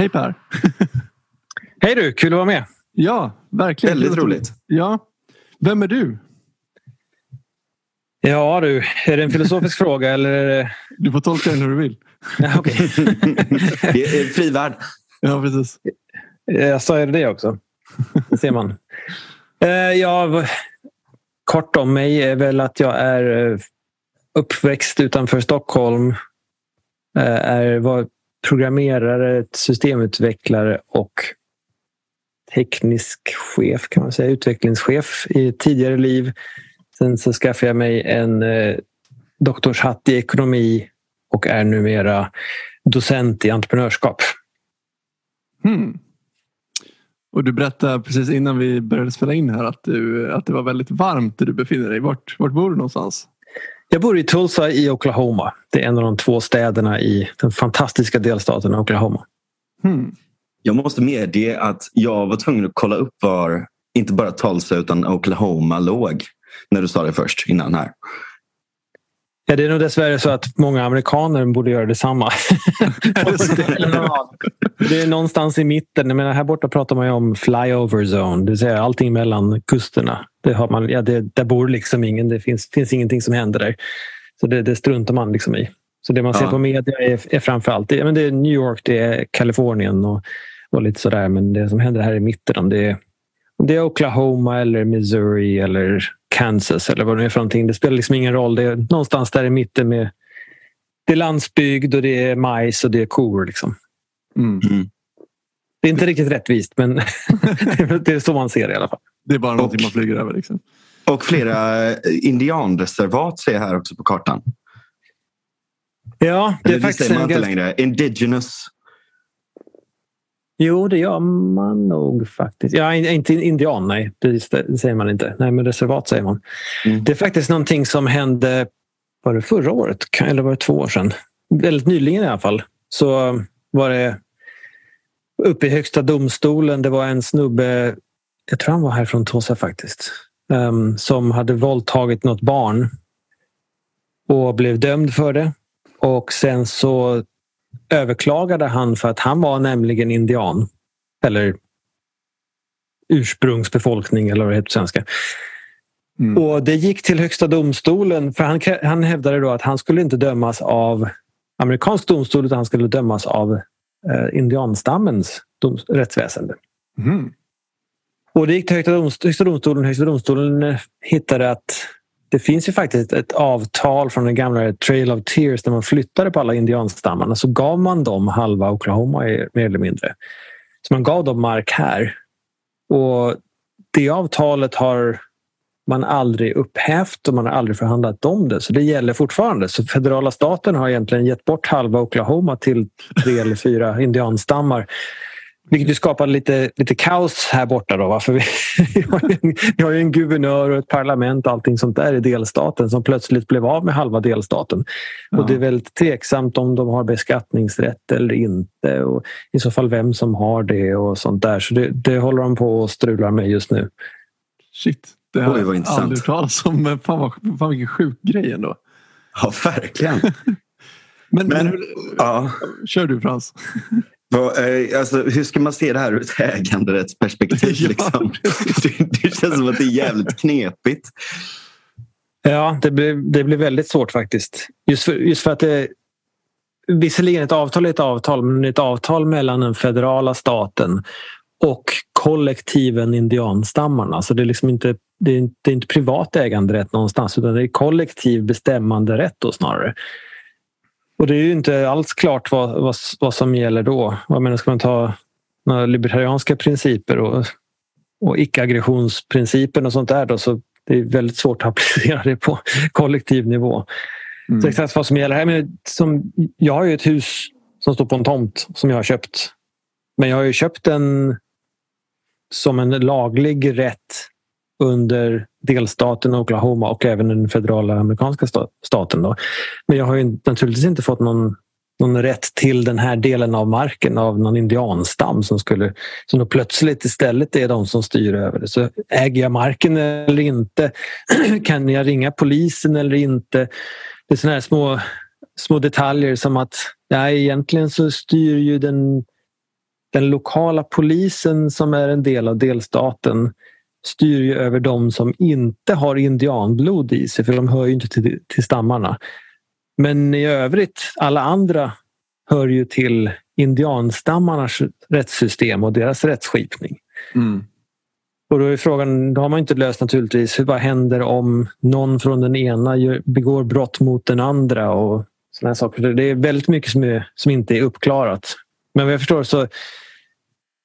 Hej Per! Hej du, kul att vara med. Ja, verkligen. Väldigt roligt. Ja. Vem är du? Ja du, är det en filosofisk fråga eller? Är det... Du får tolka den hur du vill. Ja, okay. Fri värld. Ja, precis. Jag sa det också. Det ser man. Ja, kort om mig är väl att jag är uppväxt utanför Stockholm. Är, var programmerare, systemutvecklare och teknisk chef kan man säga, utvecklingschef i ett tidigare liv. Sen så skaffade jag mig en eh, doktorshatt i ekonomi och är numera docent i entreprenörskap. Hmm. Och du berättade precis innan vi började spela in här att, du, att det var väldigt varmt där du befinner dig. Vart, vart bor du någonstans? Jag bor i Tulsa i Oklahoma. Det är en av de två städerna i den fantastiska delstaten Oklahoma. Hmm. Jag måste medge att jag var tvungen att kolla upp var inte bara Tulsa utan Oklahoma låg. När du sa det först innan här. Ja, det är nog dessvärre så att många amerikaner borde göra detsamma. det är någonstans i mitten. Jag menar, här borta pratar man ju om flyover zone, det vill säga allting mellan kusterna. Det har man, ja, det, där bor liksom ingen, det finns, finns ingenting som händer där. Så det, det struntar man liksom i. Så det man ser ja. på media är, är framförallt det, men det är New York, det är Kalifornien och, och lite sådär. Men det som händer här i mitten, om det är, om det är Oklahoma eller Missouri eller Kansas eller vad det är för någonting. Det spelar liksom ingen roll. Det är någonstans där i mitten med det är landsbygd och det är majs och det är kor. Liksom. Mm. Mm. Det är inte riktigt rättvist men det är så man ser det i alla fall. Det är bara någonting och, man flyger över. Liksom. Och flera indianreservat ser jag här också på kartan. Ja, det är Eller, faktiskt... Det säger man inte längre. Indigenous Jo, det gör man nog faktiskt. Ja, inte indian, nej. Det säger man inte. Nej, men reservat säger man. Mm. Det är faktiskt någonting som hände var det förra året eller var det två år sedan? Väldigt nyligen i alla fall. Så var det uppe i Högsta domstolen. Det var en snubbe, jag tror han var här från Tulsa faktiskt, um, som hade våldtagit något barn och blev dömd för det. Och sen så överklagade han för att han var nämligen indian. Eller ursprungsbefolkning eller vad det heter på svenska. Mm. Och det gick till Högsta domstolen för han, han hävdade då att han skulle inte dömas av amerikansk domstol utan han skulle dömas av eh, indianstammens dom, rättsväsende. Mm. Och det gick till Högsta, domstolen Högsta domstolen. Högsta domstolen eh, hittade att det finns ju faktiskt ett avtal från den gamla Trail of Tears när man flyttade på alla indianstammarna så gav man dem halva Oklahoma mer eller mindre. Så man gav dem mark här. Och det avtalet har man aldrig upphävt och man har aldrig förhandlat om det. Så det gäller fortfarande. Så federala staten har egentligen gett bort halva Oklahoma till tre eller fyra indianstammar vilket ju skapar lite, lite kaos här borta. Då, va? För vi, har en, vi har en guvernör och ett parlament och allting sånt där i delstaten som plötsligt blev av med halva delstaten. Ja. Och Det är väldigt tveksamt om de har beskattningsrätt eller inte och i så fall vem som har det och sånt där. Så det, det håller de på och strular med just nu. Shit, det har jag aldrig hört talas om. Fan, vad, fan vilken sjuk grej ändå. Ja, verkligen. men, men, men ja. Kör du Frans. Eh, alltså, hur ska man se det här ur ett äganderättsperspektiv? Ja, liksom? det, det känns som att det är jävligt knepigt. Ja, det blir, det blir väldigt svårt faktiskt. Just för, just för att det Visserligen ett avtal är ett avtal, men ett avtal mellan den federala staten och kollektiven indianstammarna. Så det är liksom inte, det är inte, det är inte privat äganderätt någonstans utan det är kollektiv bestämmande rätt då snarare. Och det är ju inte alls klart vad, vad, vad som gäller då. Jag menar, ska man ta några libertarianska principer och, och icke-aggressionsprincipen och sånt där då, så det är väldigt svårt att applicera det på kollektiv nivå. Mm. Så exakt vad som gäller här. Men som, jag har ju ett hus som står på en tomt som jag har köpt. Men jag har ju köpt den som en laglig rätt under delstaten Oklahoma och även den federala amerikanska staten. Då. Men jag har ju naturligtvis inte fått någon, någon rätt till den här delen av marken av någon indianstam som skulle som då plötsligt istället är de som styr över det. Så äger jag marken eller inte? kan jag ringa polisen eller inte? Det är sådana här små, små detaljer som att ja, egentligen så styr ju den den lokala polisen som är en del av delstaten styr ju över de som inte har indianblod i sig för de hör ju inte till, till stammarna. Men i övrigt, alla andra hör ju till indianstammarnas rättssystem och deras rättsskipning. Mm. Och då är frågan, då har man inte löst naturligtvis, vad händer om någon från den ena begår brott mot den andra och såna saker. Det är väldigt mycket som, är, som inte är uppklarat. Men vad jag förstår så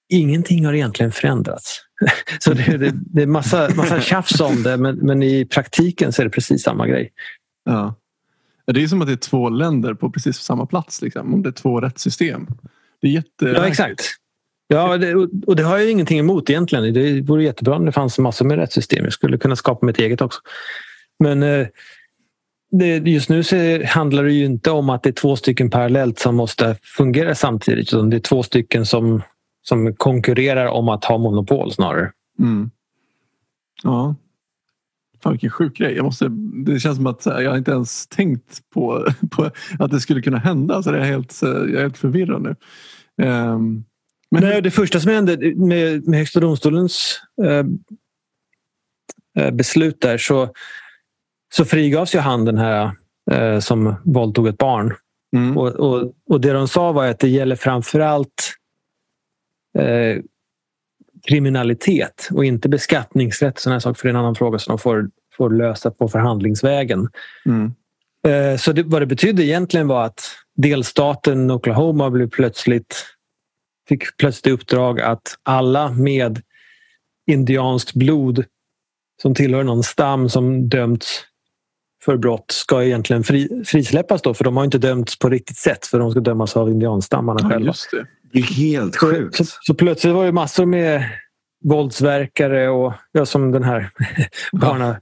ingenting har egentligen förändrats. Så det, det, det är massa, massa tjafs om det men, men i praktiken så är det precis samma grej. Ja. Det är som att det är två länder på precis samma plats. Liksom, om det är två rättssystem. Det är jätte... Ja, exakt. Ja, det, och det har jag ingenting emot egentligen. Det vore jättebra om det fanns massor med rättssystem. Jag skulle kunna skapa mitt eget också. Men eh, just nu handlar det ju inte om att det är två stycken parallellt som måste fungera samtidigt. Utan det är två stycken som, som konkurrerar om att ha monopol snarare. Mm. Ja. Fan vilken sjuk grej. Jag måste, det känns som att jag inte ens tänkt på, på att det skulle kunna hända. Så jag, är helt, jag är helt förvirrad nu. Um, men... Nej, det första som hände med, med Högsta domstolens eh, eh, beslut där så, så frigavs ju han den här eh, som våldtog ett barn. Mm. Och, och, och, det de sa var att det gäller framförallt eh, kriminalitet och inte beskattningsrätt. Såna saker, för det är en annan fråga som de får, får lösa på förhandlingsvägen. Mm. Eh, så det, vad det betydde egentligen var att delstaten Oklahoma blev plötsligt fick plötsligt uppdrag att alla med indianskt blod som tillhör någon stam som dömts för brott ska egentligen fri, frisläppas då för de har inte dömts på riktigt sätt för de ska dömas av indianstammarna ja, själva. Det. är helt sjukt. Så, så, så, plötsligt var det massor med våldsverkare och ja, som den här barna,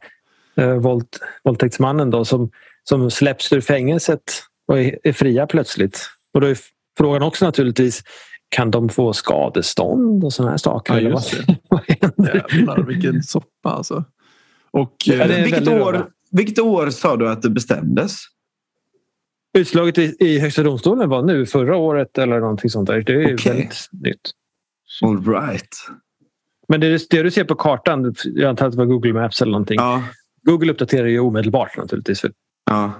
eh, våld, våldtäktsmannen då, som, som släpps ur fängelset och är, är fria plötsligt. Och då är frågan också naturligtvis kan de få skadestånd och sådana här saker? Ja, just det. Jävlar vilken soppa alltså. Och, ja, eh, vilket, år, vilket år sa du att det bestämdes? Utslaget i, i Högsta domstolen var nu förra året eller någonting sånt där. Det är okay. väldigt nytt. All right. Men det, det du ser på kartan, jag antar att det var Google Maps eller någonting. Ja. Google uppdaterar ju omedelbart naturligtvis. För, ja.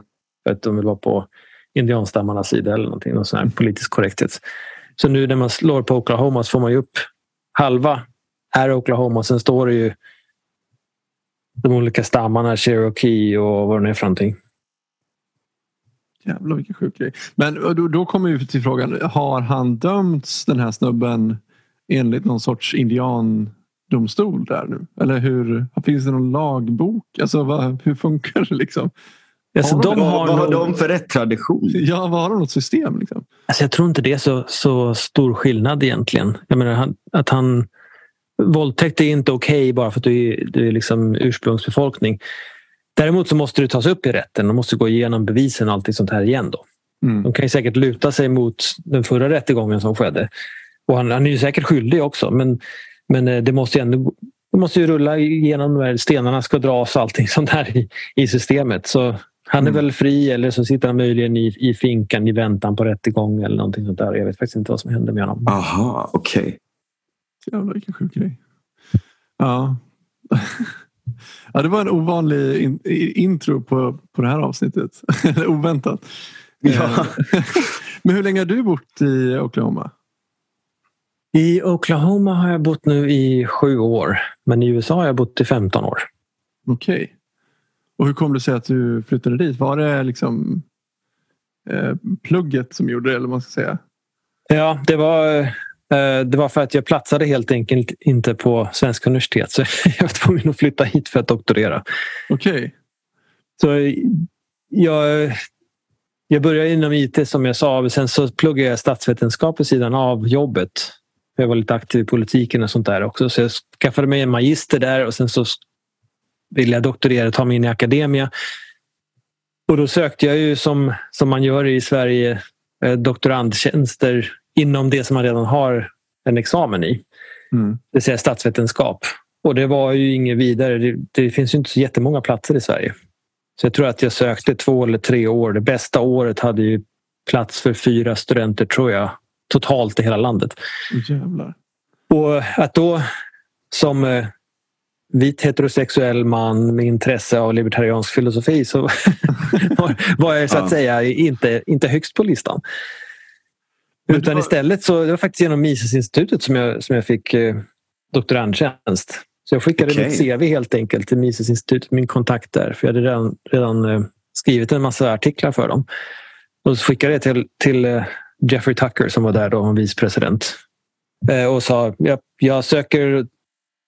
för att de vill vara på indianstammarnas sida eller någonting. Någon sån här politisk korrekthet. Så nu när man slår på Oklahoma så får man ju upp halva är Oklahoma. Sen står det ju de olika stammarna, Cherokee och vad det är för någonting. Jävlar vilken sjuk grej. Men då, då kommer vi till frågan. Har han dömts den här snubben enligt någon sorts indiandomstol där nu? Eller hur? Finns det någon lagbok? Alltså vad, hur funkar det liksom? Alltså, de har vad, har de för rätt tradition? Ja, vad har de något system? Liksom? Alltså, jag tror inte det är så, så stor skillnad egentligen. Jag menar att han Våldtäkt är inte okej okay bara för att du är, du är liksom ursprungsbefolkning. Däremot så måste du tas upp i rätten. De måste gå igenom bevisen och allt sånt här igen. Då. Mm. De kan säkert luta sig mot den förra rättegången som skedde. Och han, han är ju säkert skyldig också men, men eh, det måste ju ändå det måste ju rulla igenom de här stenarna ska dras och allting sånt här i, i systemet. Så han är mm. väl fri eller så sitter han möjligen i, i finkan i väntan på rättegång eller någonting sånt där. Jag vet faktiskt inte vad som händer med honom. Aha, okej. Okay. Jävlar vilken sjuk grej. Ja. ja, det var en ovanlig in, intro på, på det här avsnittet. Oväntat. Ja. Men hur länge har du bott i Oklahoma? I Oklahoma har jag bott nu i sju år. Men i USA har jag bott i 15 år. Okej. Okay. Och hur kom det sig att du flyttade dit? Var det liksom eh, plugget som gjorde det eller vad man ska säga? Ja, det var, eh, det var för att jag platsade helt enkelt inte på Svenska universitet. Så jag var tvungen att flytta hit för att doktorera. Okej. Okay. Så jag, jag började inom IT som jag sa. Sen så pluggade jag statsvetenskap vid sidan av jobbet. Jag var lite aktiv i politiken och sånt där också. Så jag skaffade mig en magister där och sen så ville jag doktorera, ta mig in i akademia. Och då sökte jag ju som, som man gör i Sverige eh, doktorandtjänster inom det som man redan har en examen i. Mm. Det vill säga statsvetenskap. Och det var ju inget vidare. Det, det finns ju inte så jättemånga platser i Sverige. Så jag tror att jag sökte två eller tre år. Det bästa året hade ju plats för fyra studenter tror jag. totalt i hela landet. Jävlar. Och att då som eh, vit heterosexuell man med intresse av libertariansk filosofi så var jag så att säga inte, inte högst på listan. Utan istället så det var faktiskt genom Misesinstitutet som jag, som jag fick eh, doktorandtjänst. Så jag skickade okay. mitt CV helt enkelt till Misesinstitutet, min kontakt där. För jag hade redan, redan eh, skrivit en massa artiklar för dem. Och så skickade jag till, till eh, Jeffrey Tucker som var där då, en vicepresident. Eh, och sa jag, jag söker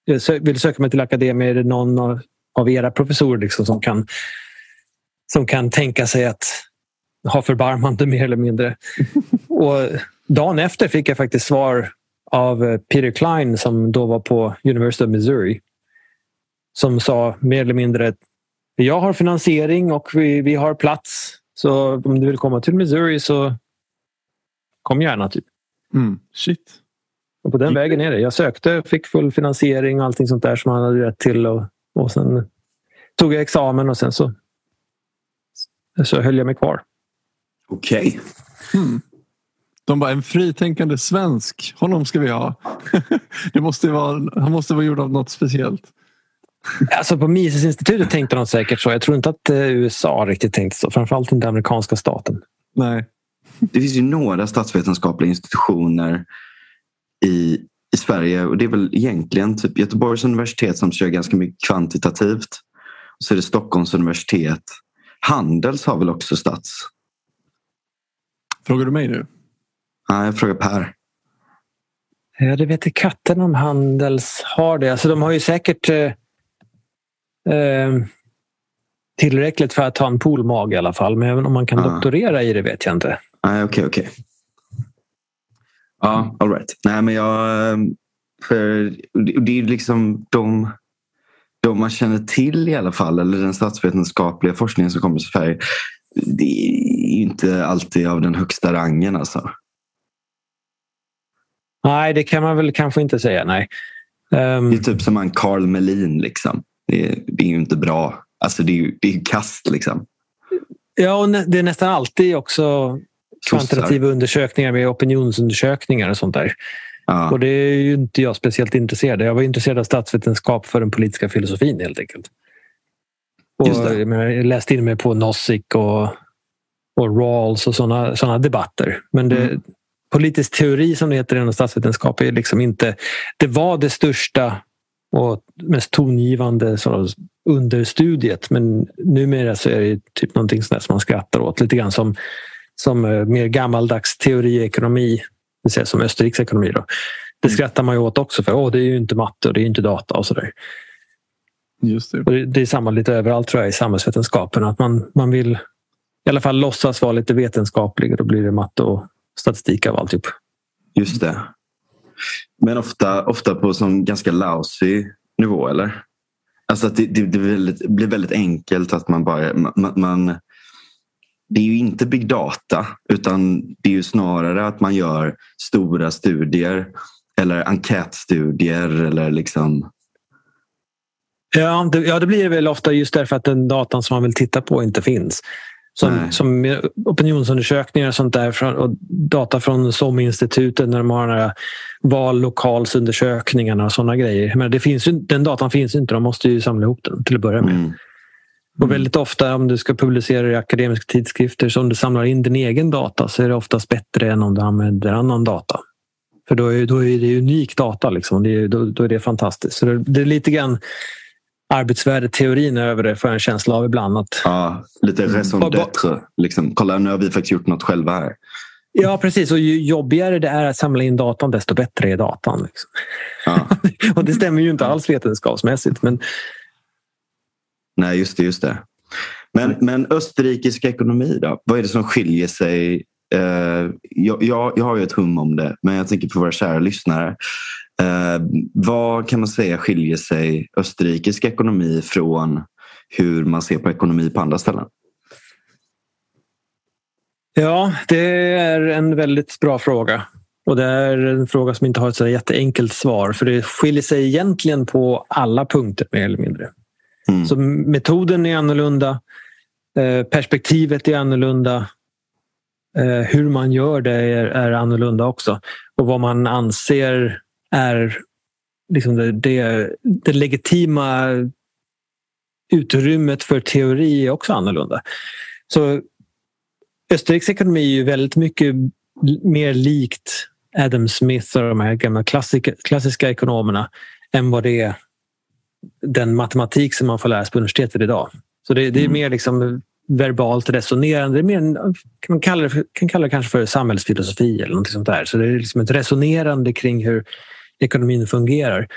jag vill söka mig till akademier. Är det någon av, av era professorer liksom som, kan, som kan tänka sig att ha förbarmande mer eller mindre? och dagen efter fick jag faktiskt svar av eh, Peter Klein som då var på University of Missouri. Som sa mer eller mindre att jag har finansiering och vi, vi har plats. Så om du vill komma till Missouri så kom gärna. Typ. Mm, shit. Och på den vägen är det. Jag sökte, fick full finansiering och allting sånt där som man hade rätt till. Och, och sen tog jag examen och sen så, så höll jag mig kvar. Okej. Okay. Hmm. De bara, en fritänkande svensk, honom ska vi ha. det måste vara, han måste vara gjord av något speciellt. Alltså på Misesinstitutet tänkte de säkert så. Jag tror inte att eh, USA riktigt tänkte så. Framförallt inte amerikanska staten. Nej. Det finns ju några statsvetenskapliga institutioner i, i Sverige och det är väl egentligen typ Göteborgs universitet som kör ganska mycket kvantitativt. Och så är det Stockholms universitet. Handels har väl också stats? Frågar du mig nu? Nej, jag frågar Per. Ja, det vet katten om Handels har det. Alltså, de har ju säkert eh, eh, tillräckligt för att ha en poolmag i alla fall. Men även om man kan ah. doktorera i det vet jag inte. Nej, okej, okej. Ja, all right. Nej, men jag... Ehm, för det är liksom de, de man känner till i alla fall, eller den statsvetenskapliga forskningen som kommer till Sverige. Det är inte alltid av den högsta rangen alltså. Nej, det kan man väl kanske inte säga. Nej. Um... Det är typ som han Carl Melin. Liksom. Det, är, det är ju inte bra. Alltså det är ju det är kast liksom. Ja, och det är nästan alltid också kvantitativa undersökningar med opinionsundersökningar och sånt där. Ja. Och det är ju inte jag speciellt intresserad av. Jag var intresserad av statsvetenskap för den politiska filosofin helt enkelt. Och jag läste in mig på Nozick och, och Rawls och sådana såna debatter. Men det, mm. Politisk teori som det heter inom statsvetenskap är liksom inte... Det var det största och mest tongivande understudiet men numera så är det typ någonting som man skrattar åt. Lite grann som som eh, mer gammaldags teoriekonomi, det säga som Österriks ekonomi. Då. Det mm. skrattar man ju åt också för oh, det är ju inte matte och det är inte data och sådär. Just det. Och det, det är samma lite överallt tror jag i samhällsvetenskapen. Att man, man vill i alla fall låtsas vara lite vetenskaplig och då blir det matte och statistik av alltihop. Just det. Men ofta, ofta på som ganska lousy nivå eller? Alltså att det, det, det blir, väldigt, blir, väldigt, enkelt att man bara man, man, det är ju inte big data utan det är ju snarare att man gör stora studier eller enkätstudier eller liksom Ja det, ja, det blir väl ofta just därför att den datan som man vill titta på inte finns. Som, som opinionsundersökningar och sånt där och data från SOM-institutet när de har några vallokalsundersökningarna och sådana grejer. Men det finns ju, den datan finns inte, de måste ju samla ihop den till att börja med. Mm. Och väldigt ofta om du ska publicera i akademiska tidskrifter så om du samlar in din egen data så är det oftast bättre än om du använder annan data. För då är, då är det unik data. Liksom. Det är, då, då, är det fantastiskt. Så det, det är lite grann arbetsvärdeteorin över det får jag en känsla av ibland. Att, ja, lite raison d'être. Liksom. Kolla, nu har vi faktiskt gjort något själva här. Ja, precis. Och ju jobbigare det är att samla in datan, desto bättre är datan. Liksom. Ja. och det stämmer ju inte alls vetenskapsmässigt. Men Nej, just det. Just det. Men, men österrikisk ekonomi då? Vad är det som skiljer sig? Eh, jag, jag, jag har ju ett hum om det, men jag tänker på våra kära lyssnare. Eh, vad kan man säga skiljer sig österrikisk ekonomi från hur man ser på ekonomi på andra ställen? Ja, det är en väldigt bra fråga. Och det är en fråga som inte har ett så jätteenkelt svar för det skiljer sig egentligen på alla punkter mer eller mindre. Mm. Så metoden är annorlunda. Eh, perspektivet är annorlunda. Eh, hur man gör det är, är annorlunda också. Och vad man anser är liksom det, det, det legitima utrymmet för teori är också annorlunda. Så Österrikes ekonomi är ju väldigt mycket mer likt Adam Smith och de här gamla klassiska, klassiska ekonomerna än vad det är den matematik som man får lära sig på universitetet idag. Så det, det är mm. mer liksom verbalt resonerande. Det är mer, man kalla det, kan kalla det kanske för samhällsfilosofi eller något sånt där. Så det är liksom ett resonerande kring hur ekonomin fungerar. Mm.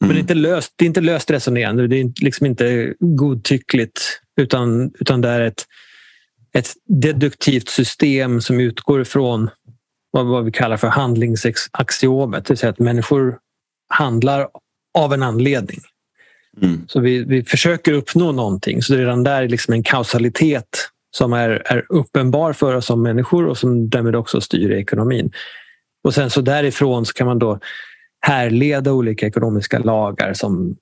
Men det är, inte löst, det är inte löst resonerande. Det är liksom inte godtyckligt utan, utan det är ett, ett deduktivt system som utgår ifrån vad, vad vi kallar för handlingsaxiomet. Det vill säga att människor handlar av en anledning. Mm. Så vi, vi försöker uppnå någonting. Så redan där är liksom en kausalitet som är, är uppenbar för oss som människor och som därmed också styr ekonomin. Och sen så därifrån så kan man då härleda olika ekonomiska lagar som,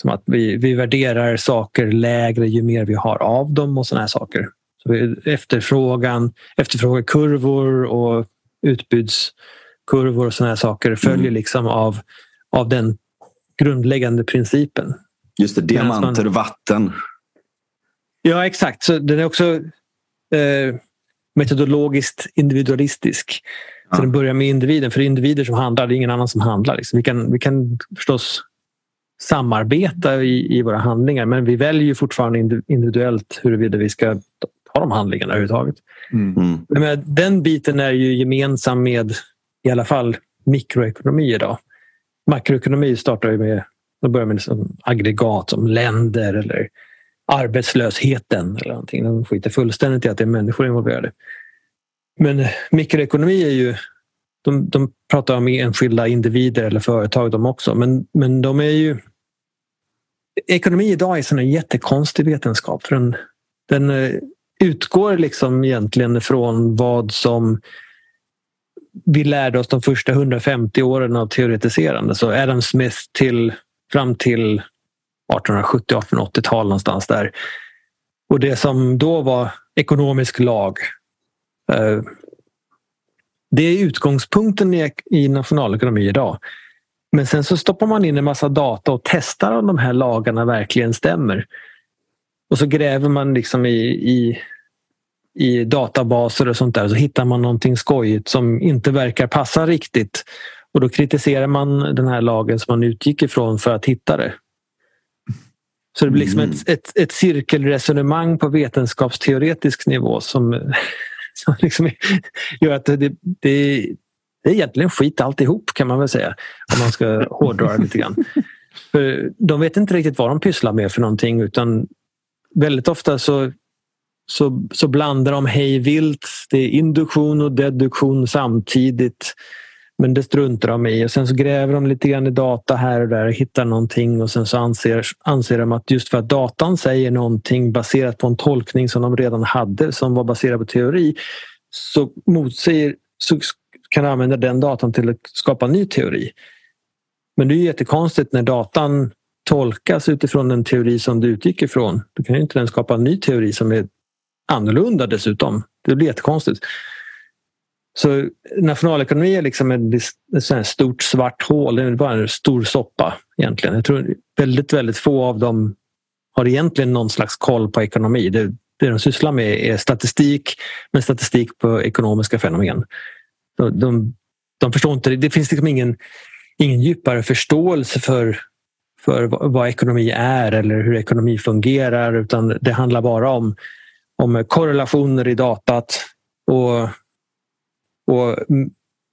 som att vi, vi värderar saker lägre ju mer vi har av dem och såna här saker. Så efterfrågan, efterfrågekurvor och utbudskurvor och såna här saker följer mm. liksom av, av den grundläggande principen. Just det, diamanter och vatten. Ja, exakt. Så den är också eh, metodologiskt individualistisk. Ja. Så den börjar med individen. För individer som handlar, det är ingen annan som handlar. Liksom. Vi, kan, vi kan förstås samarbeta i, i våra handlingar men vi väljer fortfarande individuellt huruvida vi ska ta de handlingarna överhuvudtaget. Mm. mm. Men den biten är ju gemensam med i alla fall mikroekonomi idag. Makroekonomi startar ju med då börjar med liksom aggregat som länder eller arbetslösheten eller någonting. De skiter fullständigt i att det är människor involverade. Men eh, mikroekonomi är ju de, de pratar om enskilda individer eller företag de också. Men, men de är ju... Ekonomi idag är en jättekonstig vetenskap. För den, den eh, utgår liksom egentligen från vad som vi lärde oss de första 150 åren av teoretiserande. Så Adam Smith till fram till 1870-1880-tal någonstans där. Och det som då var ekonomisk lag. Eh, det är utgångspunkten i nationalekonomi idag. Men sen så stoppar man in en massa data och testar om de här lagarna verkligen stämmer. Och så gräver man liksom i, i, i databaser och sånt där och så hittar man någonting skojigt som inte verkar passa riktigt. Och då kritiserar man den här lagen som man utgick ifrån för att hitta det. Så det blir liksom mm. ett, ett, ett, cirkelresonemang på vetenskapsteoretisk nivå som, som liksom gör att det, det, det är egentligen skit alltihop kan man väl säga. Om man ska hårdra det lite grann. För de vet inte riktigt vad de pysslar med för någonting utan väldigt ofta så, så, så blandar de hej vilt. Det är induktion och deduktion samtidigt. Men det struntar de i och sen så gräver de lite grann i data här och där och hittar någonting och sen så anser, anser de att just för att datan säger någonting baserat på en tolkning som de redan hade som var baserad på teori så motsäger så kan de använda den datan till att skapa ny teori. Men det är jättekonstigt när datan tolkas utifrån en teori som du utgick ifrån. Då kan ju inte den skapa en ny teori som är annorlunda dessutom. Det blir jättekonstigt. Så nationalekonomi är liksom ett, ett stort svart hål. Det är bara en stor soppa egentligen. Jag tror väldigt, väldigt få av dem har egentligen någon slags koll på ekonomi. Det, det de sysslar med är statistik, men statistik på ekonomiska fenomen. De, de, de förstår inte, det finns liksom ingen, ingen djupare förståelse för, för vad ekonomi är eller hur ekonomi fungerar utan det handlar bara om, om korrelationer i datat och och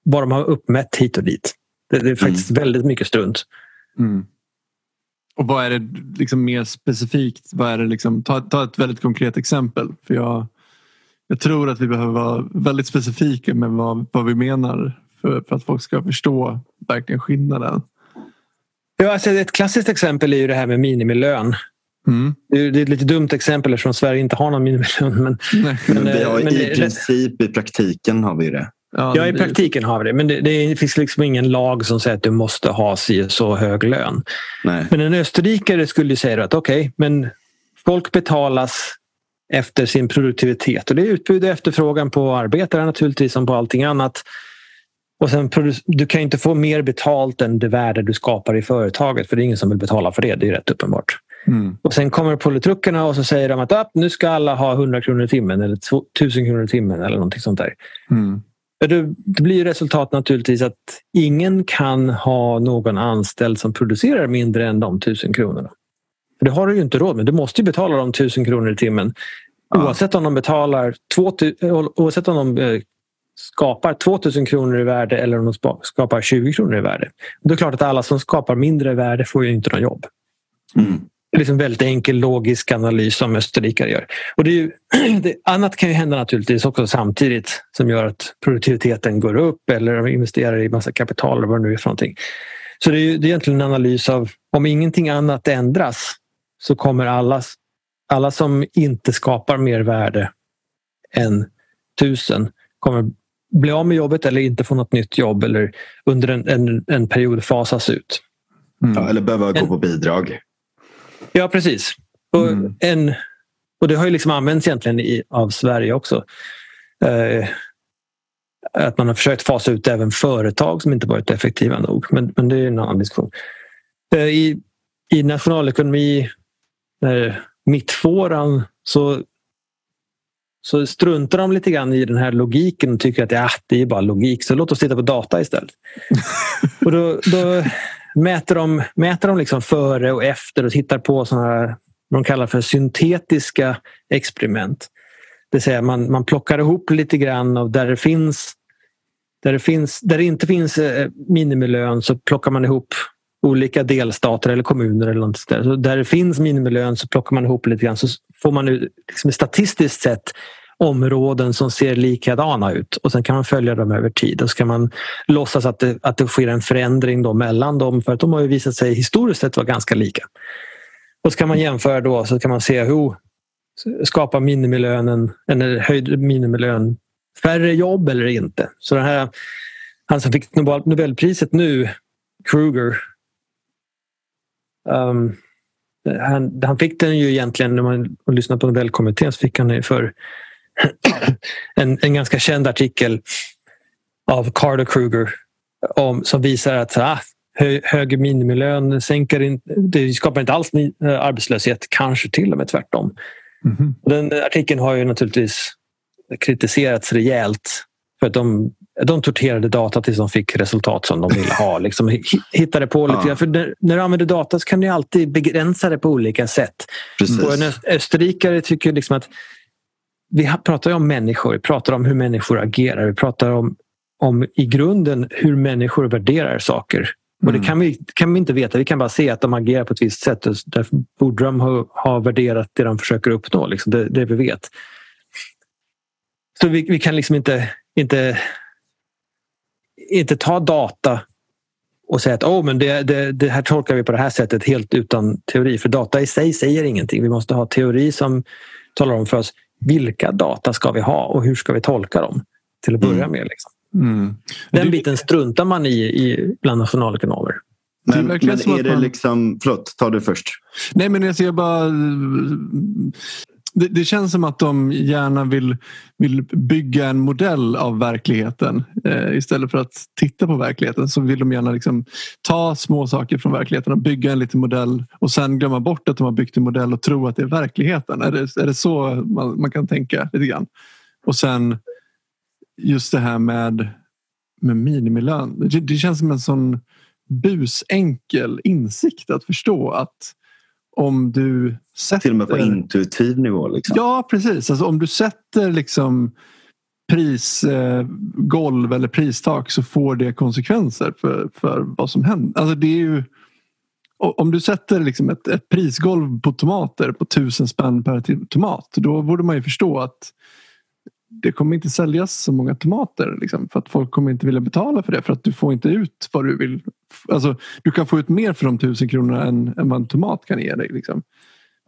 vad de har uppmätt hit och dit. Det, det är faktiskt mm. väldigt mycket strunt. Mm. Och vad är det liksom mer specifikt? Vad är det liksom, ta, ta ett väldigt konkret exempel. För jag, jag tror att vi behöver vara väldigt specifika med vad, vad vi menar för, för att folk ska förstå verkligen skillnaden. Ja, alltså ett klassiskt exempel är ju det här med minimilön. Mm. Det är ett lite dumt exempel eftersom Sverige inte har någon minimilön. Men, men, vi har, men I princip i praktiken har vi det. Ja, i praktiken har vi det. Men det, det finns liksom ingen lag som säger att du måste ha så hög lön. Nej. Men en österrikare skulle säga att okej, okay, men folk betalas efter sin produktivitet. Och det är utbud och efterfrågan på arbetare naturligtvis som på allting annat. Och sen, du kan inte få mer betalt än det värde du skapar i företaget för det är ingen som vill betala för det. Det är rätt uppenbart. Mm. Och Sen kommer politrukerna och så säger de att nu ska alla ha 100 kronor i timmen eller 1000 kronor i timmen eller någonting sånt där. Mm. Det, blir resultat naturligtvis att ingen kan ha någon anställd som producerar mindre än de 1000 kronorna. Det har du ju inte råd med. Du måste betala de 1000 kronor i timmen. Oavsett om de betalar 2000, oavsett om de eh, skapar 2000 kronor i värde eller om de skapar 20 kronor i värde. Det är klart att alla som skapar mindre värde får ju inte någon jobb. Mm. Liksom väldigt enkel logisk analys som österrikare gör. Och det är ju, det, annat kan ju hända naturligtvis också samtidigt som gör att produktiviteten går upp eller de investerar i massa kapital eller vad det nu är för någonting. Så det är, det är egentligen en analys av om ingenting annat ändras så kommer alla, alla som inte skapar mer värde än tusen kommer bli av med jobbet eller inte få något nytt jobb eller under en, en, en period fasas ut. Mm. Ja, eller behöva gå på bidrag. Ja, precis. Och, mm. en, och det har ju liksom använts egentligen i, av Sverige också. Eh, att man har försökt fasa ut även företag som inte varit effektiva nog. Men, men det är en annan diskussion. Eh, I, i nationalekonomi, eh, mittfåran, så, så struntar de lite grann i den här logiken och tycker att ja, det är bara logik. Så låt oss titta på data istället. och då, då mäter de, mäter de liksom före och efter och tittar på sådana här, de kallar för syntetiska experiment. Det vill säga man, man plockar ihop lite grann av där det finns där det, finns, där det inte finns eh, minimilön så plockar man ihop olika delstater eller kommuner. eller något där. Så där det finns minimilön så plockar man ihop lite grann så får man liksom statistiskt sett områden som ser likadana ut och sen kan man följa dem över tid och så kan man låtsas att det, att det sker en förändring då mellan dem för att de har ju visat sig historiskt sett vara ganska lika. Och så kan man jämföra då så kan man se oh, hur skapar minimilönen eller höjd minimilön färre jobb eller inte. Så den här, han som fick Nobelpriset nu, Kruger, um, han, han, fick den ju egentligen när man lyssnar på Nobelkommittén så fick han den för en, en ganska känd artikel av Carter Kruger om, som visar att ah, hö, hög minimilön sänker in, det skapar inte alls eh, arbetslöshet, kanske till och med tvärtom. Mm. Den artikeln har ju naturligtvis kritiserats rejält för att de, de torterade data tills de fick resultat som de ville ha. Liksom, hittade på lite ja. För när, när, du använder data så kan du alltid begränsa det på olika sätt. Precis. Och en österrikare tycker liksom att vi pratar om människor, vi pratar om hur människor agerar. Vi pratar om, om i grunden hur människor värderar saker. Och det mm. kan vi, kan vi inte veta. Vi kan bara se att de agerar på ett visst sätt. Därför borde de ha, ha värderat det de försöker uppnå. Liksom det, det vi vet. Så vi, vi kan liksom inte, inte, inte ta data och säga att oh, men det, det, det, här tolkar vi på det här sättet helt utan teori. För data i sig säger ingenting. Vi måste ha teori som talar om för oss vilka data ska vi ha och hur ska vi tolka dem till att börja mm. med. Liksom. Mm. Den biten struntar man i, i bland nationalekonomer. Men, men är det liksom... Förlåt, ta du först. Nej, men jag ser bara... Det, det, känns som att de gärna vill, vill bygga en modell av verkligheten. Eh, istället för att titta på verkligheten så vill de gärna liksom ta små saker från verkligheten och bygga en liten modell och sen glömma bort att de har byggt en modell och tro att det är verkligheten. Är det, är det så man, man kan tänka lite grann? Och sen just det här med, med minimilön. Det, det känns som en sån busenkel insikt att förstå att om du sätter... Till och med på intuitiv nivå? Liksom. Ja, precis. Alltså, om du sätter liksom prisgolv eh, eller pristak så får det konsekvenser för, för vad som händer. Alltså, det är ju, om du sätter liksom ett, ett prisgolv på tomater på tusen spänn per tomat då borde man ju förstå att det kommer inte säljas så många tomater. Liksom, för att folk kommer inte vilja betala för det. För att du får inte ut vad du vill. Alltså, du kan få ut mer för de tusen kronorna än, än vad en tomat kan ge dig. Liksom.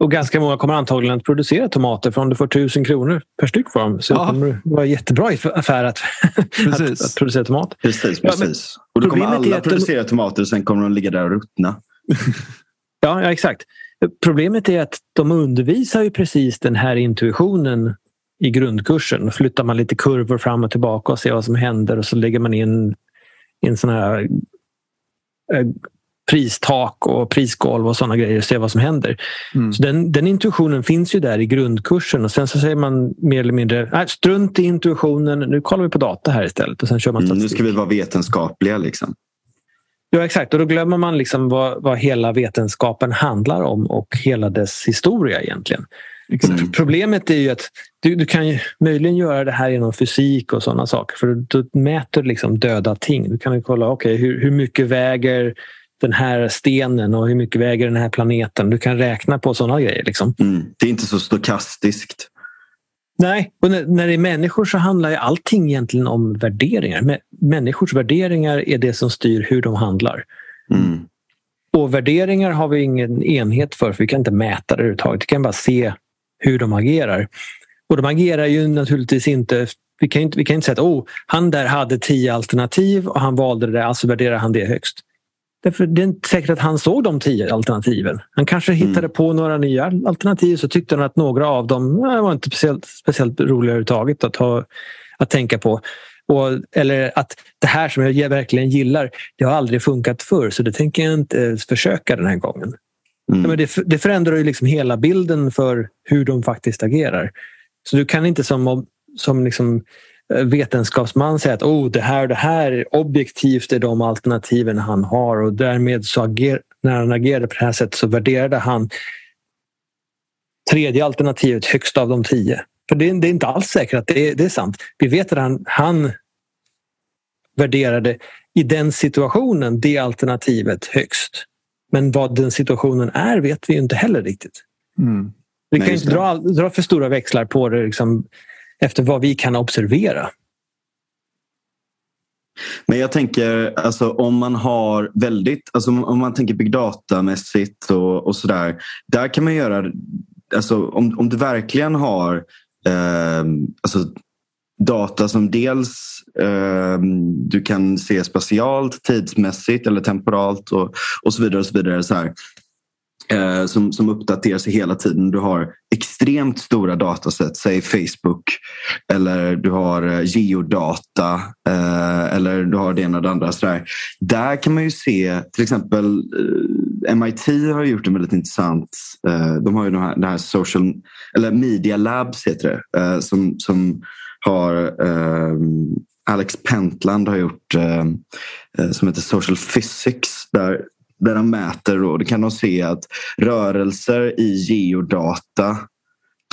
Och ganska många kommer antagligen att producera tomater för om du får tusen kronor per styck för dem så ja. kommer det vara jättebra affär att, att, att, producera tomater. Precis, precis. Ja, och då kommer alla producera tomater och sen kommer de ligga där och ruttna. ja, ja, exakt. Problemet är att de undervisar ju precis den här intuitionen i grundkursen. Flyttar man lite kurvor fram och tillbaka och ser vad som händer och så lägger man in, in såna här eh, pristak och prisgolv och sådana grejer och ser vad som händer. Mm. Så den, den, intuitionen finns ju där i grundkursen och sen så säger man mer eller mindre nej, strunt i intuitionen, nu kollar vi på data här istället. Och sen kör man mm, nu ska vi vara vetenskapliga. Liksom. Ja exakt och då glömmer man liksom vad, vad hela vetenskapen handlar om och hela dess historia egentligen. Mm. Problemet är ju att du, du, kan ju möjligen göra det här genom fysik och sådana saker. För du mäter liksom döda ting. Du kan ju kolla okay, hur, hur mycket väger den här stenen och hur mycket väger den här planeten. Du kan räkna på sådana grejer. Liksom. Mm. Det är inte så stokastiskt. Nej, och när, när det är människor så handlar ju allting egentligen om värderingar. Människors värderingar är det som styr hur de handlar. Mm. Och värderingar har vi ingen enhet för, för vi kan inte mäta det överhuvudtaget. Vi kan bara se hur de agerar. Och de agerar ju naturligtvis inte vi kan inte, vi kan inte säga att oh, han där hade tio alternativ och han valde det där, alltså värderar han det högst. Därför det är inte säkert att han såg de tio alternativen. Han kanske mm. hittade på några nya alternativ så tyckte han att några av dem nej, var inte speciellt, speciellt roliga överhuvudtaget att, ha, att tänka på. Och, eller att det här som jag verkligen gillar, det har aldrig funkat förr så det tänker jag inte försöka den här gången. Mm. Ja, men det, det förändrar ju liksom hela bilden för hur de faktiskt agerar. Så du kan inte som, som liksom eh, vetenskapsman säga att oh, det här och det här objektivt är de alternativen han har och därmed så ager, när han agerade på det här sättet så värderade han tredje alternativet högst av de tio. För det, det är inte alls säkert att det är, det är, sant. Vi vet att han, han värderade i den situationen det alternativet högst. Men vad den situationen är vet vi inte heller riktigt. Mm. Vi kan Nej, inte dra, dra för stora växlar på det liksom, efter vad vi kan observera. Men jag tänker, alltså, om man har väldigt, alltså, om man tänker big data-mässigt och, och sådär. Där kan man göra, alltså, om, om du verkligen har eh, alltså, data som dels eh, du kan se spatialt, tidsmässigt eller temporalt och, och så vidare. Och så vidare så här eh, som, som uppdaterar sig hela tiden. Du har extremt stora dataset, säg Facebook eller du har eh, geodata eh, eller du har det ena och det andra. Sådär. Där kan man ju se till exempel eh, MIT har gjort en väldigt intressant, eh, de har ju de här, det här social, eller media labs heter det, eh, som, som har ehm, Alex Pentland har gjort ehm, eh, som heter Social Physics där där de mäter och då kan de se att rörelser i geodata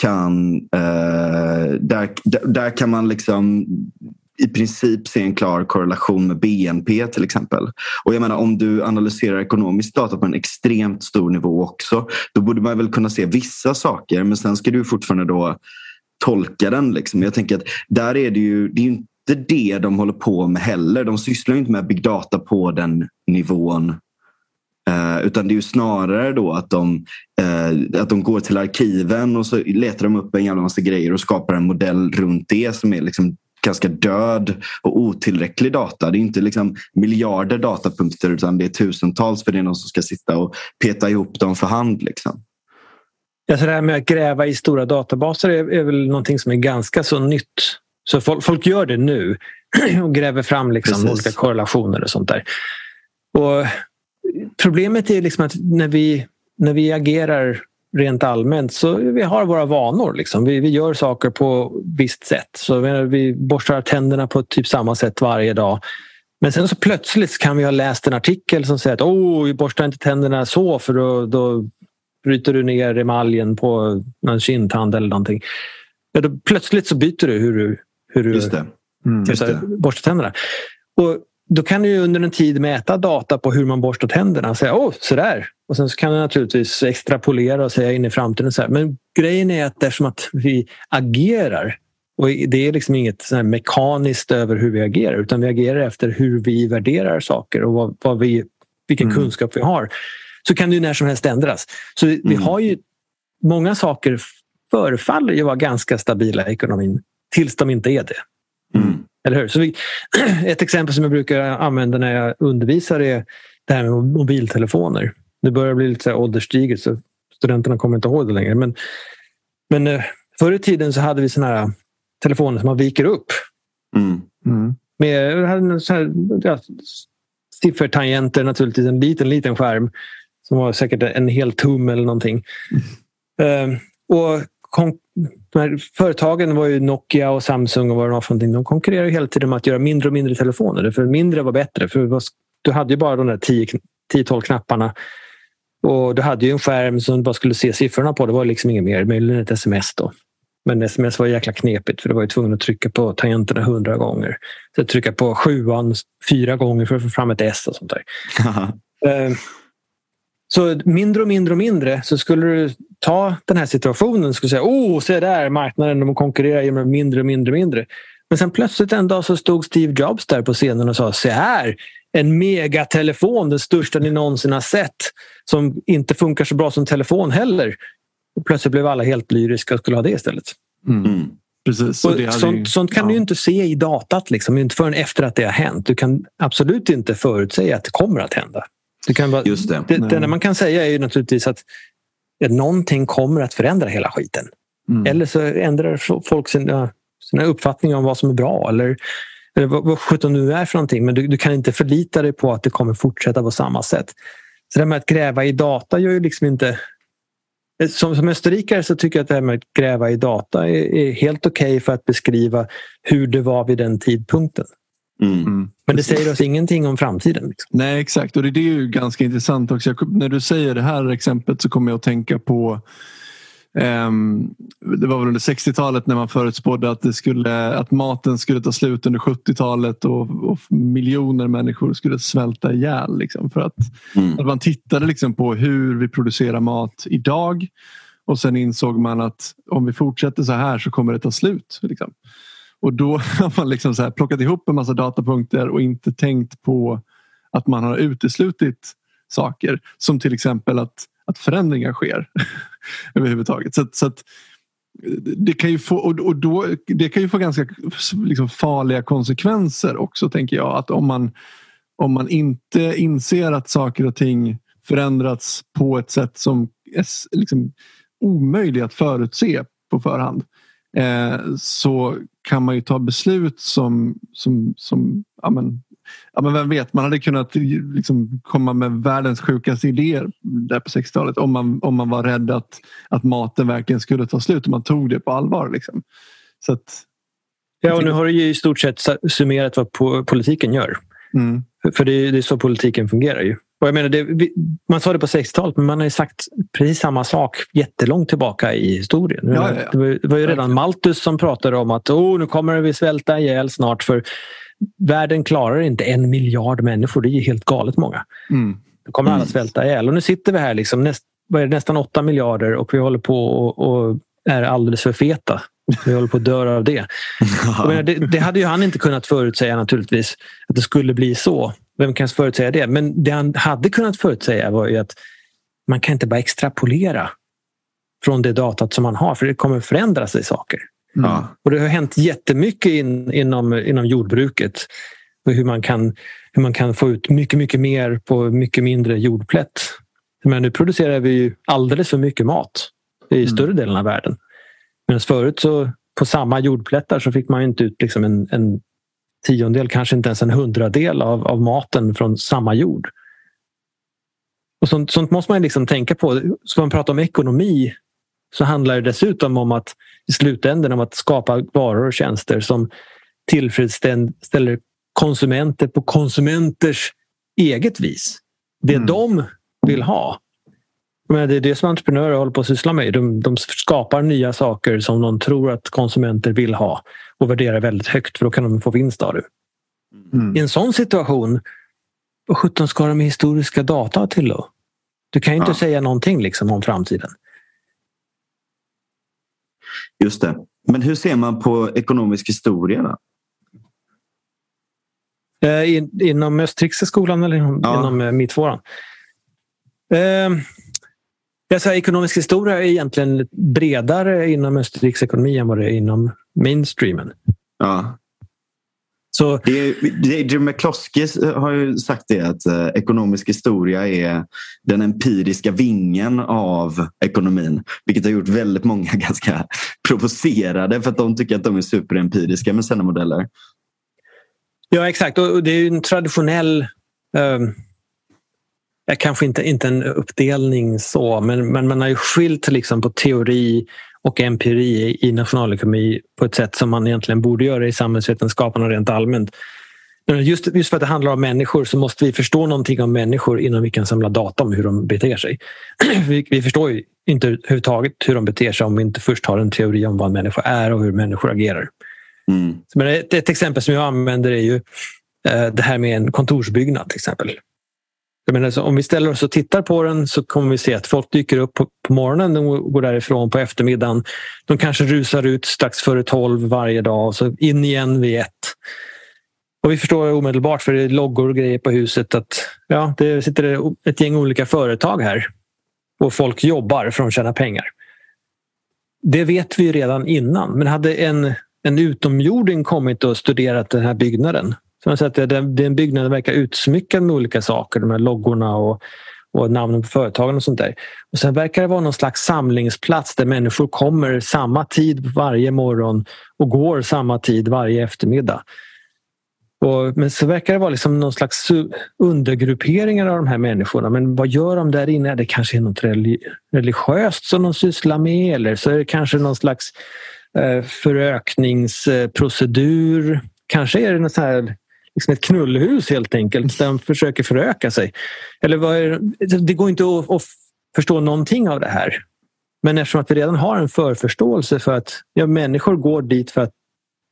kan... Eh, där, där kan man liksom i princip se en klar korrelation med BNP till exempel. Och jag menar om du analyserar ekonomisk data på en extremt stor nivå också då borde man väl kunna se vissa saker men sen ska du fortfarande då tolka den. Liksom. Jag tänker att där är det ju, det är ju inte det de håller på med heller. De sysslar inte med big data på den nivån Uh, utan det är ju snarare då att de, uh, att de går till arkiven och så letar de upp en jävla massa grejer och skapar en modell runt det som är liksom ganska död och otillräcklig data. Det är inte liksom miljarder datapunkter utan det är tusentals för det är någon som ska sitta och peta ihop dem för hand. Liksom. Ja, så det här med att gräva i stora databaser är, är väl någonting som är ganska så nytt. Så folk, folk gör det nu och gräver fram liksom olika korrelationer och sånt där. Och problemet är liksom att när vi, när vi agerar rent allmänt så vi har våra vanor. Liksom. Vi, vi gör saker på visst sätt. Så vi borstar tänderna på typ samma sätt varje dag. Men sen så plötsligt kan vi ha läst en artikel som säger att oh, vi borstar inte tänderna så för då, då bryter du ner emaljen på någon kindtand eller någonting. Ja, då, plötsligt så byter du hur du, hur du Just det. Mm, just det. borstar tänderna. Och då kan du under en tid mäta data på hur man borstar tänderna och säga åh, sådär. Och sen så kan du naturligtvis extrapolera och säga in i framtiden. Så här. Men grejen är att eftersom att vi agerar och det är liksom inget så mekaniskt över hur vi agerar utan vi agerar efter hur vi värderar saker och vad, vad vi, vilken mm. kunskap vi har. Så kan det ju när som helst ändras. Så vi, mm. vi har ju många saker förefaller ju vara ganska stabila i ekonomin tills de inte är det. Mm. Eller hur? Så vi, ett exempel som jag brukar använda när jag undervisar är det här med mobiltelefoner. Det börjar bli lite så ålderstiget så studenterna kommer inte ihåg det längre. Men, men eh, förr i tiden så hade vi såna här telefoner som man viker upp. Mm. Mm. Med så här, ja, siffertangenter naturligtvis, en liten, liten skärm som var säkert en hel tum eller någonting. Mm. Uh, och företagen var ju Nokia och Samsung och vad det var för någonting. De konkurrerade hela tiden med att göra mindre och mindre telefoner. För mindre var bättre. För du hade ju bara de där 10-12 knapparna. Och du hade ju en skärm som du bara skulle se siffrorna på. Det var liksom inget mer. Möjligen ett sms då. Men sms var jäkla knepigt för du var ju tvungen att trycka på tangenterna hundra gånger. Så trycka på sjuan fyra gånger för att få fram ett S och sånt där. så mindre och mindre och mindre så skulle du ta den här situationen och säga oh, se där marknaden, de konkurrerar genom mindre och mindre och mindre. Men sen plötsligt en dag så stod Steve Jobs där på scenen och sa se här, en megatelefon, den största ni någonsin har sett som inte funkar så bra som telefon heller. Och plötsligt blev alla helt lyriska och skulle ha det istället. Mm. mm. Precis. Och sånt, ju, sånt, kan ja. du inte se i datat, liksom, inte förrän efter att det har hänt. Du kan absolut inte förutsäga att det kommer att hända. Du kan bara, Just det. Det, det enda man kan säga är ju naturligtvis att ja, någonting kommer att förändra hela skiten. Mm. Eller så ändrar folk sina, sina uppfattningar om vad som är bra eller, eller vad, vad sjutton nu är för någonting. Men du, du, kan inte förlita dig på att det kommer fortsätta på samma sätt. Så det med att gräva i data gör ju liksom inte... Som, som österrikare så tycker jag att det här med att gräva i data är, är helt okej okay för att beskriva hur det var vid den tidpunkten. Mm. mm. Men det säger oss ingenting om framtiden. Liksom. Nej exakt och det är ju ganska intressant också. Jag, när du säger det här exemplet så kommer jag att tänka på um, det var väl under 60-talet när man förutspådde att, det skulle, att maten skulle ta slut under 70-talet och, och miljoner människor skulle svälta ihjäl. Liksom, för att, mm. att man tittade liksom på hur vi producerar mat idag och sen insåg man att om vi fortsätter så här så kommer det ta slut. Liksom. Och då har man liksom så här plockat ihop en massa datapunkter och inte tänkt på att man har uteslutit saker som till exempel att, att förändringar sker överhuvudtaget. Så, så att, det kan ju få, och då, det kan ju få ganska liksom farliga konsekvenser också tänker jag. Att om man, om man inte inser att saker och ting förändrats på ett sätt som är liksom omöjligt att förutse på förhand eh, så kan man ju ta beslut som, som, som ja men, ja men vem vet, man hade kunnat liksom komma med världens sjukaste idéer där på 60-talet om man, om man var rädd att, att maten verkligen skulle ta slut och man tog det på allvar. Liksom. Så att, ja, och nu har du ju i stort sett summerat vad politiken gör. Mm. För det är, det är så politiken fungerar ju. Och jag menar, det, man sa det på 60-talet men man har ju sagt precis samma sak jättelångt tillbaka i historien. Ja, ja, ja. Det, var, det, var, ju redan Malthus som pratade om att oh, nu kommer vi svälta ihjäl snart för världen klarar inte en miljard människor. Det är helt galet många. Mm. Då kommer alla mm. svälta ihjäl. Och nu sitter vi här liksom näst, nästan åtta miljarder och vi håller på och, och är alldeles för feta. Vi håller på att dö av det. Menar, det. Det hade ju han inte kunnat förutsäga naturligtvis, att det skulle bli så. Vem kan förutsäga det? Men det han hade kunnat förutsäga var ju att man kan inte bara extrapolera från det datat som man har för det kommer förändra sig saker. Mm. Och det har hänt jättemycket in, inom, inom jordbruket. Hur man, kan, hur man kan få ut mycket, mycket mer på mycket mindre jordplätt. Men nu producerar vi alldeles för mycket mat i mm. större delen av världen. Medan förut så på samma jordplättar så fick man inte ut liksom en, en tiondel, kanske inte ens en hundradel av, av maten från samma jord. Och sånt, sånt måste man liksom tänka på. Ska man prata om ekonomi så handlar det dessutom om att i slutändan om att skapa varor och tjänster som tillfredsställer konsumenter på konsumenters eget vis. Det mm. de vill ha. Men det är det som entreprenörer håller på att syssla med. De, de skapar nya saker som de tror att konsumenter vill ha och värderar väldigt högt för då kan de få vinst av det. Mm. I en sån situation, vad sjutton ska de med historiska data till då? Du kan ju inte ja. säga någonting liksom om framtiden. Just det. Men hur ser man på ekonomisk historia? Då? Eh, in, inom Österrikiska skolan eller inom, ja. inom eh, Mittvåran? Eh, jag säger, ekonomisk historia är egentligen bredare inom Österrikes ekonomi än vad det är inom mainstreamen. Ja. Så... Det, det, Jim McCloskey har ju sagt det att eh, ekonomisk historia är den empiriska vingen av ekonomin. Vilket har gjort väldigt många ganska provocerade för att de tycker att de är superempiriska med sina modeller. Ja exakt och det är ju en traditionell um kanske inte, inte en uppdelning så, men, men man har ju skilt liksom på teori och empiri i nationalekonomi på ett sätt som man egentligen borde göra i samhällsvetenskaperna rent allmänt. Just, just för att det handlar om människor så måste vi förstå någonting om människor innan vi kan samla data om hur de beter sig. Vi, vi förstår ju inte överhuvudtaget hur de beter sig om vi inte först har en teori om vad en människa är och hur människor agerar. Mm. Men ett, ett, exempel som jag använder är ju eh, det här med en kontorsbyggnad till exempel. Jag menar, så om vi ställer oss och tittar på den så kommer vi se att folk dyker upp på, på morgonen, de går därifrån på eftermiddagen. De kanske rusar ut strax före tolv varje dag och så in igen vid ett. Och vi förstår omedelbart, för det är loggor och grejer på huset, att ja, det sitter ett gäng olika företag här och folk jobbar för att tjäna pengar. Det vet vi redan innan, men hade en, en utomjording kommit och studerat den här byggnaden som jag sett, den, den byggnaden verkar utsmyckad med olika saker, de här loggorna och, och namnen på företagen och sånt där. Och sen verkar det vara någon slags samlingsplats där människor kommer samma tid varje morgon och går samma tid varje eftermiddag. Och, men så verkar det vara liksom någon slags undergrupperingar av de här människorna. Men vad gör de där inne? Det kanske är något religiöst som de sysslar med eller så är det kanske någon slags eh, förökningsprocedur. Kanske är det något så här liksom ett knullhus helt enkelt där de försöker föröka sig. Eller vad är, det går inte att, att förstå någonting av det här. Men eftersom att vi redan har en förförståelse för att ja, människor går dit för att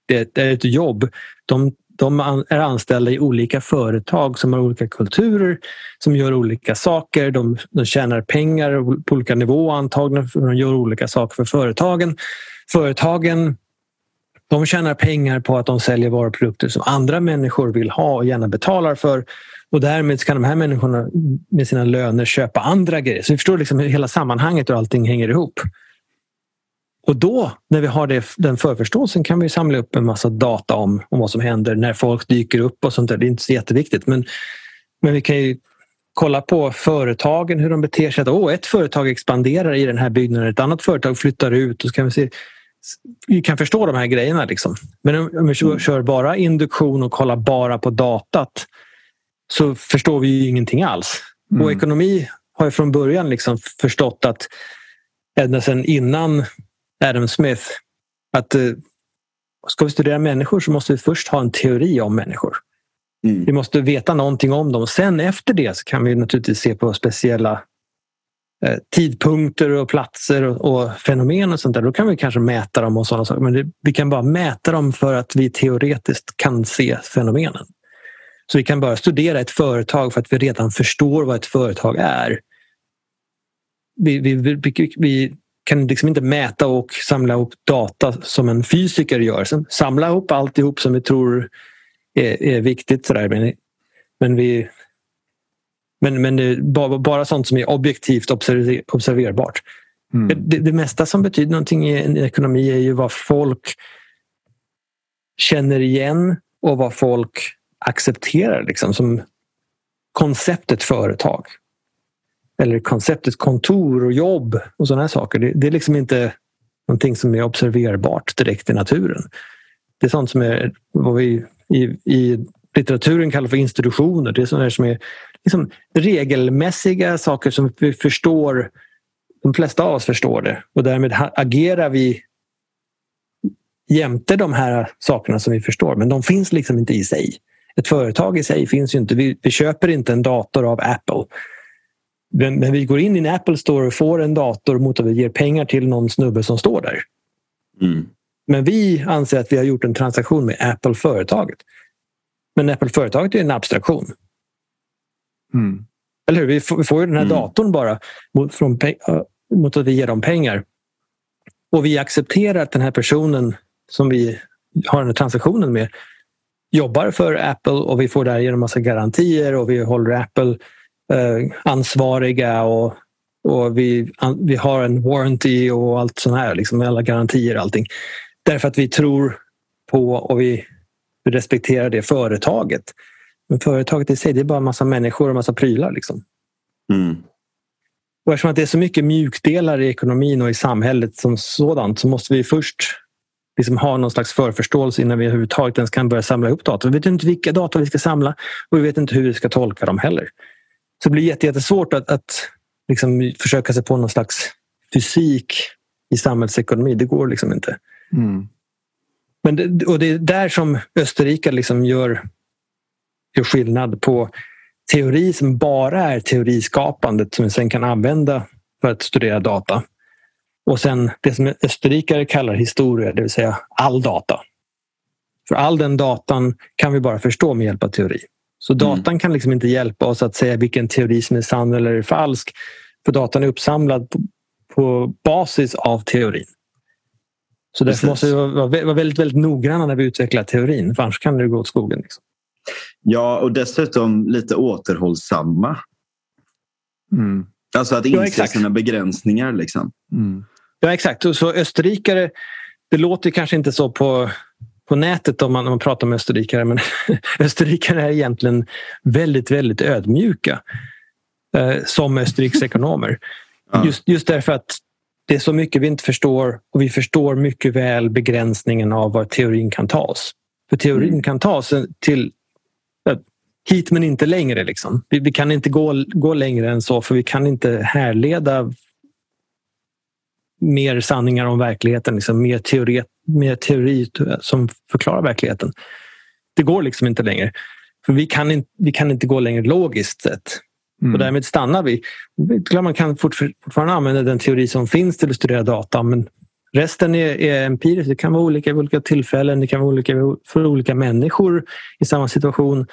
det är ett jobb. De, de är anställda i olika företag som har olika kulturer, som gör olika saker. De, de tjänar pengar på olika nivåer antagligen, för de gör olika saker för företagen. Företagen de tjänar pengar på att de säljer varuprodukter som andra människor vill ha och gärna betalar för. Och därmed kan de här människorna med sina löner köpa andra grejer. Så vi förstår liksom hela sammanhanget och allting hänger ihop. Och då, när vi har det, den förförståelsen kan vi samla upp en massa data om, om vad som händer när folk dyker upp och sånt där. Det är inte så jätteviktigt. Men, men vi kan ju kolla på företagen, hur de beter sig. Att, oh, ett företag expanderar i den här byggnaden, ett annat företag flyttar ut. Och så kan vi se kan förstå de här grejerna. Liksom. Men om vi mm. kör bara induktion och kollar bara på datat så förstår vi ju ingenting alls. Mm. Och ekonomi har ju från början liksom förstått att ända sedan innan Adam Smith att eh, ska vi studera människor så måste vi först ha en teori om människor. Mm. Vi måste veta någonting om dem. Sen efter det så kan vi naturligtvis se på speciella Eh, tidpunkter och platser och, och, fenomen och sånt där, då kan vi kanske mäta dem och sådana saker. Men det, vi kan bara mäta dem för att vi teoretiskt kan se fenomenen. Så vi kan bara studera ett företag för att vi redan förstår vad ett företag är. Vi, vi, vi, vi kan liksom inte mäta och samla ihop data som en fysiker gör. Samla ihop alltihop som vi tror är, är viktigt. Sådär. Men, men vi, men, men bara, bara sånt som är objektivt observer, observerbart. Mm. Det, det, mesta som betyder någonting i en ekonomi är ju vad folk känner igen och vad folk accepterar liksom, som konceptet företag. Eller konceptet kontor och jobb och sådana saker. Det, det, är liksom inte någonting som är observerbart direkt i naturen. Det är sånt som är vad vi i, i litteraturen kallar för institutioner. Det är sånt som är liksom regelmässiga saker som vi förstår. De flesta av oss förstår det och därmed agerar vi jämte de här sakerna som vi förstår. Men de finns liksom inte i sig. Ett företag i sig finns ju inte. Vi, vi köper inte en dator av Apple. Men, men, vi går in i en Apple Store och får en dator mot att vi ger pengar till någon snubbe som står där. Mm. Men vi anser att vi har gjort en transaktion med Apple-företaget. Men Apple-företaget är en abstraktion. Mm. Eller hur? Vi får, vi får ju den här mm. datorn bara mot, från, mot att vi ger dem pengar. Och vi accepterar att den här personen som vi har den här transaktionen med jobbar för Apple och vi får därigenom massa garantier och vi håller Apple eh, ansvariga och, och vi, an, vi har en warranty och allt sånt här, liksom alla garantier och allting. Därför att vi tror på och vi Vi respekterar det företaget. Men företaget i sig det är bara en massa människor och en massa prylar. Liksom. Mm. Och eftersom att det är så mycket mjukdelar i ekonomin och i samhället som sådant så måste vi först liksom ha någon slags förförståelse innan vi överhuvudtaget ens kan börja samla ihop data. Vi vet inte vilka data vi ska samla och vi vet inte hur vi ska tolka dem heller. Så det blir jättesvårt att, att liksom försöka sig på någon slags fysik i samhällsekonomi. Det går liksom inte. Mm. Men det, och det är där som Österrike liksom gör, gör skillnad på teori som bara är teoriskapandet som vi sen kan använda för att studera data. Och sen det som österrikare kallar historia, det vill säga all data. För all den datan kan vi bara förstå med hjälp av teori. Så datan mm. kan liksom inte hjälpa oss att säga vilken teori som är sann eller falsk. För datan är uppsamlad på, på basis av teorin. Så därför måste vi vara väldigt, väldigt noggranna när vi utvecklar teorin. För annars kan det gå åt skogen. Liksom. Ja, och dessutom lite återhållsamma. Mm. Alltså att inse ja, sina begränsningar. Liksom. Mm. Ja, exakt. Så österrikare, det låter kanske inte så på, på nätet om man, om man pratar med österrikare men österrikare är egentligen väldigt, väldigt ödmjuka eh, som Österrikes ekonomer. Ja. Just, just därför att det är så mycket vi inte förstår och vi förstår mycket väl begränsningen av var teorin kan tas. För teorin mm. kan tas till hit men inte längre. Liksom. Vi, vi, kan inte gå, gå längre än så för vi kan inte härleda mer sanningar om verkligheten, liksom, mer, teori, mer teori som förklarar verkligheten. Det går liksom inte längre. För vi kan inte, vi kan inte gå längre logiskt sett. Mm. Och därmed stannar vi. Man kan fortfarande använda den teori som finns till att studera data men resten är, är empiriskt. Det kan vara olika vid olika tillfällen, det kan vara olika för olika människor i samma situation.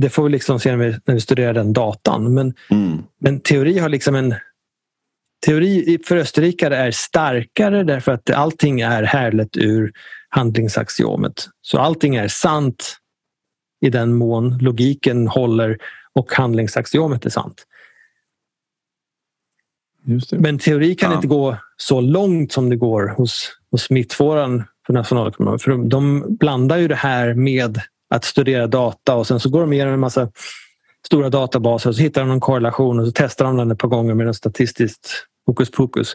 Det får vi liksom se när vi, när vi studerar den datan. Men, mm. men teori har liksom en teori för österrikare är starkare därför att allting är härlett ur handlingsaxiomet. Så allting är sant i den mån logiken håller och handlingsaxiomet är sant. Men teori kan ja. inte gå så långt som det går hos, hos mittfåran för nationalekonomer. För de, de blandar ju det här med att studera data och sen så går de igenom en massa stora databaser och så hittar de någon korrelation och så testar de den ett par gånger med en statistiskt hokus pokus.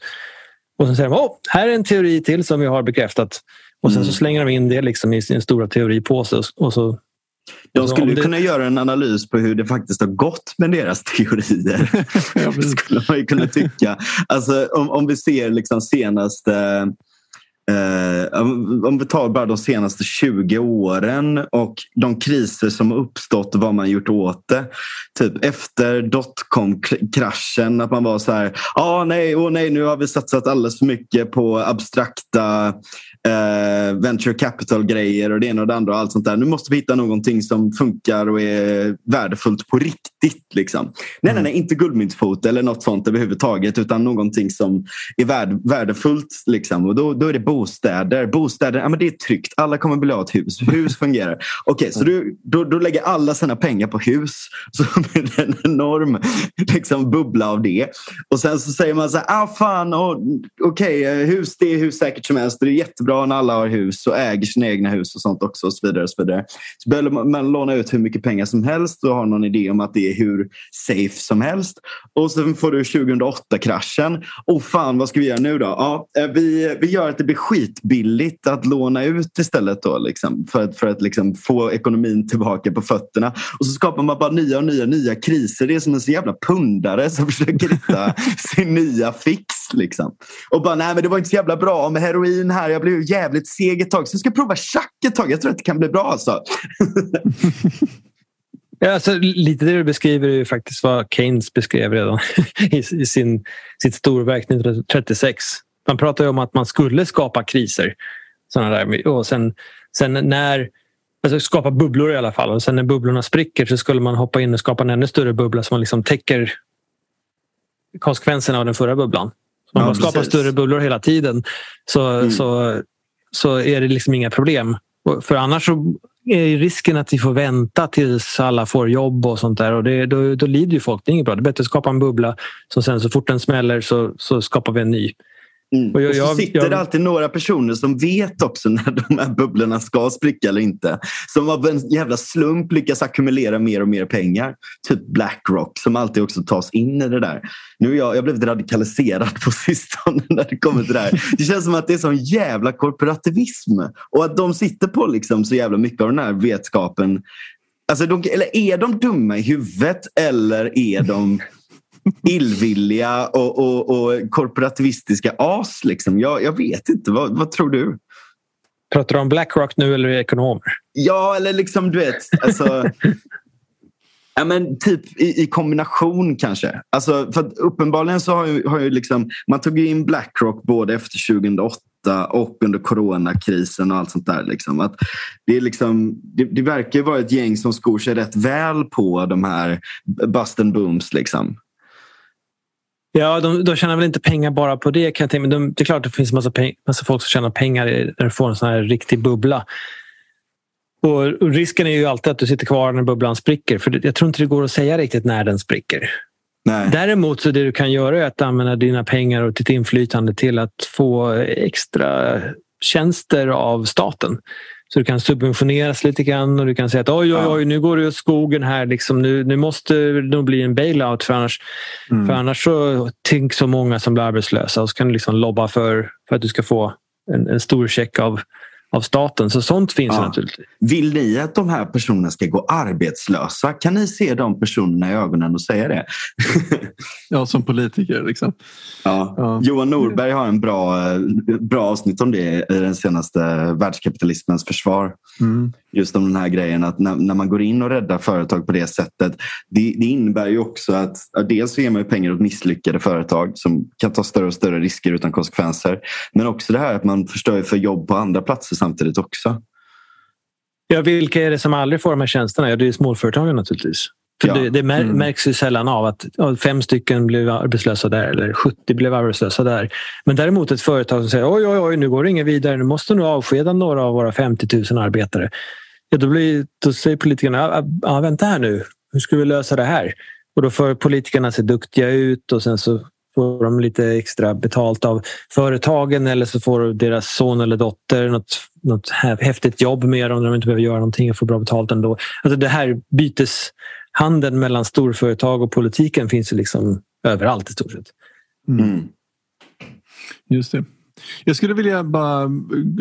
Och sen säger de, oh, här är en teori till som vi har bekräftat. Och sen mm. så slänger de in det liksom i sin stora teoripåse och så de skulle det... kunna göra en analys på hur det faktiskt har gått med deras teorier. ja, skulle man ju kunna tycka. Alltså, om, om vi ser liksom senaste Eh, om vi tar bara de senaste 20 åren och de kriser som har uppstått och vad man gjort åt det. Typ efter dotcom-kraschen, att man var så här, ah, nej, oh, nej, nu har vi satsat alldeles för mycket på abstrakta eh, venture capital-grejer och det ena och det andra och allt sånt där. Nu måste vi hitta någonting som funkar och är värdefullt på riktigt. Liksom. Nej, nej, mm. nej, inte guldmyntsfot eller något sånt överhuvudtaget utan någonting som är värd, värdefullt. Liksom. Och då, då är det bostäder. Bostäder, ja, men det är tryggt. Alla kommer vilja ha ett hus. Hus fungerar. Okej, okay, så du, då, då lägger alla sina pengar på hus. Så blir det en enorm liksom, bubbla av det. Och sen så säger man så här, ah fan, oh, okej, okay, hus det är hur säkert som helst. Det är jättebra när alla har hus och äger sina egna hus och sånt också. Och så vidare. Och så vidare. Så börjar man låna ut hur mycket pengar som helst och har någon idé om att det är hur safe som helst. Och sen får du 2008-kraschen. Och fan, vad ska vi göra nu då? Ja, eh, vi, vi gör att det blir skitbilligt att låna ut istället då, liksom, för att, för att liksom få ekonomin tillbaka på fötterna. Och så skapar man bara nya och nya nya kriser. Det är som en så jävla pundare som försöker hitta sin nya Liksom. Och bara, nej men det var inte så jävla bra med heroin här. Jag blev jävligt seg ett tag. Så jag ska prova schack ett tag. Jag tror att det kan bli bra alltså. Ja, alltså, lite det du beskriver är ju faktiskt vad Keynes beskrev redan i, i sin, sitt storverk 1936. Man pratar ju om att man skulle skapa kriser. Såna där. Och sen, sen när alltså skapa bubblor i alla fall. Och sen när bubblorna spricker så skulle man hoppa in och skapa en ännu större bubbla som man liksom täcker konsekvenserna av den förra bubblan. Man ja, skapar större bubblor hela tiden så, mm. så, så är det liksom inga problem. För annars så är risken att vi får vänta tills alla får jobb och sånt där. Och det, då, då lider ju folk. Det är inget bra. Det är bättre att skapa en bubbla som sen så fort den smäller så, så skapar vi en ny. Mm. Och, jag, och så sitter jag, det alltid några personer som vet också när de här bubblorna ska spricka eller inte. Som av en jävla slump lyckas ackumulera mer och mer pengar. Typ Blackrock som alltid också tas in i det där. Nu jag, jag blivit radikaliserad på sistone när det kommer till det här. Det känns som att det är sån jävla korporativism och att de sitter på liksom så jävla mycket av den här vetskapen. Alltså de, eller är de dumma i huvudet eller är de illvilliga och, och, och korporativistiska as. Liksom. Jag, jag vet inte, vad, vad tror du? Pratar du om Blackrock nu eller ekonomer? Ja, eller liksom du vet. Alltså, ja, men typ i, i, kombination kanske. Alltså, för uppenbarligen så har ju, har ju liksom, man tog in Blackrock både efter 2008 och under coronakrisen och allt sånt där. Liksom. Att det, är liksom, det, det verkar vara ett gäng som skor sig rätt väl på de här bust and booms. Liksom. Ja, de, de tjänar väl inte pengar bara på det kan jag tänka men de, Det är klart att det finns massa, peng, massa folk som tjänar pengar när du får en sån här riktig bubbla. Och, och, risken är ju alltid att du sitter kvar när bubblan spricker. För jag tror inte det går att säga riktigt när den spricker. Nej. Däremot så det du kan göra är att använda dina pengar och ditt inflytande till att få extra tjänster av staten. Så du kan subventioneras lite grann och du kan säga att oj, oj, oj, nu går det åt skogen här. Liksom, nu, nu måste det nog bli en bailout för annars, mm. för annars så tänk så många som blir arbetslösa och så kan du liksom lobba för, för att du ska få en, en stor check av av staten. Så sånt finns ja. naturligtvis. Vill ni att de här personerna ska gå arbetslösa? Kan ni se de personerna i ögonen och säga det? ja, som politiker. Liksom. Ja. ja. Johan Norberg har en bra, bra avsnitt om det i den senaste Världskapitalismens försvar. Mm. Just om den här grejen att när, när, man går in och räddar företag på det sättet. Det, det innebär ju också att, att dels ger man pengar åt misslyckade företag som kan ta större och större risker utan konsekvenser. Men också det här att man förstör för jobb på andra platser samtidigt också. Ja, vilka är det som aldrig får de här tjänsterna? Ja, det är småföretagen naturligtvis. För ja. det, det mär, mm. märks ju sällan av att fem stycken blev arbetslösa där eller 70 blev arbetslösa där. Men däremot ett företag som säger oj, oj, oj, nu går det inget vidare. Nu måste nog avskeda några av våra 50 000 arbetare. Ja, då, blir, då säger politikerna, ja, vänta här nu, hur ska vi lösa det här? Och då får politikerna se duktiga ut och sen så får de lite extra betalt av företagen eller så får deras son eller dotter något, något häftigt jobb med dem där de inte behöver göra någonting och får bra betalt ändå. Alltså det här byteshandeln mellan storföretag och politiken finns ju liksom överallt i stort sett. Mm. mm. Just det. Jag skulle vilja bara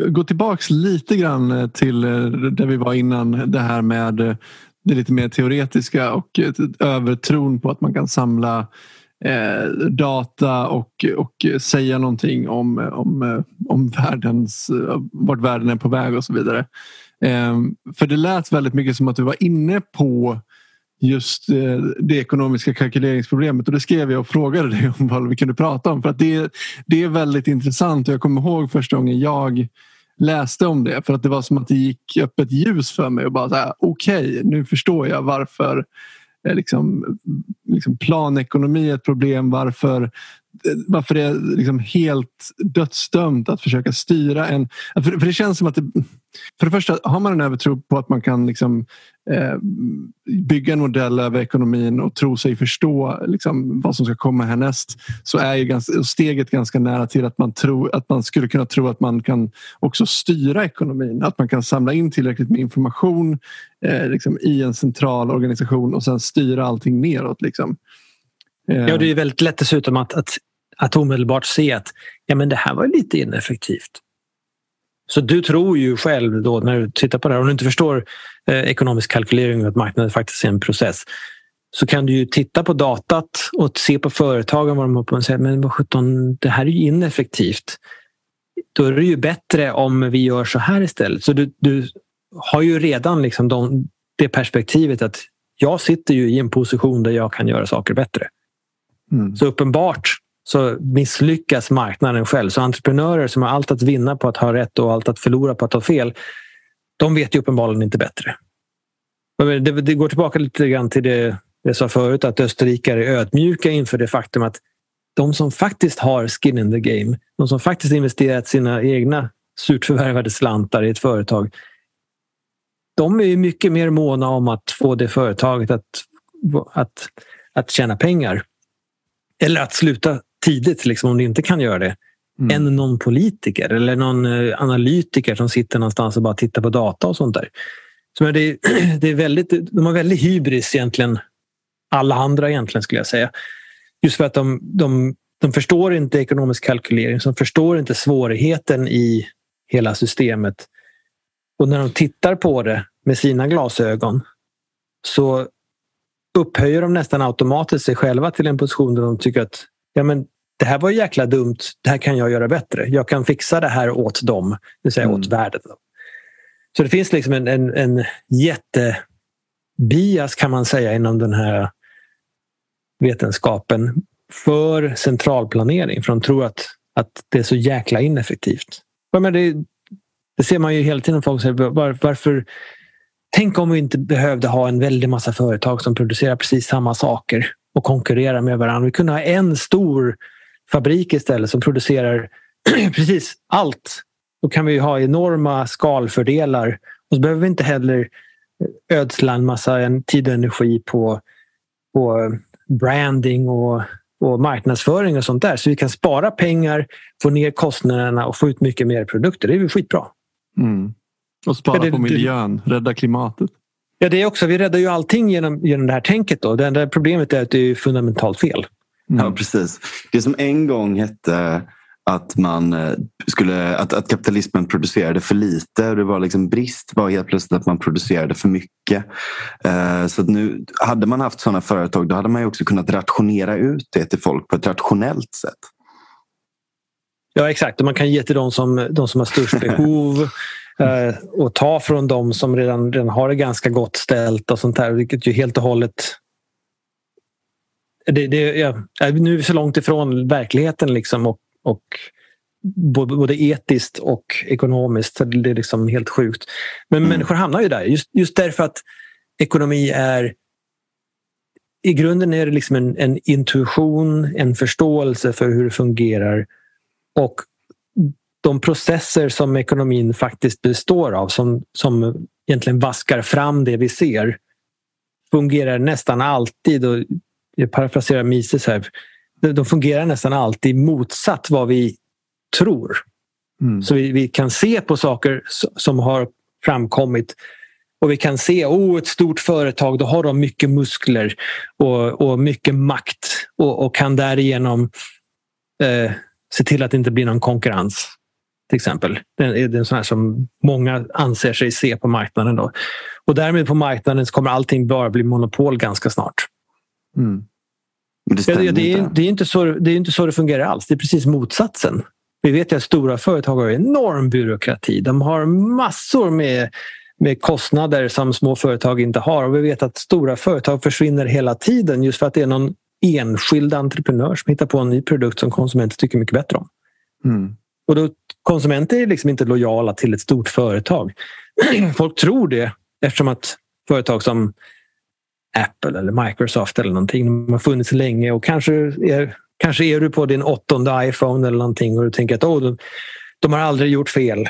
gå tillbaks lite grann eh, till eh, där vi var innan. Det här med eh, det lite mer teoretiska och övertron på att man kan samla eh, data och, och säga någonting om, om, om världens, vart världen är på väg och så vidare. Eh, för det lät väldigt mycket som att du var inne på just eh, det ekonomiska kalkyleringsproblemet och det skrev jag och frågade dig om vad vi kunde prata om. För att det, det är väldigt intressant och jag kommer ihåg första gången jag läste om det för att det var som att det gick upp ett ljus för mig och bara okej, okay, nu förstår jag varför eh, liksom, liksom planekonomi är ett problem. Varför, eh, varför det är liksom helt dödsdömt att försöka styra en... För, för det känns som att det, för det första, har man en övertro på att man kan liksom, eh, bygga en modell över ekonomin och tro sig förstå liksom, vad som ska komma härnäst så är ju ganska, steget ganska nära till att man, tror, att man skulle kunna tro att man kan också styra ekonomin. Att man kan samla in tillräckligt med information eh, liksom, i en central organisation och sen styra allting neråt. Liksom. Eh. Ja, det är väldigt lätt dessutom att, att, att omedelbart se att ja, men det här var lite ineffektivt. Så du tror ju själv då när du tittar på det här, om du inte förstår eh, ekonomisk kalkylering och att marknaden faktiskt är en process, så kan du ju titta på datat och se på företagen vad de har på och säga, men vad sjutton, det här är ju ineffektivt. Då är det ju bättre om vi gör så här istället. Så du, du har ju redan liksom de, det perspektivet att jag sitter ju i en position där jag kan göra saker bättre. Mm. Så uppenbart så misslyckas marknaden själv. Så entreprenörer som har allt att vinna på att ha rätt och allt att förlora på att ha fel, de vet ju uppenbarligen inte bättre. Det, går tillbaka lite grann till det jag sa förut, att österrikare är ödmjuka inför det faktum att de som faktiskt har skin in the game, de som faktiskt investerat sina egna surt förvärvade slantar i ett företag, de är mycket mer måna om att få det företaget att, att, att tjäna pengar. Eller att sluta tidigt liksom, om det inte kan göra det. mm. än någon politiker eller någon eh, analytiker som sitter någonstans och bara tittar på data och sånt där. Så det, är, det är väldigt, de har väldigt hybris egentligen, alla andra egentligen skulle jag säga. Just för att de, de, de förstår inte ekonomisk kalkylering, de förstår inte svårigheten i hela systemet. Och när de tittar på det med sina glasögon så upphöjer de nästan automatiskt sig själva till en position där de tycker att ja, men det här var jäkla dumt, det här kan jag göra bättre. Jag kan fixa det här åt dem, det vill säga mm. åt världen. Så det finns liksom en, en, en jättebias kan man säga inom den här vetenskapen för centralplanering. För de tror att, att det är så jäkla ineffektivt. Men det, det ser man ju hela tiden. Folk säger var, varför Tänk om vi inte behövde ha en väldig massa företag som producerar precis samma saker och konkurrerar med varandra. Vi kunde ha en stor fabrik istället som producerar precis allt. Då kan vi ha enorma skalfördelar och så behöver vi inte heller ödsla en massa tid och energi på, på branding och, och marknadsföring och sånt där. Så vi kan spara pengar, få ner kostnaderna och få ut mycket mer produkter. Det är ju skitbra. Mm. Och spara på miljön, rädda klimatet. Ja, det är också. Vi räddar ju allting genom, genom det här tänket. Då. Det enda problemet är att det är fundamentalt fel. Mm. Ja, precis. Det som en gång hette att, man eh, skulle, att, att kapitalismen producerade för lite. Och det var liksom brist var helt plötsligt att man producerade för mycket. Eh, så nu, hade man haft sådana företag då hade man också kunnat rationera ut det till folk på ett rationellt sätt. Ja exakt, och man kan ge till de som, de som har störst behov eh, och ta från de som redan, redan har det ganska gott ställt och sånt där. Vilket ju helt och hållet det, det, ja, nu är vi så långt ifrån verkligheten liksom och, och både etiskt och ekonomiskt. Det är liksom helt sjukt. Men mm. människor hamnar ju där just, just därför att ekonomi är i grunden är det liksom en, en, intuition, en förståelse för hur det fungerar. Och de processer som ekonomin faktiskt består av, som, som egentligen vaskar fram det vi ser, fungerar nästan alltid, och jag parafraserar Mises här, de fungerar nästan alltid motsatt vad vi tror. Mm. Så vi, vi, kan se på saker som har framkommit och vi kan se oh, ett stort företag, då har de mycket muskler och, och mycket makt och, och kan därigenom eh, se till att det inte blir någon konkurrens. Till exempel. Det är en sån här som många anser sig se på marknaden. Då. Och därmed på marknaden så kommer allting bara bli monopol ganska snart. Mm. Det, det, det, är, det, är, inte så, det är inte så det fungerar alls. Det är precis motsatsen. Vi vet att stora företag har enorm byråkrati. De har massor med, med kostnader som små företag inte har. Och vi vet att stora företag försvinner hela tiden just för att det är någon enskild entreprenör som hittar på en ny produkt som konsumenter tycker mycket bättre om. Mm. Och då, konsumenter är liksom inte lojala till ett stort företag. Folk tror det eftersom att företag som Apple eller Microsoft eller någonting. De har funnits länge och kanske är, kanske är du på din åttonde iPhone eller någonting och du tänker att oh, de, de har aldrig gjort fel.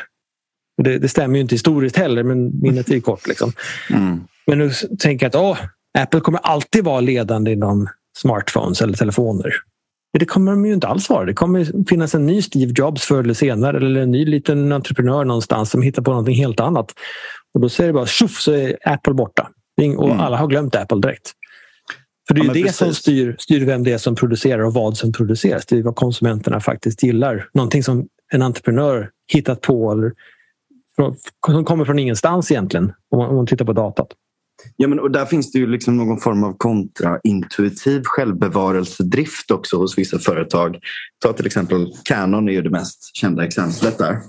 Det, det, stämmer ju inte historiskt heller men minnet är kort. Liksom. Mm. Men du tänker att oh, Apple kommer alltid vara ledande inom smartphones eller telefoner. Det kommer de ju inte alls vara. Det kommer finnas en ny Steve Jobs förr eller senare eller en ny liten entreprenör någonstans som hittar på någonting helt annat. Och då säger det bara tjoff så är Apple borta. Och mm. alla har glömt Apple direkt. För det är ja, det precis. som styr, styr vem det är som producerar och vad som produceras. Det är vad konsumenterna faktiskt gillar. Någonting som en entreprenör hittat på eller som kommer från ingenstans egentligen om man, om man tittar på datat. Ja, men, och där finns det ju liksom någon form av kontraintuitiv självbevarelsedrift också hos vissa företag. Ta till exempel Canon är ju det mest kända exemplet där.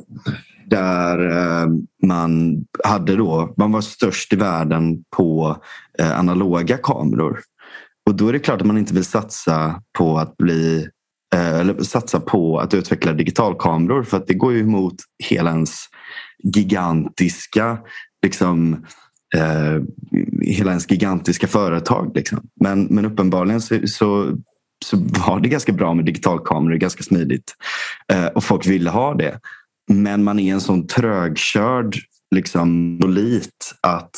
Där eh, man hade då, man var störst i världen på eh, analoga kameror. Och då är det klart att man inte vill satsa på att bli eh, eller satsa på att utveckla digitalkameror för att det går ju emot hela ens gigantiska liksom, eh, hela ens gigantiska företag. Liksom. Men, men uppenbarligen så, så, så, var det ganska bra med digitalkameror, ganska smidigt. Eh, och folk ville ha det. Men man är en sån trögkörd liksom, monolit att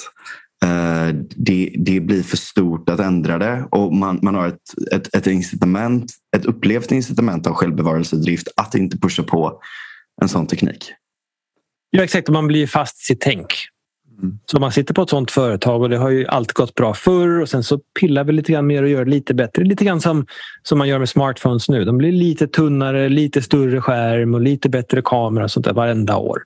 eh, det, det blir för stort att ändra det och man, man har ett, ett, ett incitament, ett upplevt incitament av självbevarelsedrift att inte pusha på en sån teknik. Ja exakt, man blir fast i sitt tänk. Mm. Så man sitter på ett sånt företag och det har ju alltid gått bra förr och sen så pillar vi lite grann mer och gör det lite bättre. Lite grann som, som man gör med smartphones nu. De blir lite tunnare, lite större skärm och lite bättre kamera och sånt där varenda år.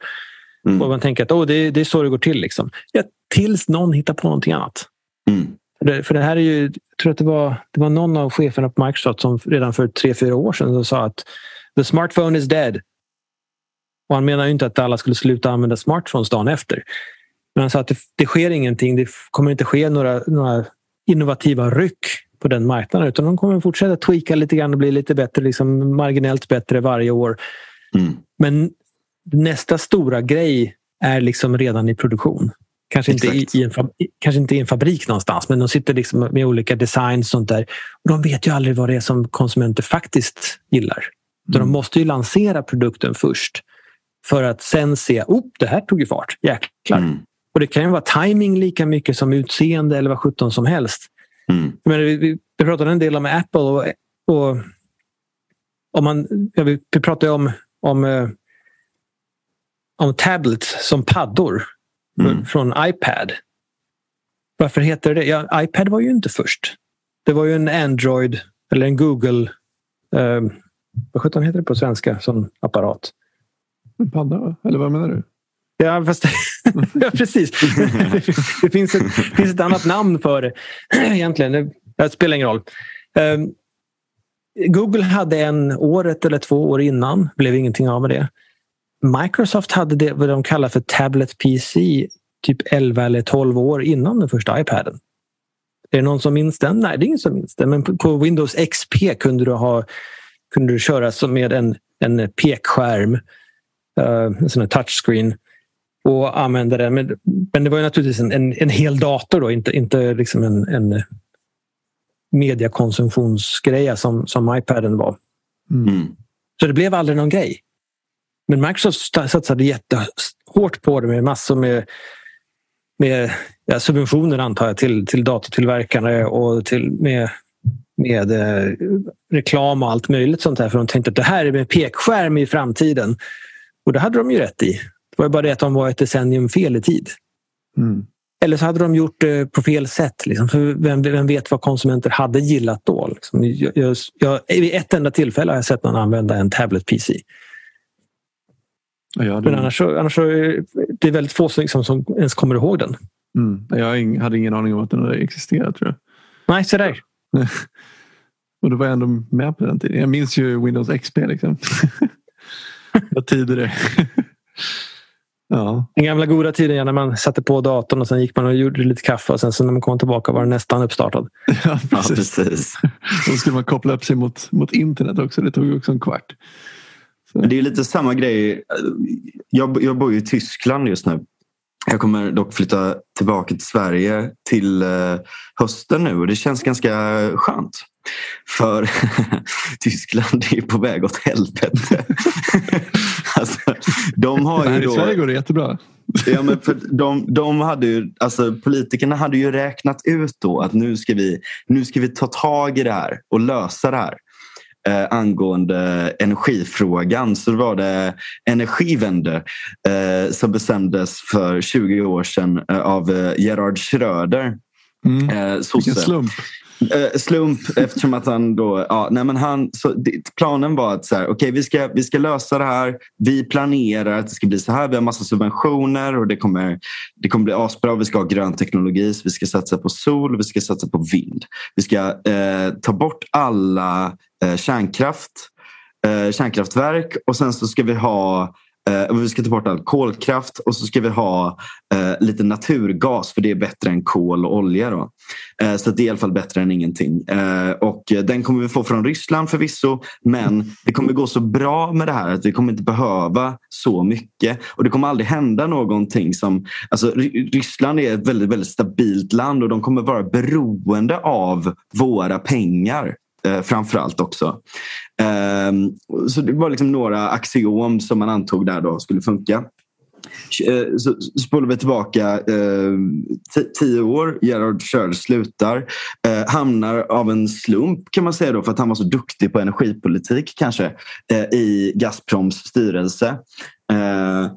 Mm. Och man tänker att oh, det, det är så det går till. Liksom. Ja, tills någon hittar på någonting annat. Mm. För, det, för det här är ju, jag tror att det var, det var någon av cheferna på Microsoft som redan för tre, fyra år sedan sa att the smartphone is dead. Och han menar ju inte att alla skulle sluta använda smartphones dagen efter. Men sa att det, det sker ingenting. Det kommer inte ske några, några innovativa ryck på den marknaden utan de kommer fortsätta tweaka lite grann och bli lite bättre, liksom marginellt bättre varje år. Mm. Men nästa stora grej är liksom redan i produktion. Kanske inte i, i, en, kanske inte i en fabrik någonstans men de sitter liksom med olika designs och sånt där. Och de vet ju aldrig vad det är som konsumenter faktiskt gillar. Mm. De måste ju lansera produkten först för att sen se, oh, det här tog ju fart, jäklar. Mm. Och det kan ju vara timing lika mycket som utseende eller vad sjutton som helst. Mm. Men vi, vi, pratade en del om Apple och, och om man, ja, vi, pratade om, om, eh, om tablets som paddor mm. från iPad. Varför heter det ja, iPad var ju inte först. Det var ju en Android eller en Google eh, vad sjutton heter det på svenska som apparat? En padda? Eller vad menar du? Ja, fast, ja precis. det finns ett, finns ett annat namn för det egentligen. Det spelar ingen roll. Um, Google hade en året eller två år innan. blev ingenting av med det. Microsoft hade det vad de kallar för Tablet PC typ 11 eller 12 år innan den första iPaden. Är det någon som minns den? Nej, det är ingen som minns den. Men på Windows XP kunde du, ha, kunde du köra med en, en pekskärm, uh, en sån här touchscreen och använda den. Men, men det var ju naturligtvis en, en, en hel dator då, inte, inte liksom en, en mediakonsumtionsgrej som, som iPaden var. Mm. Så det blev aldrig någon grej. Men Microsoft satsade jättehårt på det med massor med, med ja, subventioner antar jag till, till datortillverkare och till, med, med eh, reklam och allt möjligt sånt där. För de tänkte att det här är med pekskärm i framtiden. Och det hade de ju rätt i. Det var bara det att de var ett decennium fel i tid. Mm. Eller så hade de gjort det på fel sätt. Liksom. För vem, vem vet vad konsumenter hade gillat då? Liksom. Jag, jag, jag, vid ett enda tillfälle har jag sett någon använda en tablet-PC. Ja, det... Men annars, annars är det väldigt få som, liksom, som ens kommer ihåg den. Mm. Jag hade ingen aning om att den hade existerat tror jag. Nej, så där. Och då var jag ändå med på den tiden. Jag minns ju Windows XP. Liksom. vad tider det Ja. Den gamla goda tiden när man satte på datorn och sen gick man och gjorde lite kaffe och sen så när man kom tillbaka var den nästan uppstartad. Ja, precis. Ja, precis. Då skulle man koppla upp sig mot, mot internet också. Det tog också en kvart. Så. Det är lite samma grej. Jag, jag bor ju i Tyskland just nu. Jag kommer dock flytta tillbaka till Sverige till eh, hösten nu och det känns ganska skönt. För Tyskland är på väg åt helvete. de har ju då... I Sverige går det jättebra. ja, men för de, de hade ju, alltså, politikerna hade ju räknat ut då att nu ska, vi, nu ska vi ta tag i det här och lösa det här eh, angående energifrågan så var det Energiewende eh, som bestämdes för 20 år sedan eh, av eh, Gerhard Schröder. Mm. Eh, Vilken slump. Eh, slump eftersom att han då... Ja, nej men han, så, planen var att så här, okay, vi, ska, vi ska lösa det här. Vi planerar att det ska bli så här. Vi har massa subventioner och det kommer, det kommer bli asbra. Vi ska ha grön teknologi. vi ska satsa på sol. Vi ska satsa på vind. Vi ska eh, ta bort alla eh, kärnkraft, eh, kärnkraftverk och sen så ska vi ha Eh, vi ska ta bort all kolkraft och så ska vi ha eh, lite naturgas för det är bättre än kol och olja. Då. Eh, så det är i alla fall bättre än ingenting. Eh, och eh, den kommer vi få från Ryssland förvisso men det kommer gå så bra med det här att vi kommer inte behöva så mycket. Och det kommer aldrig hända någonting som... Alltså, Ryssland är ett väldigt, väldigt stabilt land och de kommer vara beroende av våra pengar eh, framförallt också. Eh, så det var liksom några axiom som man antog där då skulle funka. Eh, så spolar vi tillbaka eh, tio år. Gerhard Schröder slutar. Eh, hamnar av en slump kan man säga då för att han var så duktig på energipolitik kanske eh, i Gazproms styrelse. Eh,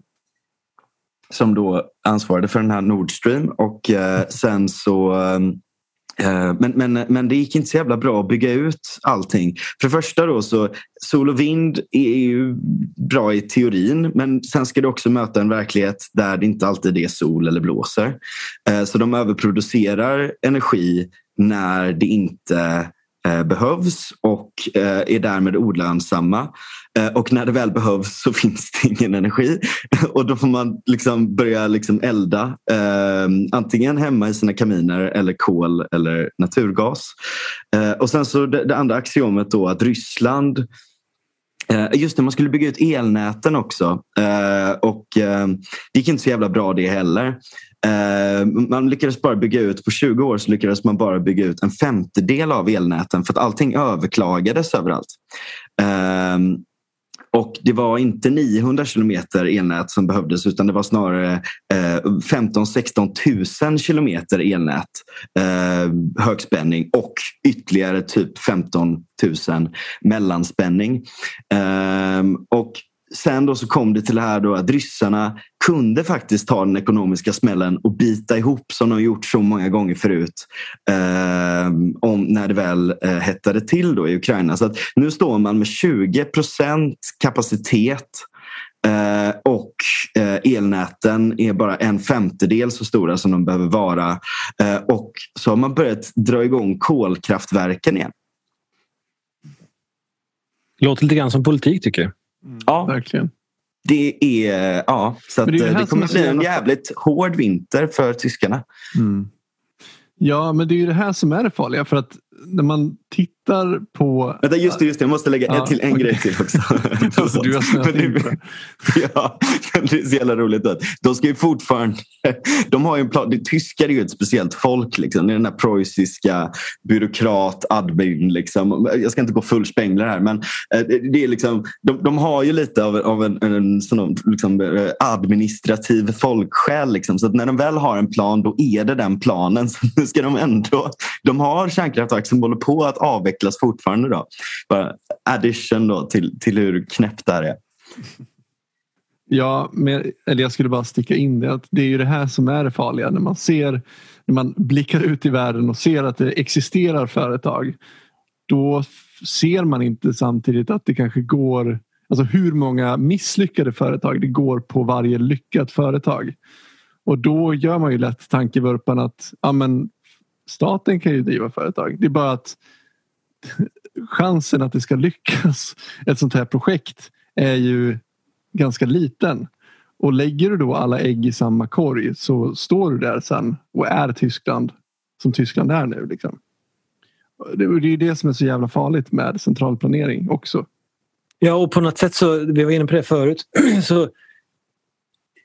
som då ansvarade för den här Nord Stream och eh, sen så Eh, Eh, men, men, men det gick inte så jävla bra att bygga ut allting. För det första då så sol och vind är ju bra i teorin men sen ska du också möta en verklighet där det inte alltid är sol eller blåser. Eh, så de överproducerar energi när det inte Eh, behövs och eh, är därmed olönsamma. Eh, och när det väl behövs så finns det ingen energi. Och då får man liksom börja liksom elda antingen hemma i sina kaminer eller kol eller naturgas. Och sen så det andra axiomet då att Ryssland Just det, man skulle bygga ut elnäten också. Och det gick inte så jävla bra det heller. Eh, man lyckades bara bygga ut, på 20 år så lyckades man bara bygga ut en femtedel av elnäten för att allting överklagades överallt. Ehm, och det var inte 900 kilometer elnät som behövdes utan det var snarare eh, 15-16 000 kilometer elnät eh, högspänning och ytterligare typ 15 000 mellanspänning. Ehm, och sen då så kom det till det här då att ryssarna kunde faktiskt ta den ekonomiska smällen och bita ihop som de gjort så många gånger förut. Eh, om när det väl eh, hettade till då i Ukraina. Så att nu står man med 20 procent kapacitet eh, och eh, elnäten är bara en femtedel så stora som de behöver vara. Eh, och så har man börjat dra igång kolkraftverken igen. Låter lite grann som politik tycker jag. Ja, verkligen. Det är, ja, så det, det, det kommer bli en jävligt hård vinter för tyskarna. Mm. Ja, men det är ju det här som är det farliga. För att när man tittar på... Vänta, just det, just det. Jag måste lägga ja, till en okay. grej till också. alltså, du har nu, ja, det är så jävla roligt. Att de ska ju fortfarande... De har ju en plan. Det, tyskar är ju ett speciellt folk. Liksom. Det är den där preussiska byråkrat, admin. Liksom. Jag ska inte gå full spengler här men eh, det är liksom, de, de har ju lite av, av en, en sån, liksom, eh, administrativ folksjäl. Liksom. Så när de väl har en plan då är det den planen. Så nu ska de ändå... De har kärnkraftverk som håller på att utvecklas fortfarande. Då. Bara addition då till, till hur knäppt det här är. Ja, men, eller jag skulle bara sticka in det att det är ju det här som är det farliga när man ser när man blickar ut i världen och ser att det existerar företag. Då ser man inte samtidigt att det kanske går Alltså hur många misslyckade företag det går på varje lyckat företag. Och då gör man ju lätt tankevurpan att ja, men staten kan ju driva företag. Det är bara att chansen att det ska lyckas ett sånt här projekt är ju ganska liten. Och lägger du då alla ägg i samma korg så står du där sen och är Tyskland som Tyskland är nu. Liksom. Det är ju det som är så jävla farligt med centralplanering också. Ja, och på något sätt så, vi var inne på det förut, så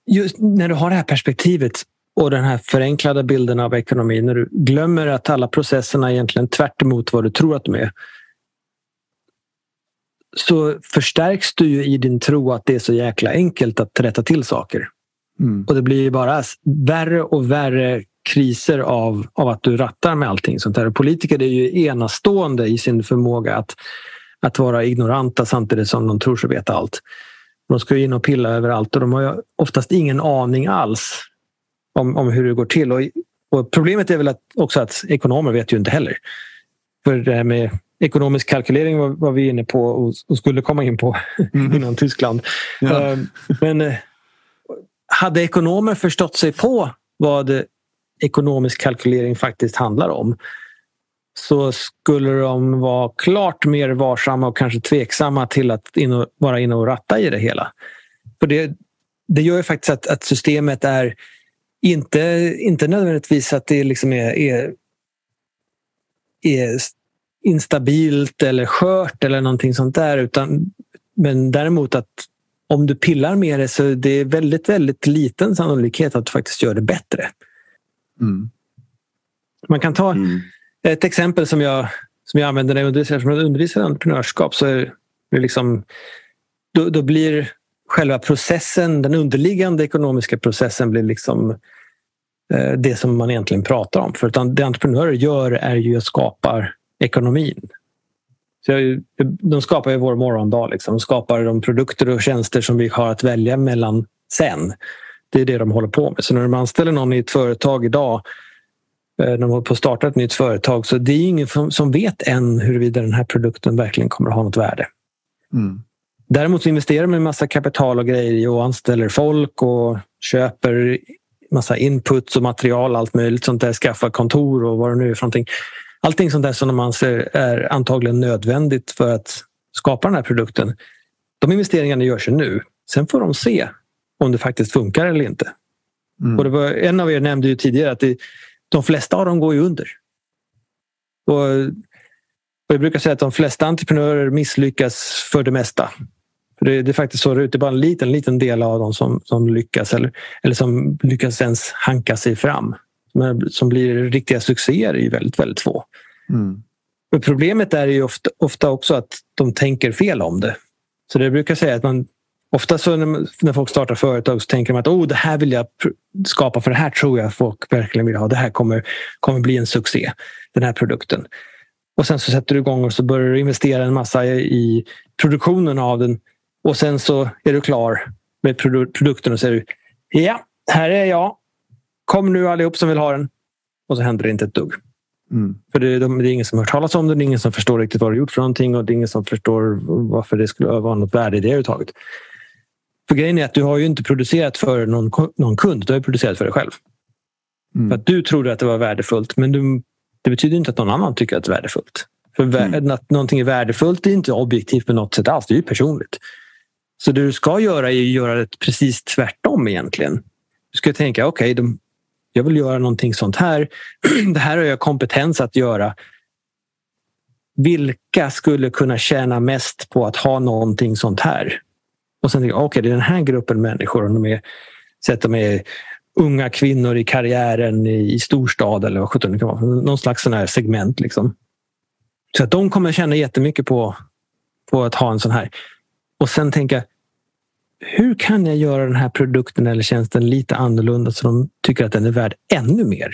just när du har det här perspektivet och den här förenklade bilden av ekonomin när du glömmer att alla processerna egentligen tvärt vad du tror att de är så förstärks du ju i din tro att det är så jäkla enkelt att rätta till saker. Mm. Och det blir bara värre och värre kriser av, av att du rattar med allting sånt här. Politiker är ju enastående i sin förmåga att, att vara ignoranta samtidigt som de tror sig veta allt. De ska in och pilla överallt och de har oftast ingen aning alls om, om hur det går till. Och, och problemet är väl att, också att ekonomer vet ju inte heller. För det här med ekonomisk kalkylering var, var vi inne på och, och skulle komma in på mm. innan Tyskland. Ja. Ehm, men eh, hade ekonomer förstått sig på vad ekonomisk kalkylering faktiskt handlar om så skulle de vara klart mer varsamma och kanske tveksamma till att in och, vara inne och ratta i det hela. För det, det gör ju faktiskt att, att systemet är inte, inte nödvändigtvis att det liksom är, är, är instabilt eller skört eller någonting sånt där. Utan, men däremot att om du pillar med det så det är väldigt, väldigt liten sannolikhet att du faktiskt gör det bättre. Mm. Man kan ta mm. ett exempel som jag, som jag använder när jag undervisar, som jag undervisar i entreprenörskap. Så är det liksom, då, då blir själva processen, den underliggande ekonomiska processen blir liksom det som man egentligen pratar om. För utan det entreprenörer gör är ju att skapa ekonomin. Så de skapar ju vår morgondag. Liksom. De skapar de produkter och tjänster som vi har att välja mellan sen. Det är det de håller på med. Så när de anställer någon i ett företag idag eh, när de håller på att starta ett nytt företag så det är ingen som vet än huruvida den här produkten verkligen kommer att ha något värde. Mm. Däremot investerar man massa kapital och grejer och anställer folk och köper massa inputs och material, allt möjligt sånt där, skaffar kontor och vad det nu är för någonting. Allting sånt där som man anser är antagligen nödvändigt för att skapa den här produkten. De investeringarna görs ju nu. Sen får de se om det faktiskt funkar eller inte. Mm. Och det var, en av er nämnde ju tidigare att det, de flesta av dem går ju under. Och, och jag brukar säga att de flesta entreprenörer misslyckas för det mesta. För det, det är faktiskt så det är bara en liten, liten del av dem som, som lyckas eller, eller som lyckas ens hanka sig fram. Som, som blir riktiga succéer är ju väldigt, väldigt få. Mm. problemet är ju ofta, ofta också att de tänker fel om det. Så det brukar säga att man Ofta så när, när folk startar företag så tänker de att oh, det här vill jag skapa för det här tror jag folk verkligen vill ha. Det här kommer, kommer bli en succé, den här produkten. Och sen så sätter du igång och så börjar du investera en massa i produktionen av den och sen så är du klar med produkten och säger ja, här är jag. Kom nu allihop som vill ha den. Och så händer det inte ett dugg. Mm. För det, det, är ingen som har hört talas om den, det är ingen som förstår riktigt vad du gjort för någonting och det är ingen som förstår varför det skulle vara något värde i det överhuvudtaget. För grejen är att du har ju inte producerat för någon, någon kund, du har producerat för dig själv. Mm. För att du trodde att det var värdefullt men du, det betyder inte att någon annan tycker att det är värdefullt. För mm. att någonting är värdefullt är inte objektivt på något sätt alls, det är ju personligt. Så det du ska göra är att göra det precis tvärtom egentligen. Du ska tänka, okej, okay, jag vill göra någonting sånt här. Det här har jag kompetens att göra. Vilka skulle kunna tjäna mest på att ha någonting sånt här? Och sen tänker jag, okej, okay, det är den här gruppen människor. Om de är, säg de är unga kvinnor i karriären i storstad eller vad sjutton det kan vara. Någon slags sån här segment. Liksom. Så att de kommer tjäna jättemycket på, på att ha en sån här. Och sen tänka, hur kan jag göra den här produkten eller tjänsten lite annorlunda så de tycker att den är värd ännu mer?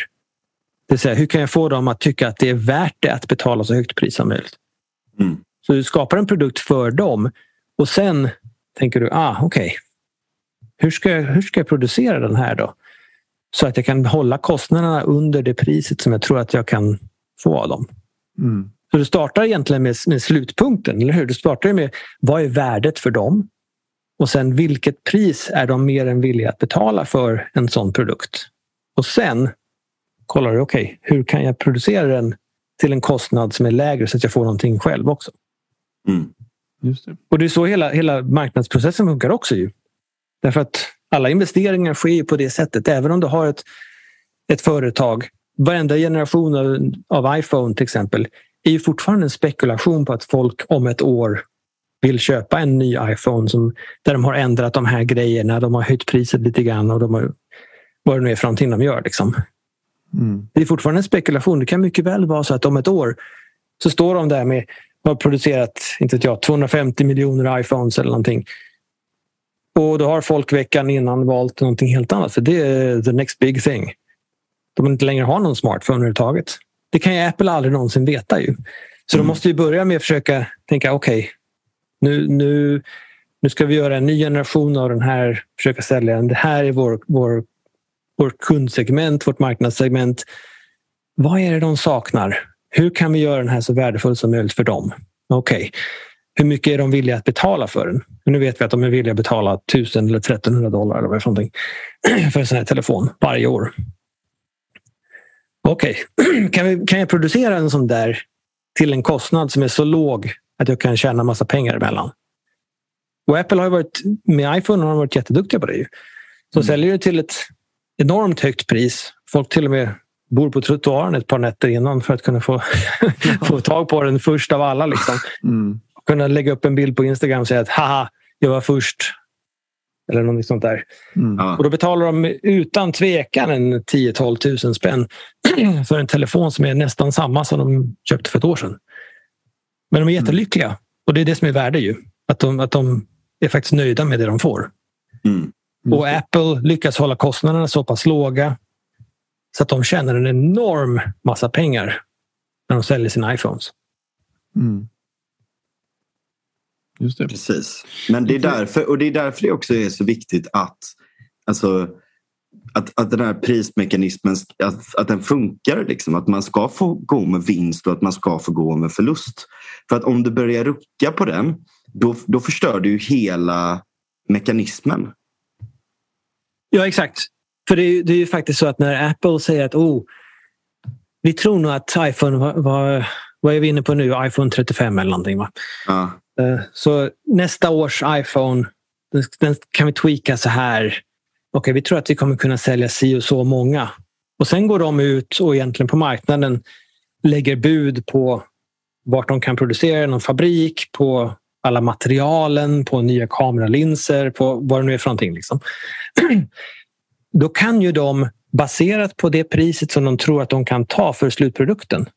Det vill säga, hur kan jag få dem att tycka att det är värt det att betala så högt pris som möjligt? Mm. Så du skapar en produkt för dem och sen tänker du, ah, okej. Okay. Hur, ska jag, hur ska jag producera den här då? Så att jag kan hålla kostnaderna under det priset som jag tror att jag kan få av dem. Mm. Så du startar egentligen med, med slutpunkten, eller hur? Du startar med vad är värdet för dem? Och sen vilket pris är de mer än villiga att betala för en sån produkt? Och sen kollar du, okej, okay, hur kan jag producera den till en kostnad som är lägre så att jag får någonting själv också? Mm. Just det. Och det är så hela, hela marknadsprocessen funkar också. Ju. Därför att alla investeringar sker på det sättet. Även om du har ett, ett företag. Varenda generation av, av iPhone till exempel är ju fortfarande en spekulation på att folk om ett år vill köpa en ny iPhone som, där de har ändrat de här grejerna. De har höjt priset lite grann och de har, vad det nu är för någonting de gör. Liksom. Mm. Det är fortfarande en spekulation. Det kan mycket väl vara så att om ett år så står de där med har producerat inte vet jag, 250 miljoner iPhones eller någonting. Och då har folk veckan innan valt någonting helt annat för det är the next big thing. De inte längre har någon smartphone överhuvudtaget. Det kan ju Apple aldrig någonsin veta. ju. Så mm. de måste ju börja med att försöka tänka okej, okay, nu, nu, nu ska vi göra en ny generation av den här, försöka sälja den. Det här är vår, vår, vår kundsegment, vårt marknadssegment. Vad är det de saknar? Hur kan vi göra den här så värdefull som möjligt för dem? Okej, okay. hur mycket är de villiga att betala för den? Nu vet vi att de är villiga att betala 1000 eller 1300 dollar eller vad för, för en sån här telefon varje år. Okej, okay. kan, kan jag producera en sån där till en kostnad som är så låg att jag kan tjäna massa pengar emellan? Och Apple har varit, med iPhone har de varit jätteduktiga på det. Så mm. säljer du till ett enormt högt pris. Folk till och med bor på trottoaren ett par nätter innan för att kunna få, få tag på den först av alla. Liksom. Mm. Kunna lägga upp en bild på Instagram och säga att haha, jag var först. Eller något sånt där. Mm. Och då betalar de utan tvekan en 10-12 tusen spänn för en telefon som är nästan samma som de köpte för ett år sedan. Men de är jättelyckliga. Och det är det som är värde ju. Att de, att de är faktiskt nöjda med det de får. Mm. Och Apple lyckas hålla kostnaderna så pass låga så att de tjänar en enorm massa pengar när de säljer sina iPhones. Mm. Just det. Precis. Men det är därför, och det är därför det också är så viktigt att, alltså, att, att den här prismekanismen att, att den funkar. Liksom. Att man ska få gå med vinst och att man ska få gå med förlust. För att om du börjar rucka på den, då, då förstör du hela mekanismen. Ja, exakt. För det är, det är ju faktiskt så att när Apple säger att oh, vi tror nog att iPhone, vad, vad, vad är vi inne på nu? iPhone 35 eller någonting. Va? Ja. Eh, så nästa års iPhone, den, kan vi tweaka så här. Okej, vi tror att vi kommer kunna sälja si och så många. Och sen går de ut och egentligen på marknaden lägger bud på vart de kan producera någon fabrik, på alla materialen, på nya kameralinser, på vad det nu är för någonting. Liksom. Då kan ju de, baserat på det priset som de tror att de kan ta för slutprodukten,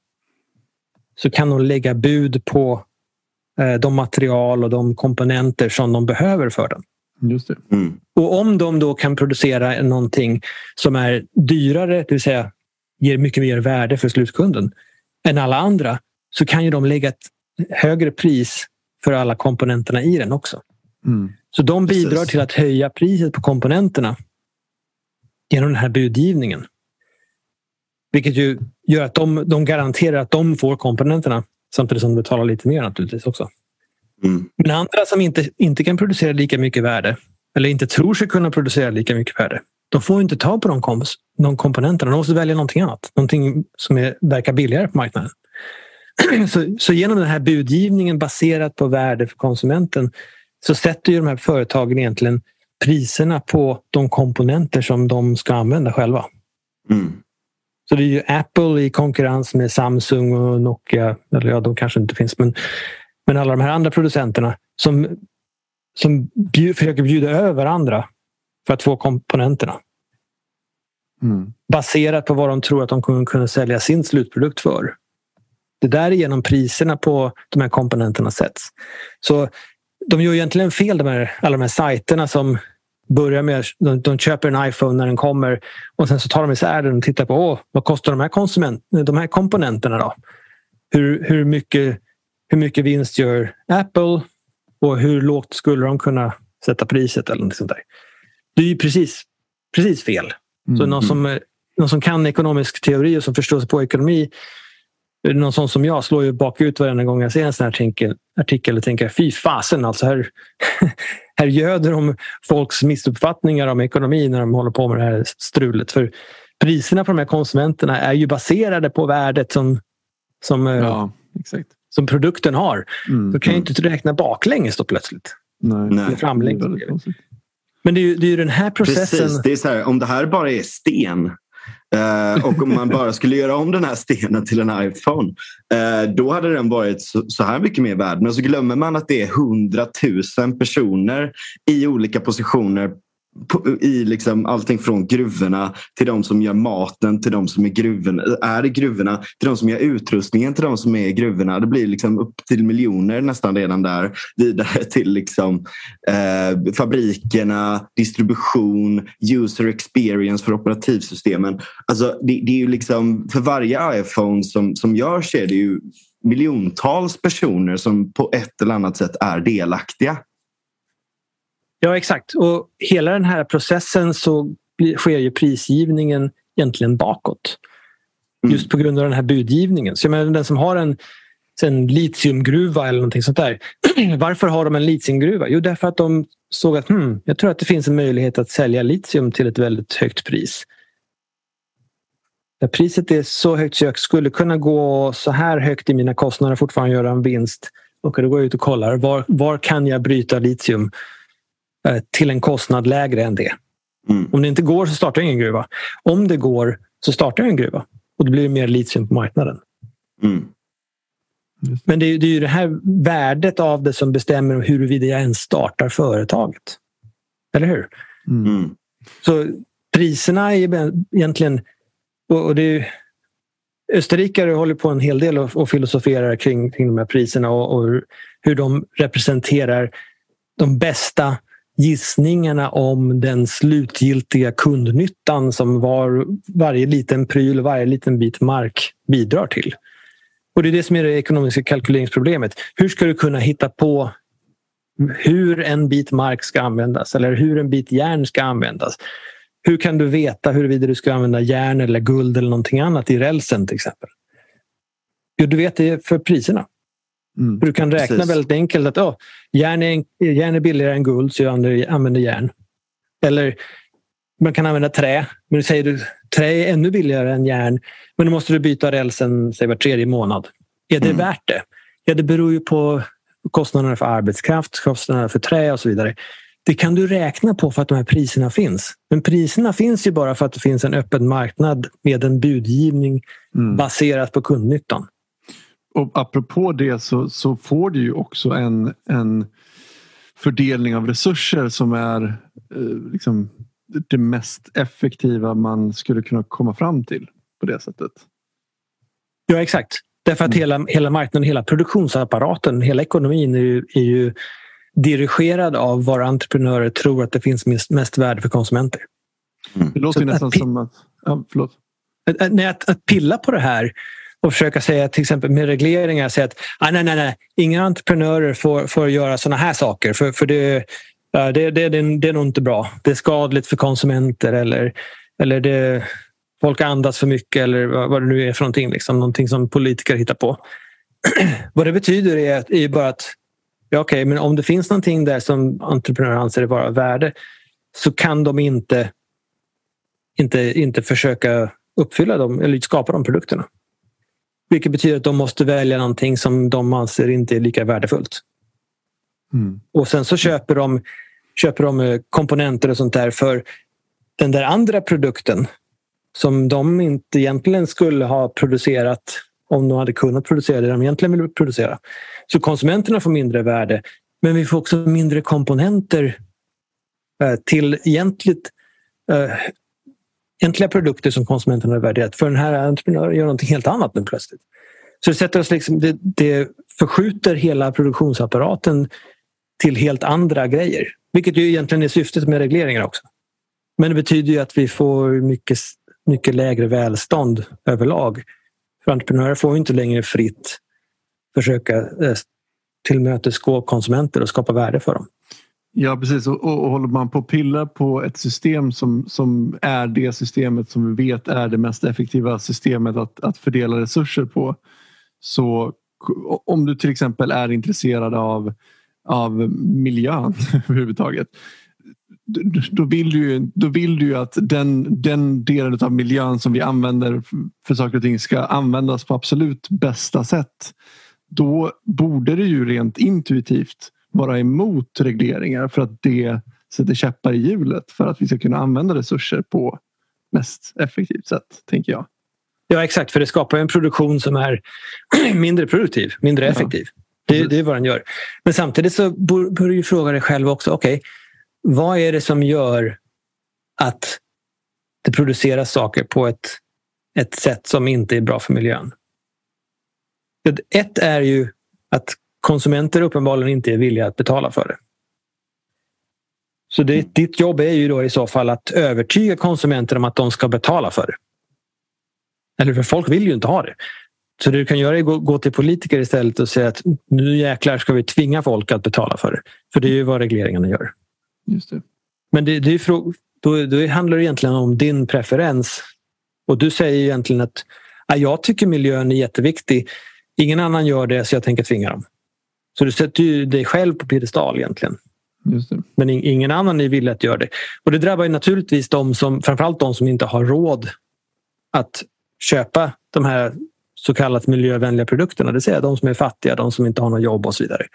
så kan de lägga bud på de material och de komponenter som de behöver för den. Just det. Mm. Och om de då kan producera någonting som är dyrare, det vill säga ger mycket mer värde för slutkunden än alla andra, så kan ju de lägga ett högre pris för alla komponenterna i den också. Mm. Så de Precis. bidrar till att höja priset på komponenterna genom den här budgivningen. Vilket ju gör att de, de garanterar att de får komponenterna samtidigt som de betalar lite mer naturligtvis också. Mm. Men andra som inte, inte kan producera lika mycket värde eller inte tror sig kunna producera lika mycket värde. De får inte ta på de, kom, de komponenterna. De måste välja någonting annat. Någonting som är, verkar billigare på marknaden. så, så genom den här budgivningen baserat på värde för konsumenten så sätter ju de här företagen egentligen priserna på de komponenter som de ska använda själva. Mm. Så det är ju Apple i konkurrens med Samsung och Nokia. Eller ja, de kanske inte finns. Men, men alla de här andra producenterna som, som bjud, försöker bjuda över varandra för att få komponenterna. Mm. Baserat på vad de tror att de kommer kunna sälja sin slutprodukt för. Det där är genom priserna på de här komponenterna sätts. Så de gör egentligen fel, de här, alla de här sajterna som börjar med de, de köper en iPhone när den kommer och sen så tar de isär den och tittar på Åh, vad kostar de här, konsument, de här komponenterna. då? Hur, hur, mycket, hur mycket vinst gör Apple och hur lågt skulle de kunna sätta priset eller något sånt där. Det är ju precis, precis fel. Så Mm. någon som, någon som kan ekonomisk teori och som förstår sig på ekonomi någon sån som jag slår ju bakut varenda gång jag ser en sån här artikel, artikel och tänker fy fasen alltså här, här göder de folks missuppfattningar om ekonomi när de håller på med det här strulet. För priserna på de här konsumenterna är ju baserade på värdet som, som, eh, Ja, exakt. som produkten har. Mm. Då kan jag inte räkna baklänges då plötsligt. Nej. Eller framlänges. Men det är ju, det är ju den här processen. Precis, det är så här, om det här bara är sten Eh, och om man bara skulle göra om den här stenen till en iPhone eh, då hade den varit så, så här mycket mer värd. Men så glömmer man att det är hundratusen personer i olika positioner i liksom allting från gruvorna till de som gör maten, till de som är, gruvorna, är i gruvorna, till de som gör utrustningen, till de som är i gruvorna. Det blir liksom upp till miljoner nästan redan där. Vidare till liksom, eh, fabrikerna, distribution, user experience för operativsystemen. Alltså, det, det är ju liksom, för varje iPhone som, som görs är det ju miljontals personer som på ett eller annat sätt är delaktiga. Ja, exakt. Och hela den här processen så sker ju prisgivningen egentligen bakåt. Mm. Just på grund av den här budgivningen. Så jag menar, den som har en, en litiumgruva eller någonting sånt där. Varför har de en litiumgruva? Jo, därför att de såg att hmm, jag tror att det finns en möjlighet att sälja litium till ett väldigt högt pris. Där priset är så högt så jag skulle kunna gå så här högt i mina kostnader och fortfarande göra en vinst. Och då går jag ut och kollar var, var kan jag bryta litium till en kostnad lägre än det. Mm. Om det inte går så startar jag ingen gruva. Om det går så startar jag en gruva och då blir det mer litium på marknaden. Mm. Men det är, det är ju det här värdet av det som bestämmer huruvida jag ens startar företaget. Eller hur? Mm. Mm. Så priserna är egentligen... Och, och det är, ju- Österrikare håller på en hel del och, och filosoferar kring, kring de här priserna och, och hur- hur de representerar de bästa gissningarna om den slutgiltiga kundnyttan som var, varje liten pryl och varje liten bit mark bidrar till. Och Det är det som är det ekonomiska kalkyleringsproblemet. Hur ska du kunna hitta på hur en bit mark ska användas eller hur en bit järn ska användas? Hur kan du veta huruvida du ska använda järn eller guld eller någonting annat i rälsen till exempel? Jo, du vet det för priserna. Mm, du kan räkna precis. väldigt enkelt att oh, järn, är, järn är billigare än guld så jag använder järn. Eller man kan använda trä. Men du säger du trä är ännu billigare än järn. Men då måste du byta rälsen säg, var tredje månad. Är det mm. värt det? Ja, det beror ju på kostnaderna för arbetskraft, kostnaderna för trä och så vidare. Det kan du räkna på för att de här priserna finns. Men priserna finns ju bara för att det finns en öppen marknad med en budgivning mm. baserat på kundnyttan och apropå det så, så får du ju också en, en fördelning av resurser som är eh, liksom det mest effektiva man skulle kunna komma fram till på det sättet. Ja exakt. Därför att mm. hela, hela marknaden, hela produktionsapparaten, hela ekonomin är ju, är ju dirigerad av var entreprenörer tror att det finns mest, mest värde för konsumenter. Mm. Det låter nästan att, som att... Ja, förlåt. Att, att, att pilla på det här och försöka säga till exempel med regleringar säga att ah, nej, nej, nej, inga entreprenörer får, får göra sådana här saker för, för det, det, det, det, det är nog inte bra. Det är skadligt för konsumenter eller, eller det, folk andas för mycket eller vad det nu är för någonting. Liksom, någonting som politiker hittar på. vad det betyder är, är bara att ja, okay, men om det finns någonting där som entreprenörer anser vara värde så kan de inte, inte, inte försöka uppfylla dem eller skapa de produkterna. Vilket betyder att de måste välja någonting som de anser inte är lika värdefullt. Mm. Och sen så köper de, köper de eh, komponenter och sånt där för den där andra produkten som de inte egentligen skulle ha producerat om de hade kunnat producera det de egentligen ville producera. Så konsumenterna får mindre värde men vi får också mindre komponenter eh, till egentligt egentliga produkter som konsumenterna har värderat. För den här entreprenören gör något helt annat nu plötsligt. Så det, sätter oss liksom, det, det förskjuter hela produktionsapparaten till helt andra grejer. Vilket ju egentligen är syftet med regleringar också. Men det betyder ju att vi får mycket, mycket lägre välstånd överlag. För entreprenörer får inte längre fritt försöka eh, tillmötesgå konsumenter och skapa värde för dem. Ja precis och, och, och håller man på att pilla på ett system som, som är det systemet som vi vet är det mest effektiva systemet att, att fördela resurser på. Så om du till exempel är intresserad av, av miljön överhuvudtaget då vill du ju, då vill du ju att den, den delen av miljön som vi använder för saker och ting ska användas på absolut bästa sätt. Då borde det ju rent intuitivt vara emot regleringar för att det sätter käppar i hjulet för att vi ska kunna använda resurser på mest effektivt sätt, tänker jag. Ja exakt, för det skapar en produktion som är mindre produktiv, mindre effektiv. Ja. Det, det, är vad den gör. Men samtidigt så bör du fråga dig själv också, okej, okay, vad är det som gör att det produceras saker på ett, ett sätt som inte är bra för miljön? Ett är ju att konsumenter uppenbarligen inte är villiga att betala för det. Så det, ditt jobb är ju då i så fall att övertyga konsumenter om att de ska betala för det. Eller för folk vill ju inte ha det. Så det du kan göra är att gå till politiker istället och säga att nu jäklar ska vi tvinga folk att betala för det. För det är ju vad regleringarna gör. Just det. Men det, det är, då, då handlar det egentligen om din preferens. Och du säger egentligen att jag tycker miljön är jätteviktig. Ingen annan gör det så jag tänker tvinga dem. Så du sätter ju dig själv på piedestal egentligen. Men ingen annan är villig att göra det. Och det drabbar ju naturligtvis de som, framförallt de som inte har råd att köpa de här så kallat miljövänliga produkterna. Det vill säga de som är fattiga, de som inte har något jobb och så vidare.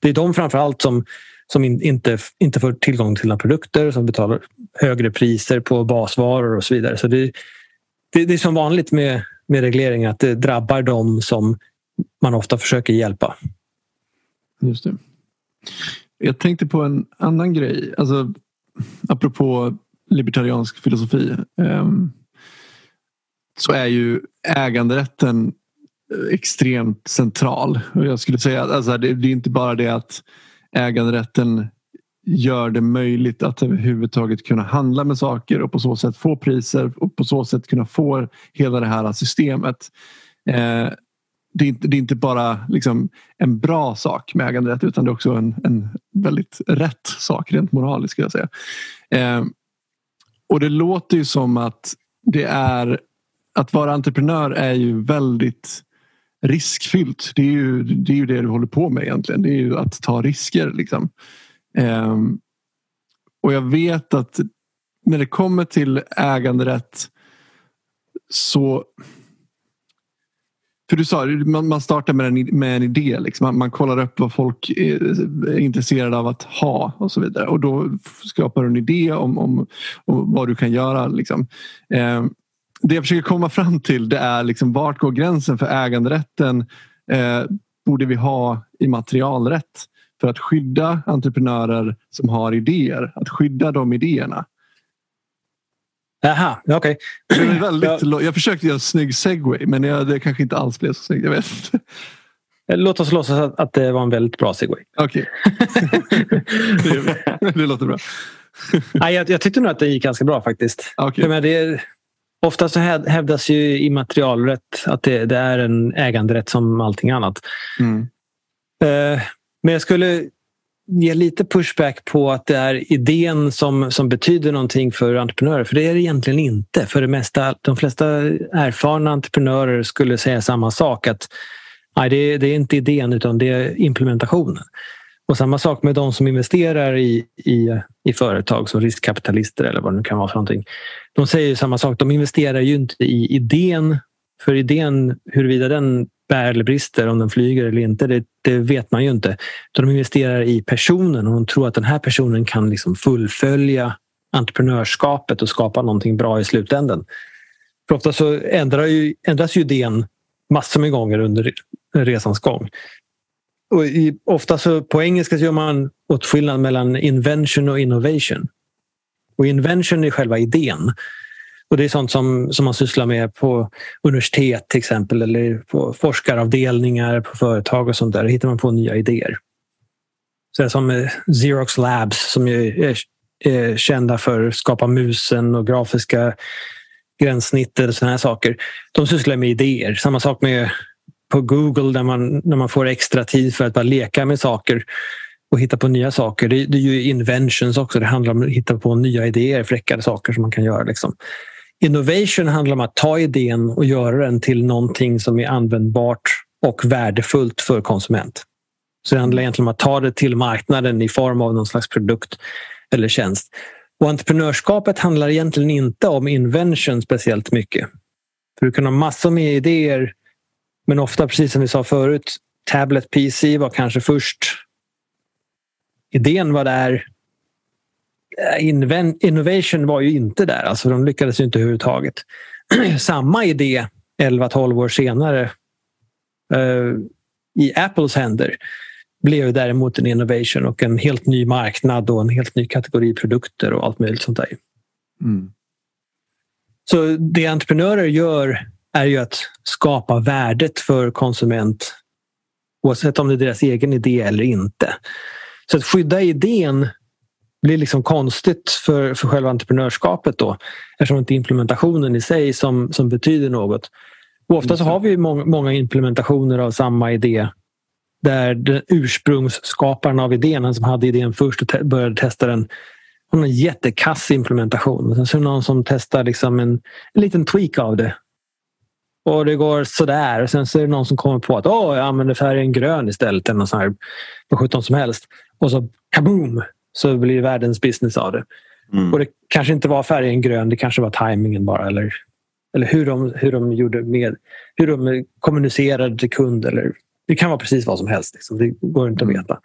Det är de framförallt som, som inte, inte får tillgång till några produkter, som betalar högre priser på basvaror och så vidare. Så det, det, det är som vanligt med, med regleringar att det drabbar de som man ofta försöker hjälpa. Just det. Jag tänkte på en annan grej. Alltså, apropå libertariansk filosofi. Ehm, så är ju äganderätten extremt central. Och jag skulle säga att alltså, det, det är inte bara det att äganderätten gör det möjligt att överhuvudtaget kunna handla med saker och på så sätt få priser och på så sätt kunna få hela det här systemet. Eh, det, är inte, det är inte bara liksom en bra sak med äganderätt utan det är också en, en väldigt rätt sak rent moraliskt. Skulle jag säga. Eh, och det låter ju som att det är att vara entreprenör är ju väldigt riskfyllt. Det är ju det, är ju det du håller på med egentligen. Det är ju att ta risker. Liksom. Eh, och jag vet att när det kommer till äganderätt så för du sa man, man startar med en, med en idé. Liksom. Man, man, kollar upp vad folk är, intresserade av att ha och så vidare. Och då skapar du en idé om, om, om vad du kan göra. Liksom. Eh, det jag försöker komma fram till det är liksom, vart går gränsen för äganderätten? Eh, borde vi ha i materialrätt? För att skydda entreprenörer som har idéer. Att skydda de idéerna. Jaha, okej. Okay. väldigt, jag försökte göra en snygg segway men jag, det kanske inte alls blev så snyggt. Jag vet eh, Låt oss låtsas att det var en väldigt bra segway. Okej. Okay. det, det låter bra. Nej, jag, jag tyckte nog att det gick ganska bra faktiskt. Okay. Men det, ofta så hävdas ju immaterialrätt att det, det, är en äganderätt som allting annat. Mm. Uh, men jag skulle ge lite pushback på att det är idén som, som betyder någonting för entreprenörer. För det är det egentligen inte. För det mesta, de flesta erfarna entreprenörer skulle säga samma sak. att nej, det, är, det är inte idén utan det är implementationen. Och samma sak med de som investerar i, i, i företag som riskkapitalister eller vad det nu kan vara för någonting. De säger samma sak. De investerar ju inte i idén. För idén, huruvida den bär eller brister, om den flyger eller inte, det, det vet man ju inte. de investerar i personen och de tror att den här personen kan liksom fullfölja entreprenörskapet och skapa någonting bra i slutändan. För ofta så ändrar ju, ändras ju idén massor med gånger under resans gång. Och i, ofta så på engelska så gör man åtskillnad mellan invention och innovation. Och invention är själva idén. Och det är sånt som, som man sysslar med på universitet till exempel eller på forskaravdelningar på företag och sånt där. Då hittar man på nya idéer. Så som eh, Xerox Labs som är, är kända för att skapa musen och grafiska gränssnitt och sådana här saker. De sysslar med idéer. Samma sak med på Google där man, när man får extra tid för att bara leka med saker och hitta på nya saker. Det, det är ju inventions också. Det handlar om att hitta på nya idéer, fräckare saker som man kan göra. Liksom. Innovation handlar om att ta idén och göra den till någonting som är användbart och värdefullt för konsument. Så det handlar egentligen om att ta det till marknaden i form av någon slags produkt eller tjänst. Och entreprenörskapet handlar egentligen inte om invention speciellt mycket. För du kan ha massor med idéer men ofta, precis som vi sa förut, Tablet PC var kanske först. Idén var där. Innovation var ju inte där, alltså de lyckades inte överhuvudtaget. Samma idé 11-12 år senare uh, i Apples händer blev däremot en innovation och en helt ny marknad och en helt ny kategori produkter och allt möjligt sånt där. Mm. Så det entreprenörer gör är ju att skapa värdet för konsument oavsett om det är deras egen idé eller inte. Så att skydda idén blir liksom konstigt för, för själva entreprenörskapet då eftersom det inte är implementationen i sig som, som betyder något. Och ofta så har vi många, många implementationer av samma idé där den ursprungsskaparen av idén, han som hade idén först och te började testa den, har en jättekass implementation. Sen så är det någon som testar liksom en, en liten tweak av det och det går sådär. Och sen så är det någon som kommer på att Åh, jag använder färgen grön istället. Eller något sånt här, vad sjutton som helst. Och så kaboom! Så blir världens business av det. Mm. Och det kanske inte var färgen grön, det kanske var tajmingen bara. Eller, eller hur, de, hur de gjorde med, hur de kommunicerade till kund. Eller, det kan vara precis vad som helst. Liksom. Det går inte att mm. veta.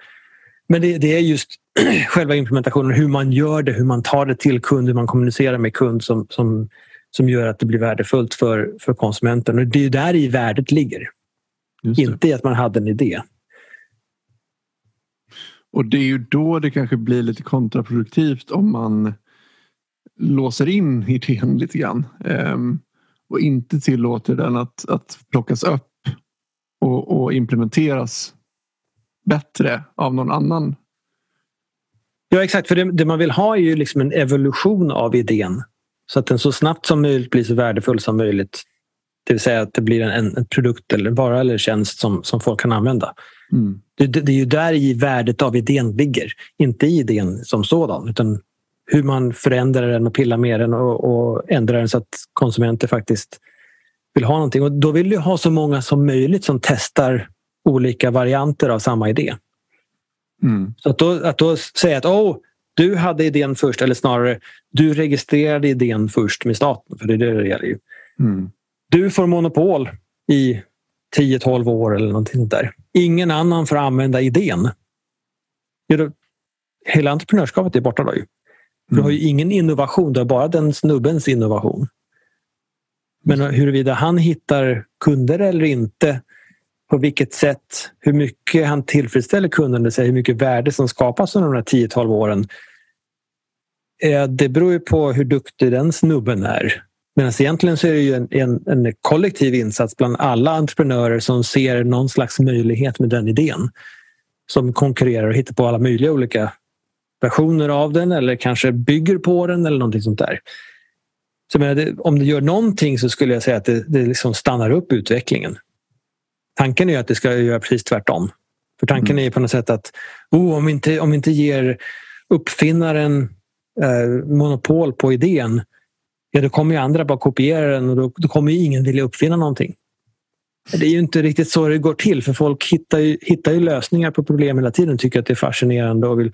Men det, det är just själva implementationen, hur man gör det, hur man tar det till kund, hur man kommunicerar med kund som, som som gör att det blir värdefullt för, för konsumenten. Och det är där i värdet ligger. Inte i att man hade en idé. Och det är ju då det kanske blir lite kontraproduktivt om man låser in idén lite grann. Um, och inte tillåter den att, att plockas upp och, och implementeras bättre av någon annan Ja exakt, för det, det, man vill ha är ju liksom en evolution av idén. Så att den så snabbt som möjligt blir så värdefull som möjligt. Det vill säga att det blir en, en produkt eller vara eller tjänst som, som folk kan använda. Mm. Det, det, är ju där i värdet av idén ligger. Inte i idén som sådan utan hur man förändrar den och pillar med den och, och ändrar den så att konsumenter faktiskt vill ha någonting. Och då vill du ha så många som möjligt som testar olika varianter av samma idé. Mm. Så att då, att då säga att oh, du hade idén först, eller snarare du registrerade idén först med staten, för det är det det gäller. Ju. Mm. Du får monopol i 10-12 år eller någonting sånt där. Ingen annan får använda idén. Hela entreprenörskapet är borta då ju. Du har ju mm. ingen innovation, du har bara den snubbens innovation. Men huruvida han hittar kunder eller inte, på vilket sätt, hur mycket han tillfredsställer kunden, hur mycket värde som skapas under de här 10-12 åren. Det beror ju på hur duktig den snubben är. Medan egentligen så är det ju en, en, en, kollektiv insats bland alla entreprenörer som ser någon slags möjlighet med den idén. Som konkurrerar och hittar på alla möjliga olika versioner av den eller kanske bygger på den eller någonting sånt där. Så menar, om det gör någonting så skulle jag säga att det, det liksom stannar upp utvecklingen. Tanken är att det ska göra precis tvärtom. För tanken mm. är på något sätt att oh, om, vi inte, om vi inte ger uppfinnaren eh, monopol på idén ja, då kommer ju andra bara kopiera den och då, då kommer ingen vilja uppfinna någonting. Det är ju inte riktigt så det går till för folk hittar ju, hittar ju lösningar på problem hela tiden tycker att det är fascinerande och vill,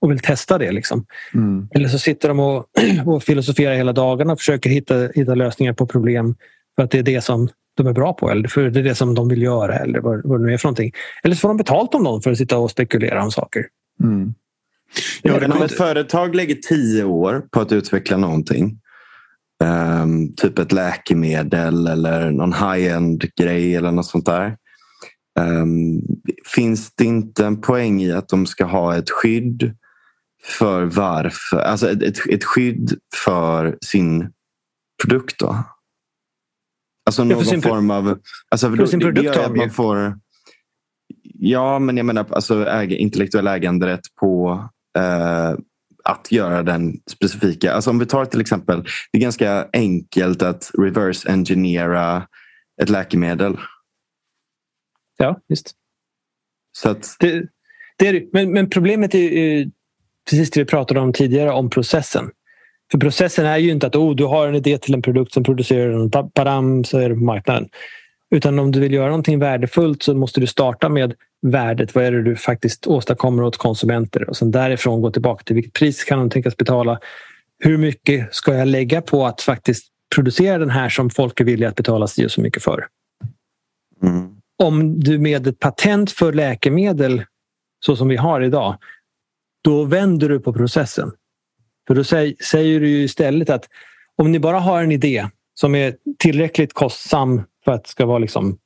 och vill testa det. Liksom. Mm. Eller så sitter de och, och filosoferar hela dagarna och försöker hitta, hitta lösningar på problem för att det är det som de är bra på eller för det är det som de vill göra eller vad, vad det nu är för någonting. Eller så får de betalt om någon för att sitta och spekulera om saker. Mm. Ja, om ett företag lägger tio år på att utveckla någonting Um, typ ett läkemedel eller någon high-end grej eller något sånt där. Um, finns det inte en poäng i att de ska ha ett skydd för varför, alltså ett, ett, ett skydd för sin produkt då? Alltså någon ja, form av... Alltså, för sin produkt det, man får, Ja, men jag menar alltså äg, intellektuell äganderätt på eh, att göra den specifika. Alltså om vi tar till exempel, det är ganska enkelt att reverse engineera ett läkemedel. Ja, visst. Så att... det, det är, men, men problemet är ju precis det vi pratade om tidigare, om processen. För processen är ju inte att oh, du har en idé till en produkt som producerar den, badam, så är det på marknaden. Utan om du vill göra någonting värdefullt så måste du starta med värdet. Vad är det du faktiskt åstadkommer åt konsumenter? Och sen därifrån gå tillbaka till vilket pris kan de tänkas betala? Hur mycket ska jag lägga på att faktiskt producera den här som folk är villiga att betala sig så mycket för? Mm. Om du med ett patent för läkemedel så som vi har idag, då vänder du på processen. För då säger du istället att om ni bara har en idé som är tillräckligt kostsam för att det ska vara liksom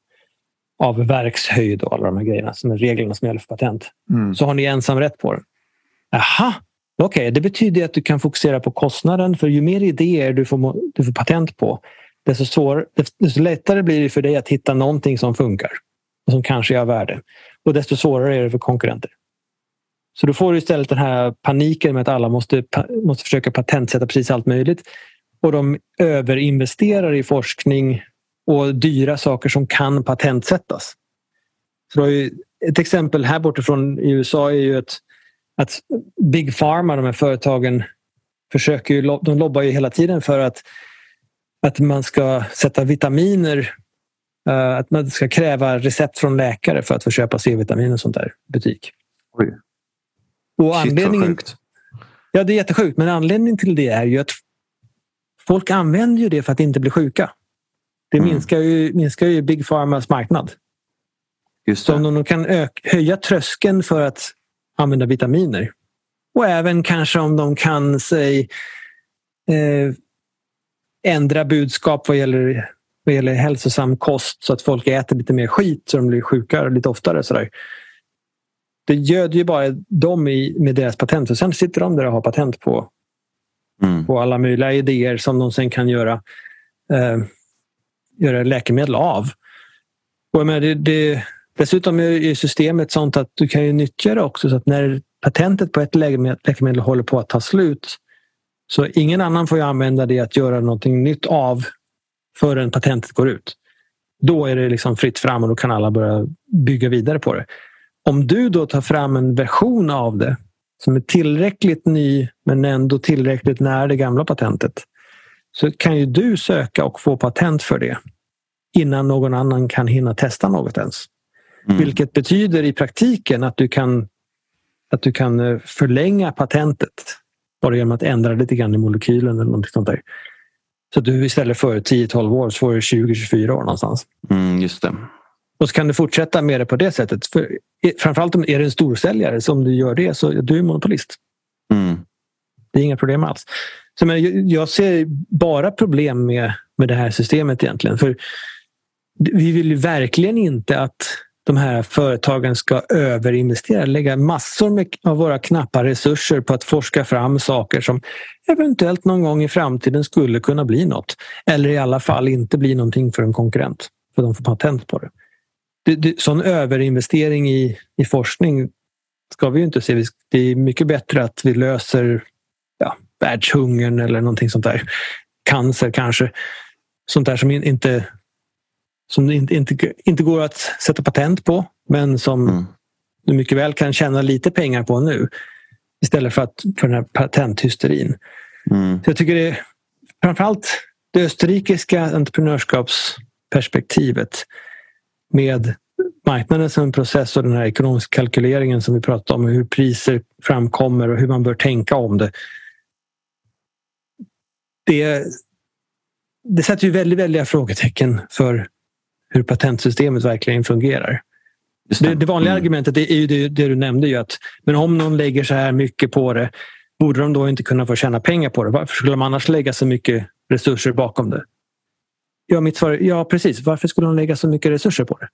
av verkshöjd och alla de här grejerna som är reglerna som gäller för patent. Mm. Så har ni ensam rätt på den. Aha, okej, okay. det betyder att du kan fokusera på kostnaden för ju mer idéer du får, du får patent på desto, svår, desto lättare blir det för dig att hitta någonting som funkar och som kanske är värde. Och desto svårare är det för konkurrenter. Så då får du istället den här paniken med att alla måste, måste försöka patentsätta precis allt möjligt. Och de överinvesterar i forskning och dyra saker som kan patentsättas. Så ett exempel här bortifrån i USA är ju att, att Big Pharma, de här företagen, försöker ju, de lobbar ju hela tiden för att, att man ska sätta vitaminer uh, att man ska kräva recept från läkare för att få köpa C-vitamin och sånt där i butik. Oj. Och anledningen, Shit, ja, det är jättesjukt. Men anledningen till det är ju att folk använder ju det för att inte bli sjuka. Det mm. minskar, ju, minskar ju Big Pharmas marknad. Just Så om de kan höja tröskeln för att använda vitaminer och även kanske om de kan säg, eh, ändra budskap vad gäller, vad gäller hälsosam kost så att folk äter lite mer skit så de blir sjuka lite oftare. Sådär. Det göder ju bara dem i, med deras patent och sen sitter de där och har patent på, mm. på alla möjliga idéer som de sen kan göra eh, göra läkemedel av. Och menar, det, det, dessutom är systemet sånt att du kan ju nyttja det också så att när patentet på ett läkemedel håller på att ta slut så ingen annan får använda det att göra någonting nytt av förrän patentet går ut. Då är det liksom fritt fram och då kan alla börja bygga vidare på det. Om du då tar fram en version av det som är tillräckligt ny men ändå tillräckligt nära det gamla patentet så kan ju du söka och få patent för det innan någon annan kan hinna testa något ens. Mm. Vilket betyder i praktiken att du kan, att du kan eh, förlänga patentet bara genom att ändra lite grann i molekylen eller något sånt där. Så du istället för 10-12 år så får du 20-24 år någonstans. Mm, just det. Och så kan du fortsätta med det på det sättet. För, framförallt om är du en storsäljare, så om du gör det så är du monopolist. Mm. Det är inga problem alls. Så, men, jag ser bara problem med, med det här systemet egentligen. För vi vill ju verkligen inte att de här företagen ska överinvestera, lägga massor av våra knappa resurser på att forska fram saker som eventuellt någon gång i framtiden skulle kunna bli något. Eller i alla fall inte bli någonting för en konkurrent, för de får patent på det. det, det sån överinvestering i, i forskning ska vi ju inte se. Det är mycket bättre att vi löser världshungern eller någonting sånt där. Cancer kanske. Sånt där som inte som inte, inte, inte går att sätta patent på men som mm. du mycket väl kan tjäna lite pengar på nu. Istället för, att, för den här patenthysterin. Mm. Så jag tycker det är framförallt det österrikiska entreprenörskapsperspektivet med marknaden som en process och den här ekonomiska kalkyleringen som vi pratade om. Hur priser framkommer och hur man bör tänka om det. Det, det sätter ju väldigt väldiga frågetecken för hur patentsystemet verkligen fungerar. Det, det, vanliga mm. argumentet är ju det, det, du nämnde. Ju att, men om någon lägger så här mycket på det, borde de då inte kunna få tjäna pengar på det? Varför skulle de annars lägga så mycket resurser bakom det? Ja, mitt svar ja precis. Varför skulle de lägga så mycket resurser på det?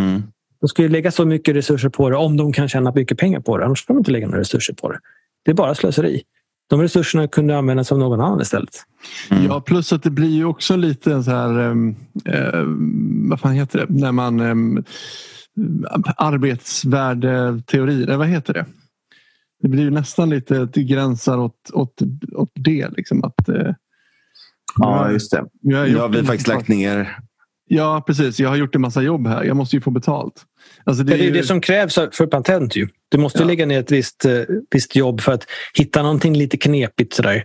Mm. De skulle lägga så mycket resurser på det om de kan tjäna mycket pengar på det. Annars ska de inte lägga några resurser på det. Det är bara slöseri. De resurserna kunde användas av någon annan istället. Mm. Ja, plus att det blir ju också lite så här... Eh, vad fan heter det? När man... Eh, arbetsvärdeteori, eller vad heter det? Det blir ju nästan lite gränsar åt, åt, åt det. Liksom, att, eh, ja, just det. Jag nu har vi faktiskt lagt ner Ja, precis. Jag har gjort en massa jobb här. Jag måste ju få betalt. Alltså det, är ju... det, som krävs för patent. Ju. Du måste ja. lägga ner ett visst, uh, visst jobb för att hitta någonting lite knepigt. Sådär.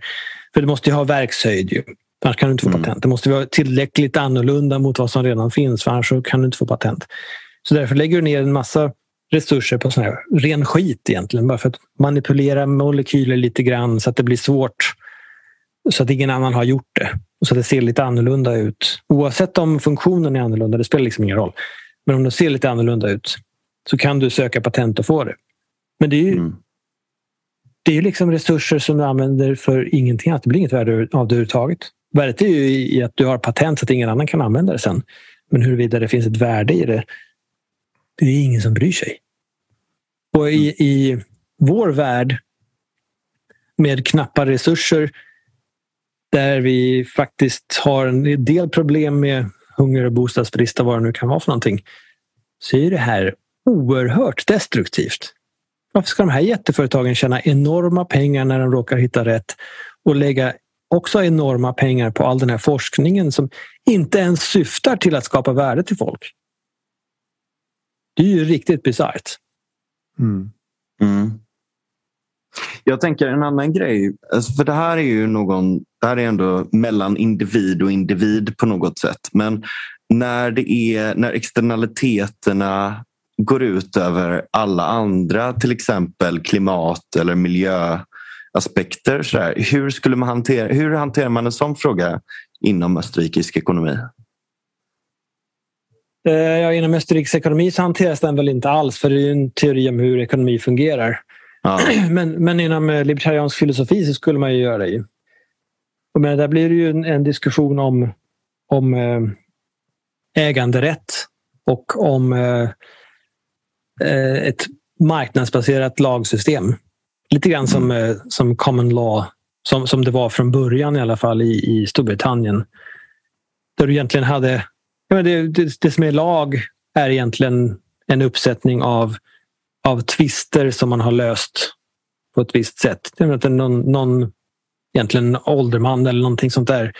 För du måste ju ha verkshöjd. Ju. Annars kan du inte få mm. patent. Det måste vara tillräckligt annorlunda mot vad som redan finns. För annars kan du inte få patent. Så därför lägger du ner en massa resurser på sån här ren skit egentligen. Bara för att manipulera molekyler lite grann så att det blir svårt. Så att ingen annan har gjort det. Och så att det ser lite annorlunda ut. Oavsett om funktionen är annorlunda, det spelar liksom ingen roll. Men om det ser lite annorlunda ut så kan du söka patent och få det. Men det är ju, mm. det är liksom resurser som du använder för ingenting annat. Det blir inget värde av det överhuvudtaget. Värdet är ju i att du har patent så att ingen annan kan använda det sen. Men huruvida det finns ett värde i det, det är ingen som bryr sig. Och i, i vår värld med knappa resurser där vi faktiskt har en del problem med hunger och bostadsbrist och vad det nu kan vara för någonting. Så är det här oerhört destruktivt. Varför ska de här jätteföretagen tjäna enorma pengar när de råkar hitta rätt och lägga också enorma pengar på all den här forskningen som inte ens syftar till att skapa värde till folk? Det är ju riktigt bisarrt. Mm. Mm. Jag tänker en annan grej, alltså, för det här är ju någon, det här är ändå mellan individ och individ på något sätt. Men när, det är, när externaliteterna går ut över alla andra, till exempel klimat eller miljöaspekter. Så där, hur, skulle man hantera, hur hanterar man en sån fråga inom österrikisk ekonomi? Eh, ja, inom österrikisk ekonomi så hanteras den väl inte alls för det är en teori om hur ekonomi fungerar. Ja. Men, men inom eh, libertariansk filosofi så skulle man ju göra det. Men där blir det ju en, en diskussion om, om eh, äganderätt och om eh, ett marknadsbaserat lagsystem. Lite grann som, mm. som common law, som, som det var från början i alla fall i, i Storbritannien. Där du egentligen hade... Ja, det, det, det som är lag är egentligen en uppsättning av av tvister som man har löst på ett visst sätt. Det är någon, någon egentligen ålderman eller någonting sånt där.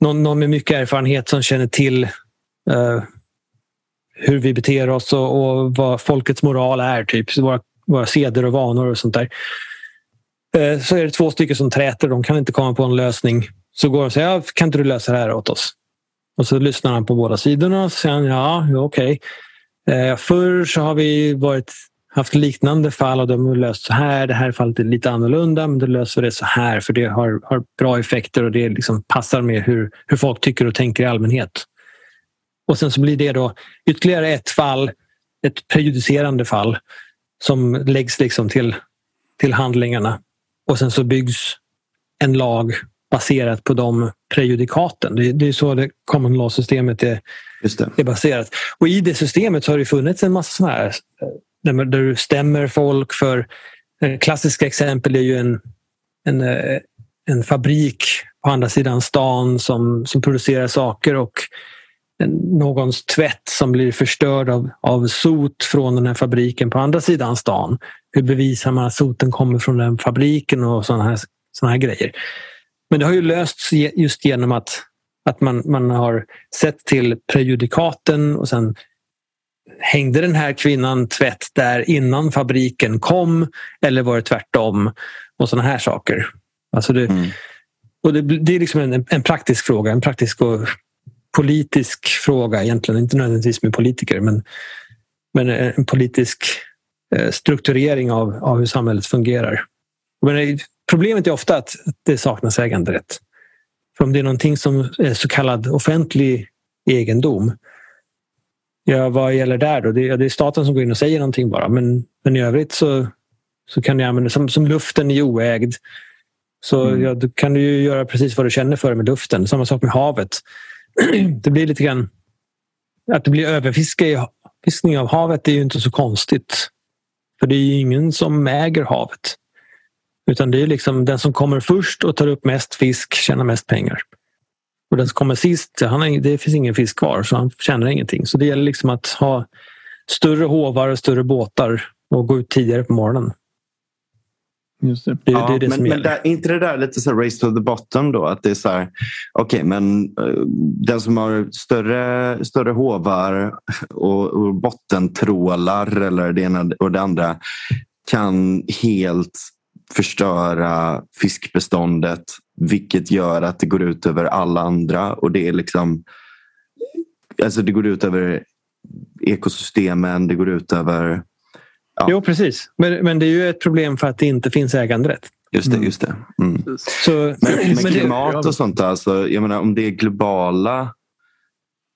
Någon, någon med mycket erfarenhet som känner till eh, hur vi beter oss och, och, vad folkets moral är. Typ. Våra, våra seder och vanor och sånt där. Eh, så är det två stycken som träter. De kan inte komma på en lösning. Så går de och säger, kan inte du lösa det här åt oss? Och så lyssnar han på båda sidorna och säger ja, ja okej. Okay. Eh, förr så har vi varit, haft liknande fall och de har löst så här. Det här fallet är lite annorlunda men då löser det så här för det har, har bra effekter och det liksom passar med hur, hur folk tycker och tänker i allmänhet. Och sen så blir det då ytterligare ett fall, ett prejudicerande fall som läggs liksom till, till handlingarna. Och sen så byggs en lag baserat på de prejudikaten. Det, det är så det common law-systemet är, är, baserat. Och i det systemet så har det funnits en massa sådana här där, där du stämmer folk för eh, klassiska exempel är ju en, en, eh, en fabrik på andra sidan stan som, som producerar saker och någons tvätt som blir förstörd av, av sot från den här fabriken på andra sidan stan. Hur bevisar man att soten kommer från den fabriken och sådana här, såna här grejer. Men det har ju lösts just genom att, att man, man har sett till prejudikaten och sen hängde den här kvinnan tvätt där innan fabriken kom eller var det tvärtom? Och sådana här saker. Alltså det, mm. och det, det, är liksom en, en praktisk fråga, en praktisk och politisk fråga egentligen. Inte nödvändigtvis med politiker men, men en politisk eh, strukturering av, av hur samhället fungerar. Men Problemet är ofta att det saknas äganderätt. För om det är någonting som är så kallad offentlig egendom. Ja, vad gäller där då? Det är, det är staten som går in och säger någonting bara. Men, men i övrigt så, så kan du använda som, som luften är oägd. Så mm. ja, då kan du göra precis vad du känner för med luften. Samma sak med havet. Det blir lite grann... Att det blir överfiskning av havet är ju inte så konstigt. För det är ju ingen som äger havet. Utan det är liksom den som kommer först och tar upp mest fisk tjänar mest pengar. Och den som kommer sist, han har, det finns ingen fisk kvar så han tjänar ingenting. Så det gäller liksom att ha större hovar och större båtar och gå ut tidigare på morgonen. Just det. Det, ja, det är det men, som men där, inte det där lite så race to the bottom då? Att det är så här, okej okay, men uh, den som har större, större hovar och, och bottentrålar eller det ena och det andra kan helt förstöra fiskbeståndet vilket gör att det går ut över alla andra och det är liksom alltså det går ut över ekosystemen, det går ut över... Ja. Jo, precis. Men, men det är ju ett problem för att det inte finns äganderätt. Just det. Just det. Mm. Så, men, men klimat och sånt, alltså, jag menar, om det är globala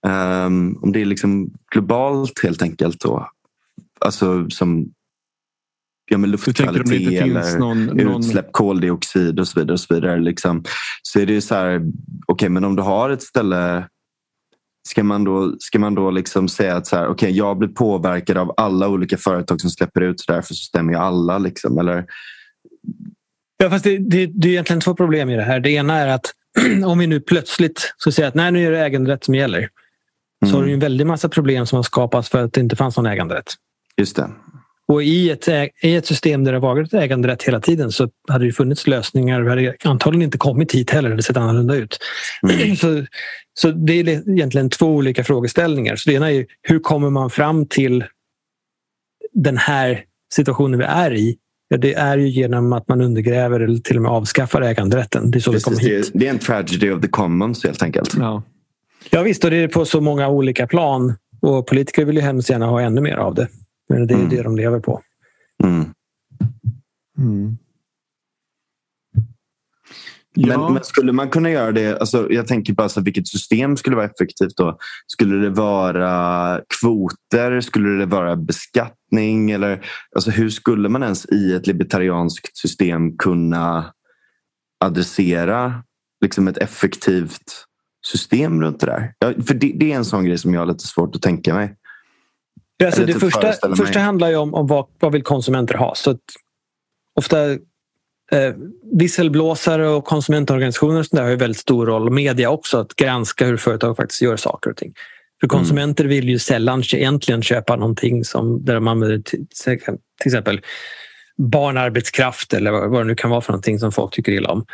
um, om det är liksom globalt helt enkelt då, alltså som ja, men luftkvalitet eller någon, utsläpp någon... koldioxid och så vidare. Och så, vidare liksom. så är det så här, okej okay, men om du har ett ställe Ska man då, ska man då liksom säga att så här, okay, jag blir påverkad av alla olika företag som släpper ut så därför så stämmer ju alla? Liksom, eller? Ja, fast det, det, det är egentligen två problem i det här. Det ena är att om vi nu plötsligt ska säga att nej, nu är det äganderätt som gäller. Mm. Så har du en väldig massa problem som har skapats för att det inte fanns någon äganderätt. Just det. Och i ett, i ett system där det har varit äganderätt hela tiden så hade det funnits lösningar. Vi hade antagligen inte kommit hit heller. Det hade sett annorlunda ut. Mm. Så, så det är egentligen två olika frågeställningar. Så det ena är hur kommer man fram till den här situationen vi är i? Ja, det är ju genom att man undergräver eller till och med avskaffar äganderätten. Det är så Precis, vi kommer hit. Det är en tragedy of the commons helt enkelt. Ja. ja visst, och det är på så många olika plan. Och politiker vill ju hemskt gärna ha ännu mer av det. Men det är mm. det de lever på. Mm. Mm. Ja. Men, men, skulle man kunna göra det, alltså, jag tänker bara så vilket system skulle vara effektivt då? Skulle det vara kvoter? Skulle det vara beskattning? Eller, alltså, hur skulle man ens i ett libertarianskt system kunna adressera liksom ett effektivt system runt det där? Ja, för det, det, är en sån grej som jag har lite svårt att tänka mig. Alltså det första, första handlar ju om, om vad, vad vill konsumenter ha. Så ofta eh, visselblåsare och konsumentorganisationer och där har ju väldigt stor roll. Media också, att granska hur företag faktiskt gör saker och ting. För konsumenter vill ju sällan egentligen köpa någonting som, där de använder till, till exempel barnarbetskraft eller vad det nu kan vara för någonting som folk tycker illa om.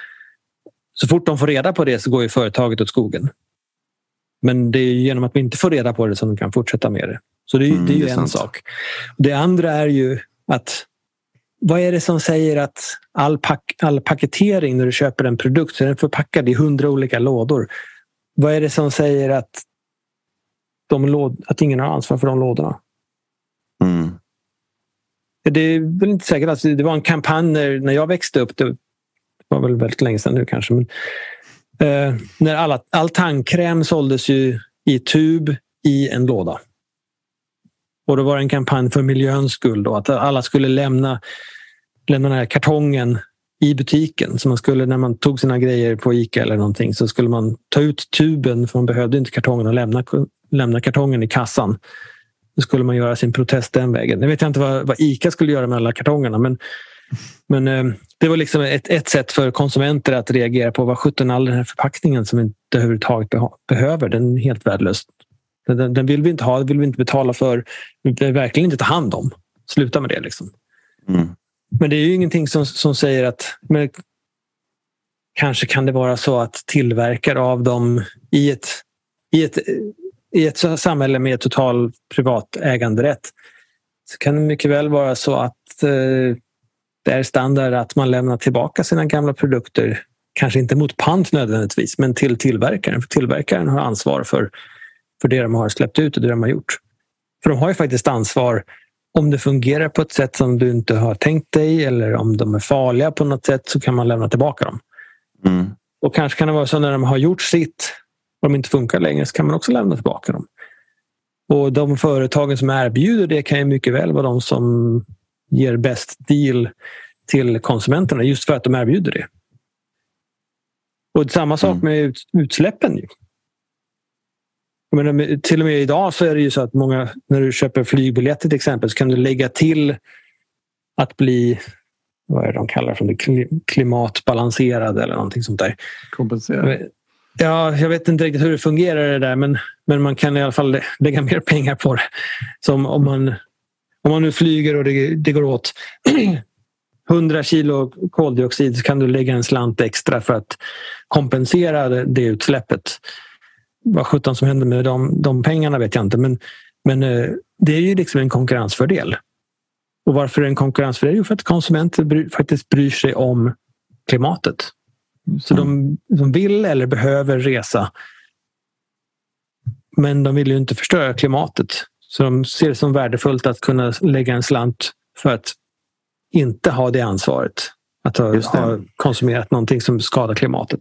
Så fort de får reda på det så går ju företaget åt skogen. Men det är genom att vi inte får reda på det som de kan fortsätta med det. Så det är, mm, det är ju det är en sant. sak. Det andra är ju att vad är det som säger att all, pack, all paketering när du köper en produkt så är den förpackad i hundra olika lådor. Vad är det som säger att, de låd, att ingen har ansvar för de lådorna? Mm. Det är väl inte säkert. Alltså, det var en kampanj när, när jag växte upp. Det var väl väldigt länge sedan nu kanske. Men, eh, när alla, all tandkräm såldes ju i tub i en låda. Och då var det en kampanj för miljöns skull. Då, att alla skulle lämna, lämna den här kartongen i butiken. Så man skulle när man tog sina grejer på Ica eller någonting så skulle man ta ut tuben för man behövde inte kartongen och lämna, lämna kartongen i kassan. Då skulle man göra sin protest den vägen. Nu vet jag inte vad, vad Ica skulle göra med alla kartongerna men, men eh, det var liksom ett, ett sätt för konsumenter att reagera på vad sjutton all den här förpackningen som vi inte överhuvudtaget behöver, den är helt värdelös. Den, den, vill vi inte ha, den vill vi inte betala för. Vi vill verkligen inte ta hand om. Sluta med det. Liksom. Mm. Men det är ju ingenting som, som säger att men, kanske kan det vara så att tillverkare av dem i ett, i ett, i ett samhälle med total privat äganderätt så kan det mycket väl vara så att eh, det är standard att man lämnar tillbaka sina gamla produkter. Kanske inte mot pant nödvändigtvis, men till tillverkaren. För tillverkaren har ansvar för för det de har släppt ut och det de har gjort. För de har ju faktiskt ansvar om det fungerar på ett sätt som du inte har tänkt dig eller om de är farliga på något sätt så kan man lämna tillbaka dem. Mm. Och kanske kan det vara så när de har gjort sitt och de inte funkar längre så kan man också lämna tillbaka dem. Och de företagen som erbjuder det kan ju mycket väl vara de som ger bäst deal till konsumenterna just för att de erbjuder det. Och samma sak mm. med utsläppen. Menar, till och med idag så är det ju så att många, när du köper flygbiljetter till exempel, så kan du lägga till att bli vad är det de kallar för det? klimatbalanserad eller någonting sånt där. Kompenserad? Ja, jag vet inte riktigt hur det fungerar det där men, men man kan i alla fall lägga mer pengar på det. Som om man, om man nu flyger och det, det går åt 100 kilo koldioxid så kan du lägga en slant extra för att kompensera det, det utsläppet vad sjutton som händer med de, de pengarna vet jag inte. Men, men eh, det är ju liksom en konkurrensfördel. Och varför är det en konkurrensfördel? Jo, för att konsumenter bry, faktiskt bryr sig om klimatet. Så de, de vill eller behöver resa. Men de vill ju inte förstöra klimatet. Så de ser det som värdefullt att kunna lägga en slant för att inte ha det ansvaret. Att ha, ha konsumerat någonting som skadar klimatet.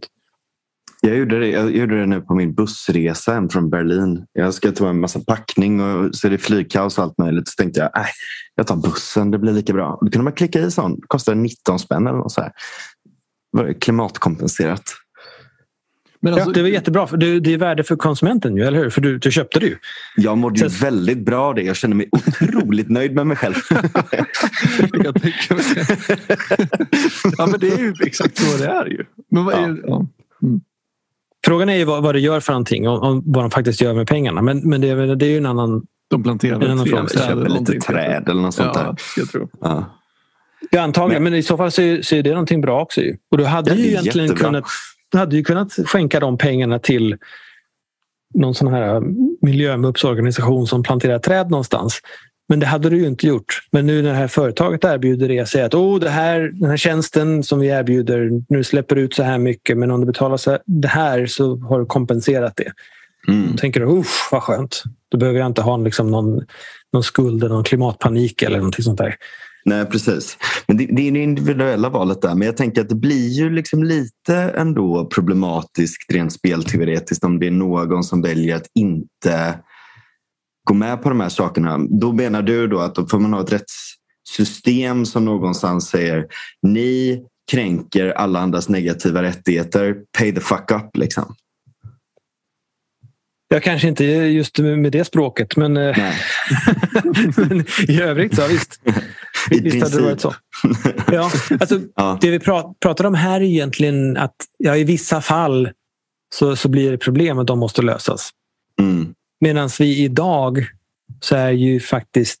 Jag gjorde, det, jag gjorde det nu på min bussresa hem från Berlin. Jag ska ta en massa packning och så är det flygkaos och allt möjligt. Så tänkte jag, äh, jag tar bussen, det blir lika bra. Då kunde man klicka i sån, kostade 19 spänn eller något så här. Klimatkompenserat. Men alltså, ja, det var jättebra, för det, det är värde för konsumenten, eller hur? För du, du köpte det ju. Jag mådde ju så... väldigt bra av det. Jag kände mig otroligt nöjd med mig själv. ja, men det är ju exakt så det är ju. Men vad är, ja. Mm. Frågan är ju vad, vad det gör för någonting och, och vad de faktiskt gör med pengarna. Men, men det, det är ju en annan De planterar en annan fråga. Köper lite träd eller något sånt ja, där. Jag tror. Ja. Ja, antagligen, men, men i så fall så är, så är det någonting bra också. Ju. Och du hade ju egentligen jättebra. kunnat, du hade ju kunnat skänka de pengarna till någon sån här miljömuppsorganisation som planterar träd någonstans. Men det hade du ju inte gjort. Men nu när det här företaget erbjuder det, säger att oh, det här, den här tjänsten som vi erbjuder, nu släpper ut så här mycket men om du betalar det här så har du kompenserat det. Mm. Då tänker du, vad skönt. Då behöver jag inte ha liksom någon, någon skuld eller någon klimatpanik eller någonting sånt där. Nej, precis. Men det, det är det individuella valet där. Men jag tänker att det blir ju liksom lite ändå problematiskt rent spelteoretiskt om det är någon som väljer att inte gå med på de här sakerna. Då menar du då att då får man ha ett rättssystem som någonstans säger ni kränker alla andras negativa rättigheter, pay the fuck up liksom. Jag kanske inte just med det språket men, eh, men i övrigt så visst. I visst hade det varit så. Ja, alltså, ja. Det vi pratar om här är egentligen att ja, i vissa fall så, så blir det problem och de måste lösas. Mm. Medan vi idag så är ju faktiskt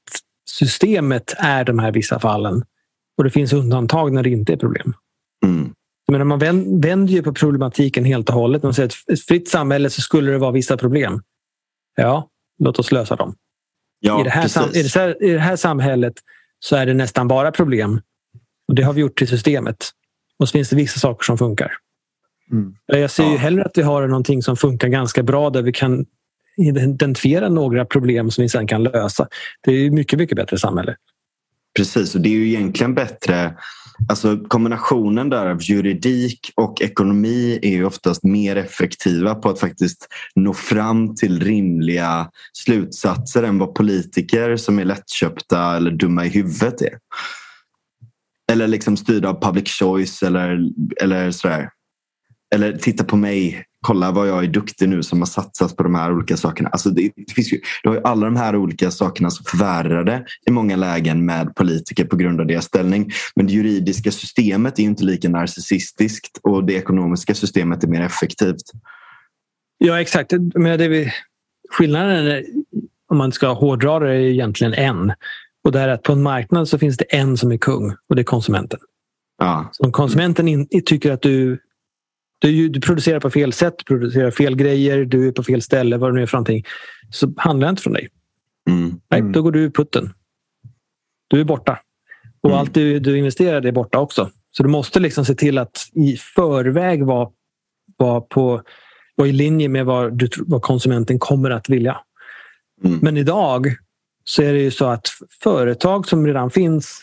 systemet är de här vissa fallen. Och det finns undantag när det inte är problem. Mm. Men man vänder ju på problematiken helt och hållet. Man säger att ett fritt samhälle så skulle det vara vissa problem. Ja, låt oss lösa dem. Ja, I, det här sam- i, det här, I det här samhället så är det nästan bara problem. Och Det har vi gjort till systemet. Och så finns det vissa saker som funkar. Mm. Jag ser ju Ja. hellre att vi har någonting som funkar ganska bra där vi kan identifiera några problem som vi sen kan lösa. Det är ju mycket, mycket bättre samhälle. Precis, och det är ju egentligen bättre Alltså kombinationen där av juridik och ekonomi är ju oftast mer effektiva på att faktiskt nå fram till rimliga slutsatser än vad politiker som är lättköpta eller dumma i huvudet är. Eller liksom styrda av public choice eller, eller sådär. Eller titta på mig, kolla vad jag är duktig nu som har satsat på de här olika sakerna. Alltså det, det finns ju, du har ju alla de här olika sakerna som förvärrade i många lägen med politiker på grund av deras ställning. Men det juridiska systemet är ju inte lika narcissistiskt och det ekonomiska systemet är mer effektivt. Ja, exakt. Men det vi, skillnaden, är, om man ska hårdra det, är egentligen en. Och det är att på en marknad så finns det en som är kung och det är konsumenten. Ja, Så om konsumenten in, tycker att du, du, du producerar på fel sätt, producerar fel grejer, du är på fel ställe, vad det nu är för någonting, så handlar inte från dig. mm, Nej, Mm. Då går du ur putten. Du är borta. Och Mm. allt du, du investerade är borta också. Så du måste liksom se till att i förväg vara, vara, på, vara i linje med vad, du, vad konsumenten kommer att vilja. mm, Men idag så är det ju så att företag som redan finns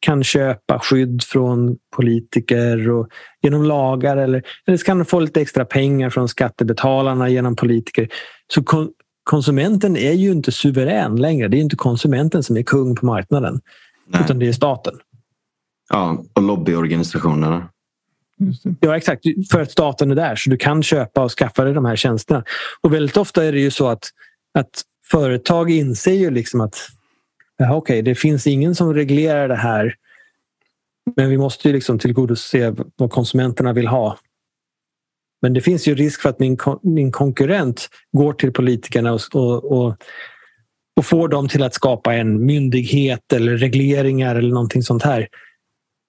kan köpa skydd från politiker och genom lagar eller, eller så kan de få lite extra pengar från skattebetalarna genom politiker. Så kon, konsumenten är ju inte suverän längre. Det är inte konsumenten som är kung på marknaden nej. utan det är staten. ja, och lobbyorganisationerna. Ja, exakt. För att staten är där så du kan köpa och skaffa dig de här tjänsterna. Och väldigt ofta är det ju så att, att företag inser ju liksom att Okej, okej, det finns ingen som reglerar det här. Men vi måste ju liksom tillgodose vad konsumenterna vill ha. Men det finns ju risk för att min, min konkurrent går till politikerna och, och, och, och får dem till att skapa en myndighet eller regleringar eller någonting sånt här.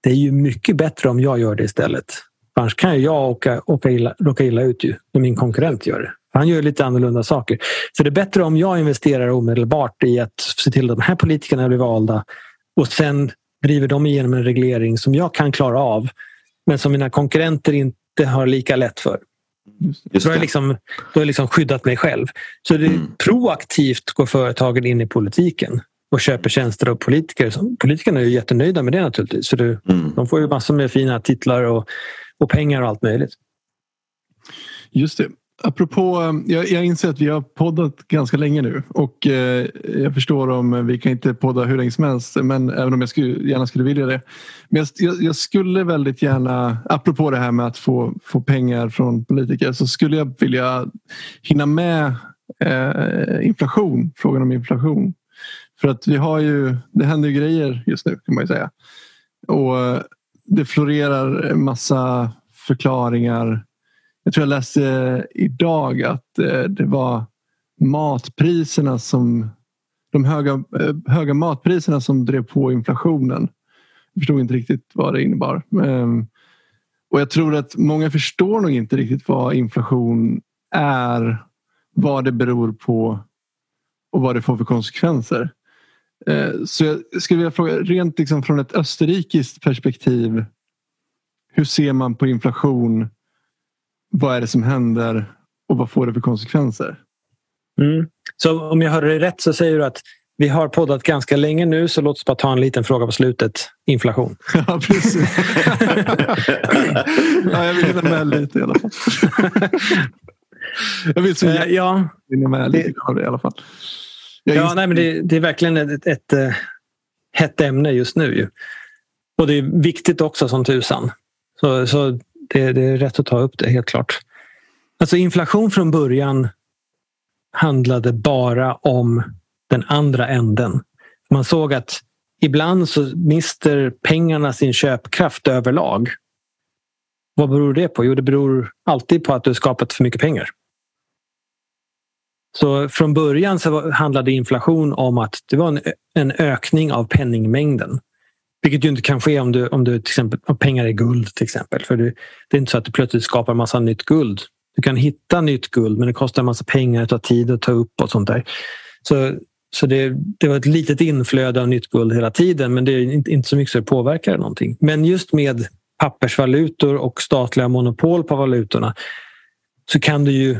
Det är ju mycket bättre om jag gör det istället. Annars kan jag åka, åka illa, råka illa ut ju, när min konkurrent gör det. Han gör lite annorlunda saker. Så det är bättre om jag investerar omedelbart i att se till att de här politikerna blir valda och sen driver de igenom en reglering som jag kan klara av men som mina konkurrenter inte har lika lätt för. Just Då har jag liksom, då har liksom skyddat mig själv. Så det Mm. proaktivt går företagen in i politiken och köper tjänster av politiker. Politikerna är ju jättenöjda med det naturligtvis. För det, Mm. de får ju massor med fina titlar och, och pengar och allt möjligt. Just det. Apropå, eh, jag, jag inser att vi har poddat ganska länge nu och eh, jag förstår om vi kan inte podda hur länge som helst men även om jag skulle, gärna skulle vilja det. Men jag, jag, skulle väldigt gärna, apropå det här med att få, få pengar från politiker så skulle jag vilja hinna med eh, inflation, frågan om inflation. För att vi har ju, det händer ju grejer just nu kan man ju säga. Och eh, det florerar en massa förklaringar jag tror jag läste eh, idag att eh, det var matpriserna som de höga, eh, höga matpriserna som drev på inflationen. Jag förstod inte riktigt vad det innebar. Ehm, och jag tror att många förstår nog inte riktigt vad inflation är, vad det beror på och vad det får för konsekvenser. Så jag skulle vilja fråga, rent liksom från ett österrikiskt perspektiv. Hur ser man på inflation? Vad är det som händer och vad får det för konsekvenser? Mm. Så om jag hörde dig rätt så säger du att vi har poddat ganska länge nu så låt oss bara ta en liten fråga på slutet. Inflation. Ja, precis. ja, jag vill hinna med lite i alla fall. jag vill så Eh, gärna ja, hinna med lite av det i alla fall. Jag ja nej, men det, det är verkligen ett, ett, ett eh, hett ämne just nu. Ju. Och det är viktigt också som tusan. Så, så det, det är rätt att ta upp det helt klart. Alltså inflation från början handlade bara om den andra änden. Man såg att ibland så mister pengarna sin köpkraft överlag. Vad beror det på? Jo, det beror alltid på att du har skapat för mycket pengar. Så från början så handlade inflation om att det var en, en ökning av penningmängden. Vilket ju inte kan ske om du, om du till exempel har pengar i guld till exempel. För det, det är inte så att du plötsligt skapar massa nytt guld. Du kan hitta nytt guld men det kostar en massa pengar, det tar tid att ta upp och sånt där. Så, så det, det var ett litet inflöde av nytt guld hela tiden men det är inte, inte så mycket så det påverkar någonting. Men just med pappersvalutor och statliga monopol på valutorna så kan du ju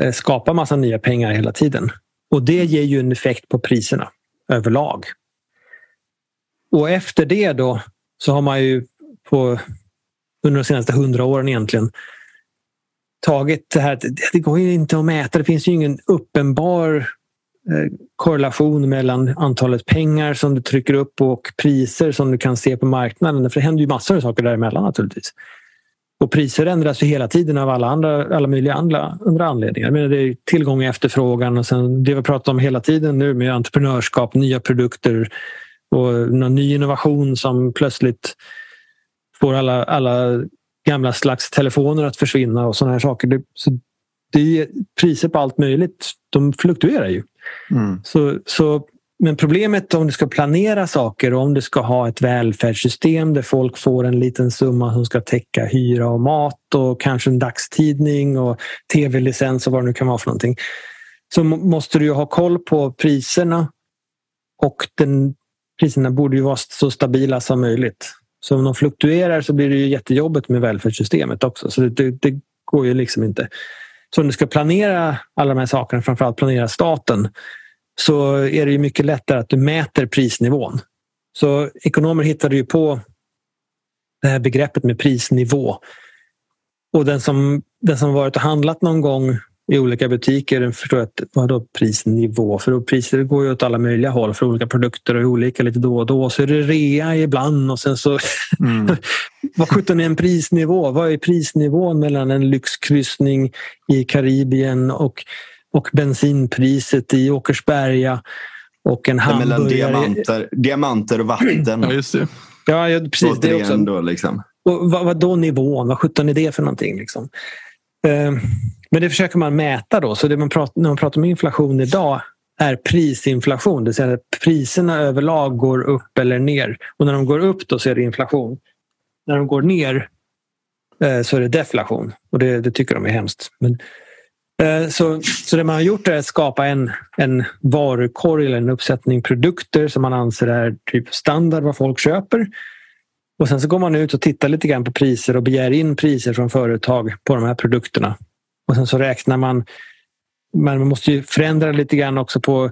eh, skapa massa nya pengar hela tiden. Och det ger ju en effekt på priserna överlag. Och efter det då så har man ju på, under de senaste hundra åren egentligen tagit det här. Det går ju inte att mäta. Det finns ju ingen uppenbar eh, korrelation mellan antalet pengar som du trycker upp och priser som du kan se på marknaden. För det händer ju massor av saker däremellan naturligtvis. Och priser ändras ju hela tiden av alla, andra, alla möjliga andra, andra anledningar. Men det är tillgång och efterfrågan och sen det vi pratar om hela tiden nu med entreprenörskap, nya produkter och någon ny innovation som plötsligt får alla, alla gamla slags telefoner att försvinna och sådana här saker. Det, så det är priser på allt möjligt. De fluktuerar ju. Mm. Så, så, men problemet om du ska planera saker och om du ska ha ett välfärdssystem där folk får en liten summa som ska täcka hyra och mat och kanske en dagstidning och tv-licens och vad det nu kan vara för någonting. Så måste du ha koll på priserna och den, priserna borde ju vara så stabila som möjligt. Så om de fluktuerar så blir det ju jättejobbigt med välfärdssystemet också. Så det, det, det går ju liksom inte. Så om du ska planera alla de här sakerna, framförallt planera staten, så är det ju mycket lättare att du mäter prisnivån. Så ekonomer hittade ju på det här begreppet med prisnivå. Och den som, den som varit och handlat någon gång i olika butiker förstår att vad då prisnivå? För då priser går ju åt alla möjliga håll för olika produkter och olika lite då och då. Så är det rea ibland och sen så... Mm. vad sjutton är en prisnivå? Vad är prisnivån mellan en lyxkryssning i Karibien och, och bensinpriset i Åkersberga och en hamburgare? Mellan diamanter, diamanter och vatten. ja, just det. Ja, ja precis. Återigen det också. Då, liksom. och vad, vad då nivån? Vad sjutton är det för någonting? Liksom? Eh, men det försöker man mäta då. Så det man pratar, när man pratar om inflation idag är prisinflation. Det vill säga att priserna överlag går upp eller ner. Och när de går upp då så är det inflation. När de går ner eh, så är det deflation. Och det, det tycker de är hemskt. Men, eh, så, så det man har gjort är att skapa en, en varukorg eller en uppsättning produkter som man anser är typ standard vad folk köper. Och sen så går man ut och tittar lite grann på priser och begär in priser från företag på de här produkterna. Och sen så räknar man. Man måste ju förändra lite grann också på,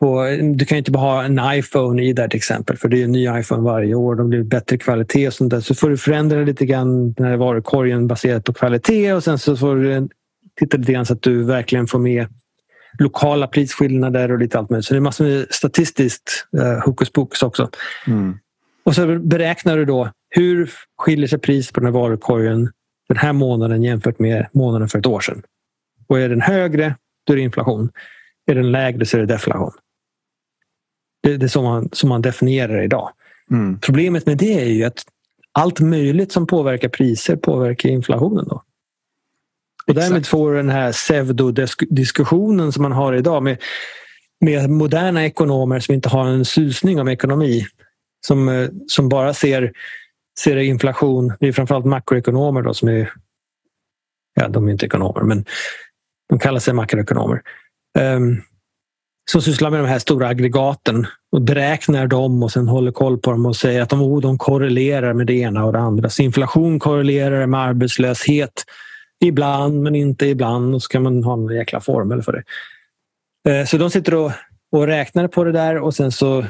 på du kan ju inte bara ha en iPhone i där till exempel för det är en ny iPhone varje år. De blir bättre kvalitet och sånt där. Så får du förändra lite grann den här varukorgen baserat på kvalitet och sen så får du titta lite grann så att du verkligen får med lokala prisskillnader och lite allt möjligt. Så det är massor med statistiskt uh, hokus pokus också. Mm. Och så beräknar du då hur skiljer sig pris på den här varukorgen den här månaden jämfört med månaden för ett år sedan. Och är den högre, då är det inflation. Är den lägre så är det deflation. Det, det är så man, som man definierar idag. Mm. Problemet med det är ju att allt möjligt som påverkar priser påverkar inflationen. Då. Och därmed får den här pseudodiskussionen som man har idag med, med moderna ekonomer som inte har en susning om ekonomi som, eh, som bara ser, ser inflation. Det är framförallt makroekonomer då som är... Ja, de är inte ekonomer, men de kallar sig makroekonomer. Ehm, um, som sysslar med de här stora aggregaten och beräknar dem och sen håller koll på dem och säger att de, oh, de korrelerar med det ena och det andra. Så inflation korrelerar med arbetslöshet ibland men inte ibland och så kan man ha en jäkla formel för det. Ehm, så de sitter och, och räknar på det där och sen så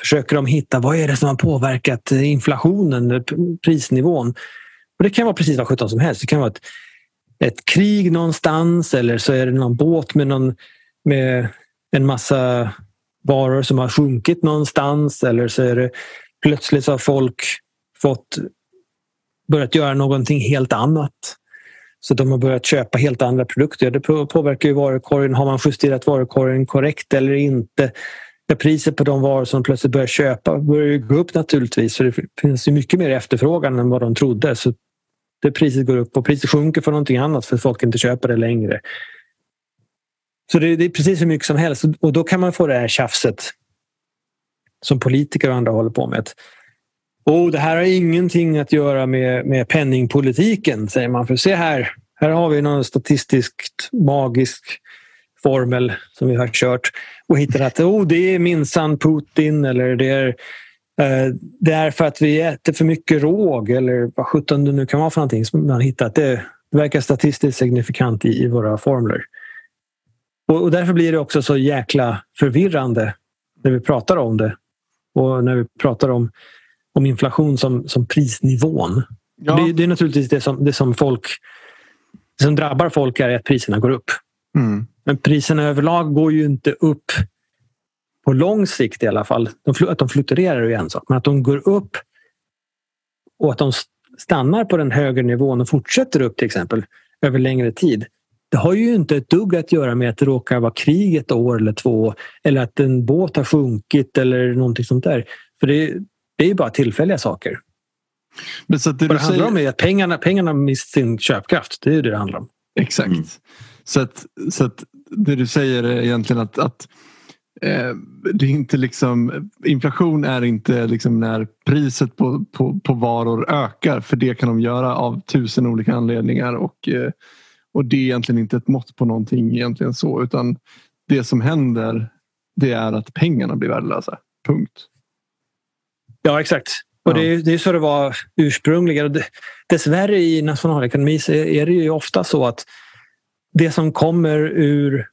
försöker de hitta vad är det som har påverkat inflationen, prisnivån. Och Det kan vara precis vad sjutton som helst. Det kan vara ett, ett krig någonstans eller så är det någon båt med, någon, med en massa varor som har sjunkit någonstans eller så är det plötsligt så har folk fått börjat göra någonting helt annat. Så de har börjat köpa helt andra produkter. Det påverkar ju varukorgen. Har man justerat varukorgen korrekt eller inte? När priset på de varor som plötsligt börjar köpa börjar gå upp naturligtvis. För det finns ju mycket mer efterfrågan än vad de trodde. Så det priset går upp och priset sjunker för någonting annat för att folk inte köper det längre. Så det, det, är precis hur mycket som helst och då kan man få det här tjafset som politiker och andra håller på med. Och det här har ingenting att göra med, med penningpolitiken, säger man. För se här, här har vi någon statistiskt magisk formel som vi har kört och hittat att oh, det är minsann Putin eller det är, eh, det är för att vi äter för mycket råg eller vad sjutton det nu kan vara för någonting som man hittat. Det, det verkar statistiskt signifikant i, i våra formler. Och, och, därför blir det också så jäkla förvirrande när vi pratar om det och när vi pratar om, om inflation som, som prisnivån. Ja. Det, det, är naturligtvis det som, det som folk det som drabbar folk är att priserna går upp. Mm. Men priserna överlag går ju inte upp på lång sikt i alla fall. De, att de fluktuerar är en sak, men att de går upp och att de stannar på den högre nivån och fortsätter upp till exempel över längre tid. Det har ju inte ett dugg att göra med att det råkar vara krig ett år eller två eller att en båt har sjunkit eller någonting sånt där. För det, det är ju bara tillfälliga saker. Men så det Vad det handlar säger... om är att pengarna, pengarna mist sin köpkraft. Det är det det handlar om. Exakt. Mm. Så, att, så att det du säger är egentligen att, att eh, det är inte liksom, inflation är inte liksom när priset på, på, på varor ökar för det kan de göra av tusen olika anledningar och, eh, och det är egentligen inte ett mått på någonting egentligen så utan det som händer det är att pengarna blir värdelösa. Punkt. Ja exakt. Och det, är, det är så det var ursprungligen. Dessvärre i nationalekonomi så är det ju ofta så att det som kommer ur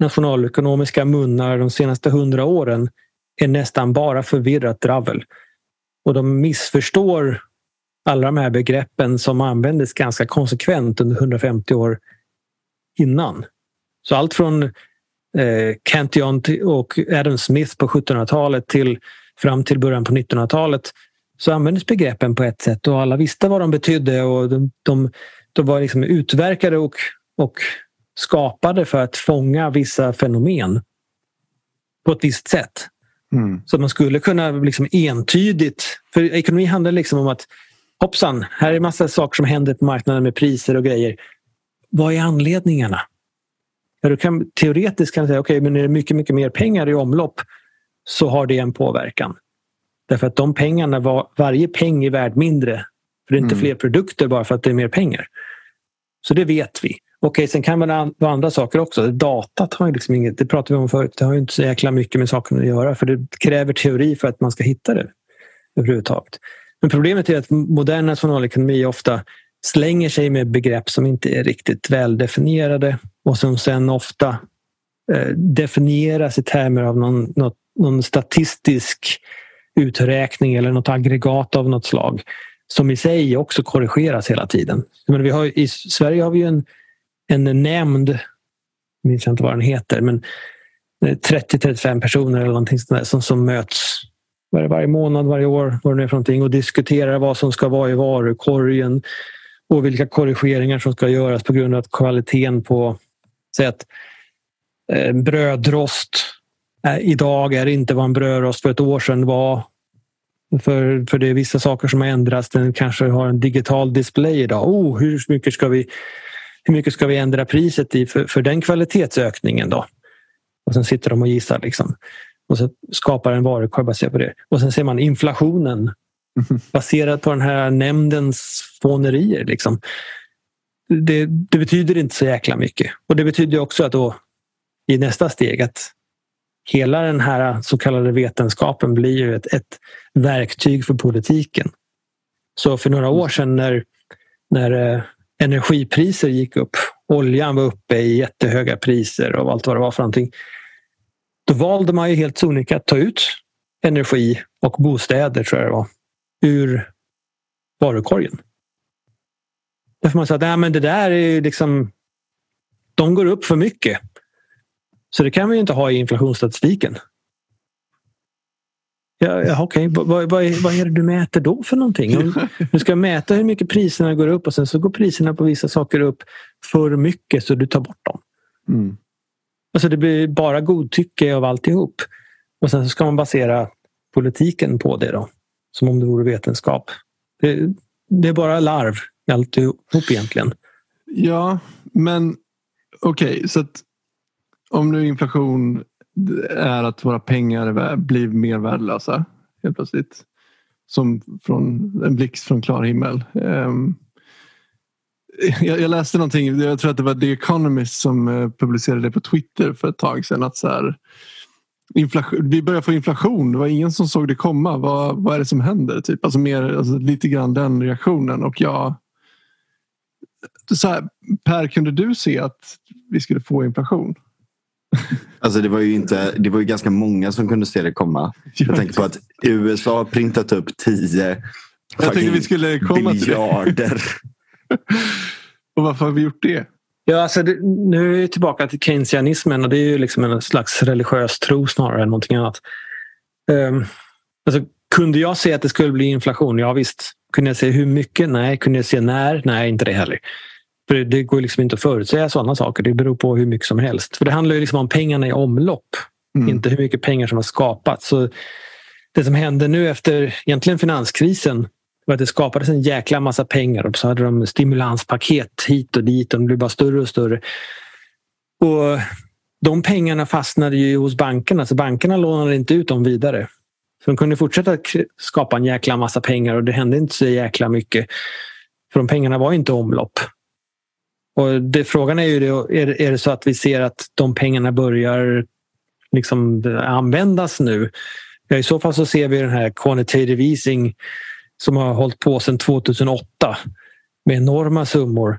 nationalekonomiska munnar de senaste hundra åren är nästan bara förvirrat dravel. Och de missförstår alla de här begreppen som användes ganska konsekvent under 150 år innan. Så allt från eh, Cantillon och Adam Smith på 1700-talet till fram till början på 1900-talet så användes begreppen på ett sätt och alla visste vad de betydde och de, de, de var liksom utverkade och, och skapade för att fånga vissa fenomen på ett visst sätt. Mm. Så man skulle kunna liksom entydigt... För ekonomi handlar liksom om att hoppsan, här är massa saker som händer på marknaden med priser och grejer. Vad är anledningarna? Ja, du kan, teoretiskt kan du säga okej, okay, men är det mycket, mycket mer pengar i omlopp så har det en påverkan. Därför att de pengarna, var, varje peng är värd mindre. För det är inte mm. fler produkter bara för att det är mer pengar. Så det vet vi. Okej, sen kan det vara andra saker också. Datat har ju liksom inget, det pratade vi om förut, det har inte så jäkla mycket med saken att göra för det kräver teori för att man ska hitta det överhuvudtaget. Men problemet är att modern nationalekonomi ofta slänger sig med begrepp som inte är riktigt väldefinierade och som sen ofta eh, definieras i termer av någon, något, någon statistisk uträkning eller något aggregat av något slag som i sig också korrigeras hela tiden. Men vi har, I Sverige har vi en, en nämnd, minns jag inte vad den heter, men eh, 30-35 personer eller någonting sånt som, som möts varje, varje månad, varje år vad det är för någonting, och diskuterar vad som ska vara i varukorgen och vilka korrigeringar som ska göras på grund av att kvaliteten på säg att eh, brödrost eh, idag är inte vad en brödrost för ett år sedan var. För, för det är vissa saker som har ändrats. Den kanske har en digital display idag. Oh, hur, mycket ska vi, hur mycket ska vi ändra priset i för, för den kvalitetsökningen då? Och sen sitter de och gissar. Liksom. Och så skapar en varukorg baserat på det. Och sen ser man inflationen mm. baserat på den här nämndens fånerier. Liksom. Det, det, betyder inte så jäkla mycket. Och det betyder också att då i nästa steg att hela den här så kallade vetenskapen blir ju ett, ett verktyg för politiken. Så för några år sedan när, när eh, energipriser gick upp, oljan var uppe i jättehöga priser och allt vad det var för någonting. Då valde man ju helt sonika att ta ut energi och bostäder, tror jag det var, ur varukorgen. Därför man sa att Nej, men det där är liksom, de går upp för mycket. Så det kan vi inte ha i inflationsstatistiken. Ja, ja, Okej, okay. vad, vad, vad, är det du mäter då för någonting? Om du ska mäta hur mycket priserna går upp och sen så går priserna på vissa saker upp för mycket så du tar bort dem. Mm. Alltså det blir bara godtycke av alltihop. Och sen så ska man basera politiken på det då. Som om det vore vetenskap. Det, det är bara larv alltihop egentligen. Ja, men okej, okay, så att om nu inflation är att våra pengar blir mer värdelösa helt plötsligt. Som från en blixt från klar himmel. Ehm, jag, läste någonting, jag tror att det var The Economist som eh, publicerade det på Twitter för ett tag sedan. Att så här, inflation, vi börjar få inflation, det var ingen som såg det komma. Vad, vad är det som händer? Typ. Alltså mer, alltså lite grann den reaktionen. Och jag, så här, per, kunde du se att vi skulle få inflation? Alltså det var ju inte, det var ju ganska många som kunde se det komma. Jag tänker på att USA har printat upp 10 jag tänkte vi skulle komma biljarder. och varför har vi gjort det? Ja, alltså det, nu är vi tillbaka till keynesianismen och det är ju liksom en slags religiös tro snarare än någonting annat. Um, alltså, kunde jag se att det skulle bli inflation? Ja visst. Kunde jag se hur mycket? Nej. Kunde jag se när? Nej, inte det heller. För det går liksom inte att förutsäga sådana saker. Det beror på hur mycket som helst. För det handlar ju liksom om pengarna i omlopp. Mm. Inte hur mycket pengar som har skapats. Så det som hände nu efter egentligen finanskrisen var att det skapades en jäkla massa pengar och så hade de stimulanspaket hit och dit och de blev bara större och större. Och de pengarna fastnade ju hos bankerna så bankerna lånade inte ut dem vidare. Så de kunde fortsätta skapa en jäkla massa pengar och det hände inte så jäkla mycket. För de pengarna var inte omlopp. Och det, frågan är ju det, är, är det så att vi ser att de pengarna börjar liksom användas nu? Ja, I så fall så ser vi den här quantitative easing som har hållit på sedan 2008 med enorma summor.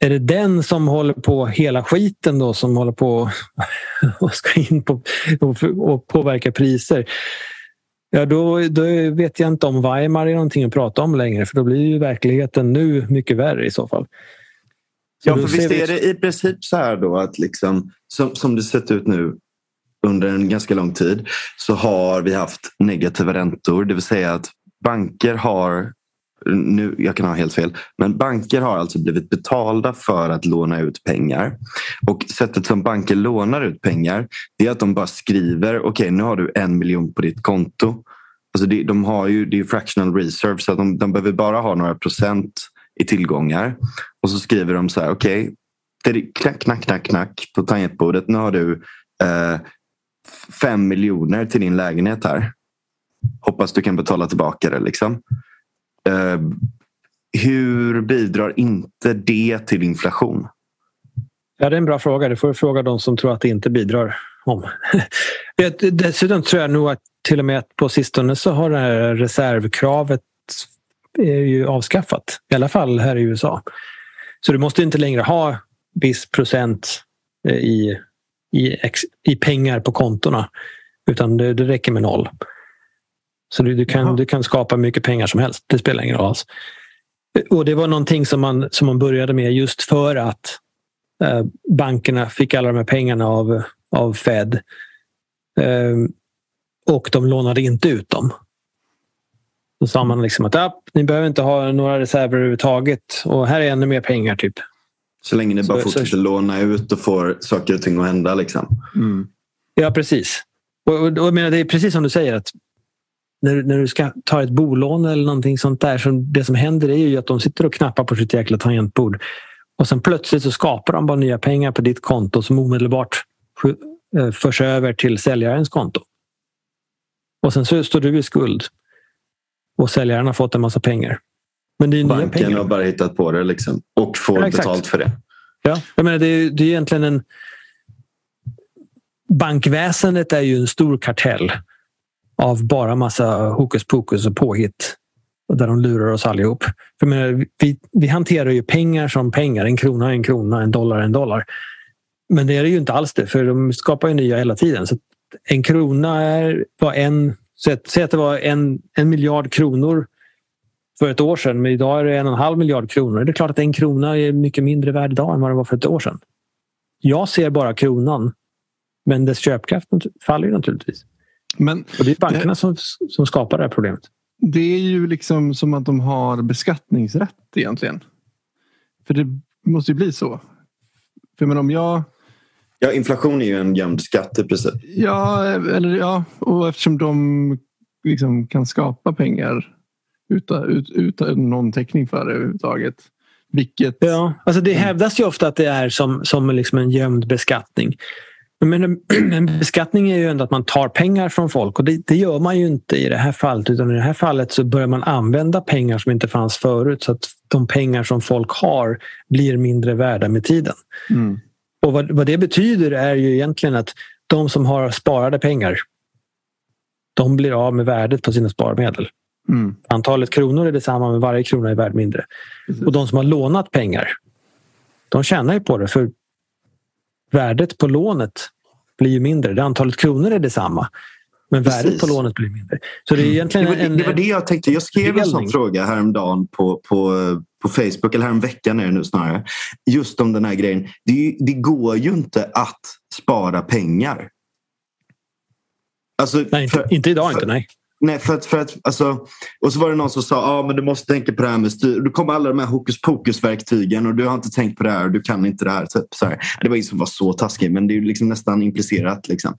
Är det den som håller på hela skiten då som håller på och ska in på och påverka priser? Ja, då, då vet jag inte om Weimar är någonting att prata om längre för då blir ju verkligheten nu mycket värre i så fall. Så ja, för visst är det i princip så här då att liksom, som, som det sett ut nu under en ganska lång tid så har vi haft negativa räntor. Det vill säga att banker har, nu, jag kan ha helt fel, men banker har alltså blivit betalda för att låna ut pengar. Och sättet som banker lånar ut pengar det är att de bara skriver, okej okay, nu har du en miljon på ditt konto. Alltså det, de har ju, det är fractional reserve så att de, de behöver bara ha några procent i tillgångar. Och så skriver de så här, okej, okay, knack, knack, knack, knack på tangentbordet. Nu har du eh, fem miljoner till din lägenhet här. Hoppas du kan betala tillbaka det. Liksom. Eh, hur bidrar inte det till inflation? Ja, det är en bra fråga. Det får du fråga de som tror att det inte bidrar om. Eh, dessutom tror jag nog att till och med på sistone så har det här reservkravet är ju avskaffat. I alla fall här i USA. Så du måste inte längre ha viss procent eh, i, i, i pengar på kontona. Utan det, det räcker med noll. Så du, du, kan, du kan skapa mycket pengar som helst. Det spelar ingen roll alls. Och det var någonting som man, som man började med just för att eh, bankerna fick alla de här pengarna av, av Fed. Eh, och de lånade inte ut dem. Då sa man liksom att ja, ni behöver inte ha några reserver överhuvudtaget och här är ännu mer pengar. typ. Så länge ni bara så, fortsätter så... låna ut och får saker och ting att hända. Liksom. Mm. Ja, precis. Och, och, och menar, det är precis som du säger. att när, när du ska ta ett bolån eller någonting sånt där. Så det som händer är ju att de sitter och knappar på sitt jäkla tangentbord. Och sen plötsligt så skapar de bara nya pengar på ditt konto som omedelbart eh, förs över till säljarens konto. Och sen så står du i skuld. Och säljaren har fått en massa pengar. Men det är Banken pengar. har bara hittat på det liksom. och får ja, betalt för det. Ja, jag menar, det, är, det är egentligen en... Bankväsendet är ju en stor kartell av bara massa hokus pokus och påhitt. Där de lurar oss allihop. För menar, vi, vi hanterar ju pengar som pengar. En krona en krona, en dollar en dollar. Men det är det ju inte alls det, för de skapar ju nya hela tiden. Så en krona är, var en... Säg att det var en, en miljard kronor för ett år sedan, men idag är det en och en halv miljard kronor. Det är klart att en krona är mycket mindre värd idag än vad det var för ett år sedan. Jag ser bara kronan, men dess köpkraft faller naturligtvis. Men, och det är bankerna det, som, som skapar det här problemet. Det är ju liksom som att de har beskattningsrätt egentligen. För det måste ju bli så. För men om jag... Ja, inflation är ju en gömd skatt i princip. Ja, eller, ja, och eftersom de liksom kan skapa pengar utan, ut, utan någon täckning för det överhuvudtaget. Vilket... Ja, alltså det hävdas ju ofta att det är som, som liksom en gömd beskattning. Men en beskattning är ju ändå att man tar pengar från folk och det, det, gör man ju inte i det här fallet utan i det här fallet så börjar man använda pengar som inte fanns förut så att de pengar som folk har blir mindre värda med tiden. Mm. Och vad, vad, det betyder är ju egentligen att de som har sparade pengar de blir av med värdet på sina sparmedel. Mm. Antalet kronor är detsamma men varje krona är värd mindre. Precis. Och de som har lånat pengar de tjänar ju på det för värdet på lånet blir ju mindre. Det antalet kronor är detsamma. Men Precis. värdet på lånet blir mindre. Så det, är egentligen det, var, en, det var det jag tänkte. Jag skrev en sån fråga häromdagen på, på, på Facebook, eller häromveckan är det nu snarare. Just om den här grejen. Det, det går ju inte att spara pengar. Alltså, nej, inte, för, inte idag för, inte. Nej. Nej, för att, för att, alltså, och så var det någon som sa ah, men du måste tänka på det här med styr. Du kommer alla de här hokus pokus-verktygen och du har inte tänkt på det här och du kan inte det här. Typ, så här. Det var ingen som var så taskig men det är liksom nästan implicerat. Liksom.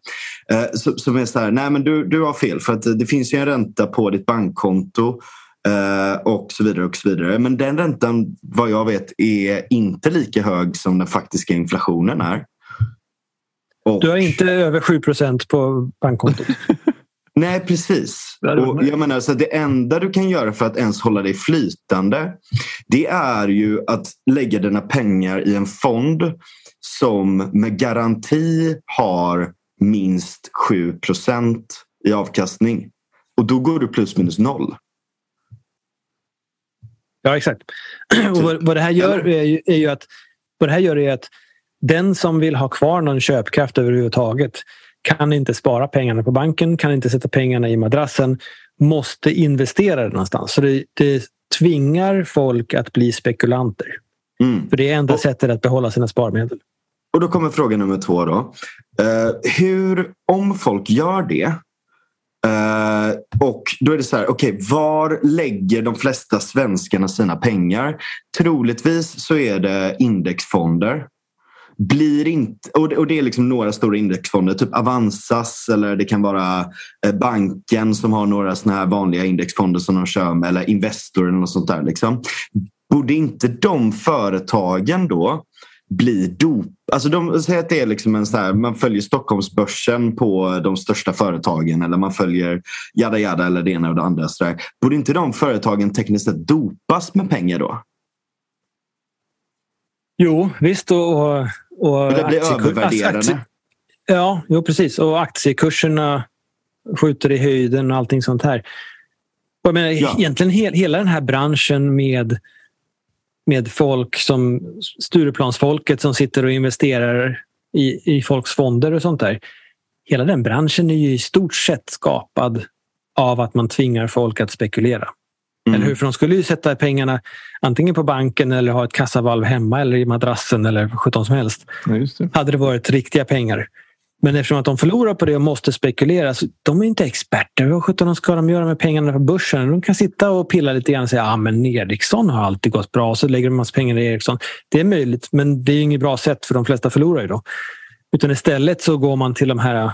Eh, så, som är så här, nej men du, du har fel för att det finns ju en ränta på ditt bankkonto eh, och så vidare och så vidare. Men den räntan vad jag vet är inte lika hög som den faktiska inflationen är. Och... Du har inte över 7% på bankkontot? Nej, precis. Och jag menar, så det enda du kan göra för att ens hålla dig flytande det är ju att lägga dina pengar i en fond som med garanti har minst 7% i avkastning. Och då går du plus minus noll. Ja, exakt. Och vad, vad det här gör är ju, är ju att vad det här gör är att den som vill ha kvar någon köpkraft överhuvudtaget kan inte spara pengarna på banken, kan inte sätta pengarna i madrassen, måste investera det någonstans. Så det, det tvingar folk att bli spekulanter. Mm. För det är enda och, sättet att behålla sina sparmedel. Och då kommer fråga nummer två. Då. Uh, hur, om folk gör det uh, och då är det så här, okej, okay, var lägger de flesta svenskarna sina pengar? Troligtvis så är det indexfonder blir inte, och det är liksom några stora indexfonder, typ Avanzas eller det kan vara eh, banken som har några såna här vanliga indexfonder som de kör med eller Investor eller något sånt där. Liksom. Borde inte de företagen då bli dop... Alltså de säger att det är liksom en så här, man följer Stockholmsbörsen på de största företagen eller man följer jada jada eller det ena och det andra. Så där. Borde inte de företagen tekniskt sett dopas med pengar då? Jo, visst. Och, och det blir övervärderande. Aktie, ja, jo, precis. Och aktiekurserna skjuter i höjden och allting sånt här. Jag menar, ja. Egentligen he, hela den här branschen med, med folk som Stureplansfolket som sitter och investerar i, i folks fonder och sånt där. Hela den branschen är ju i stort sett skapad av att man tvingar folk att spekulera. Mm. Eller hur? För de skulle ju sätta pengarna antingen på banken eller ha ett kassavalv hemma eller i madrassen eller sjutton som helst. Ja, det. Hade det varit riktiga pengar. Men eftersom att de förlorar på det och måste spekulera, så de är inte experter. Vad sjutton ska de göra med pengarna på börsen? De kan sitta och pilla lite grann och säga att ah, Ericsson har alltid gått bra så lägger de massa pengar i Ericsson. Det är möjligt, men det är inget bra sätt för de flesta förlorar ju då. Utan istället så går man till de här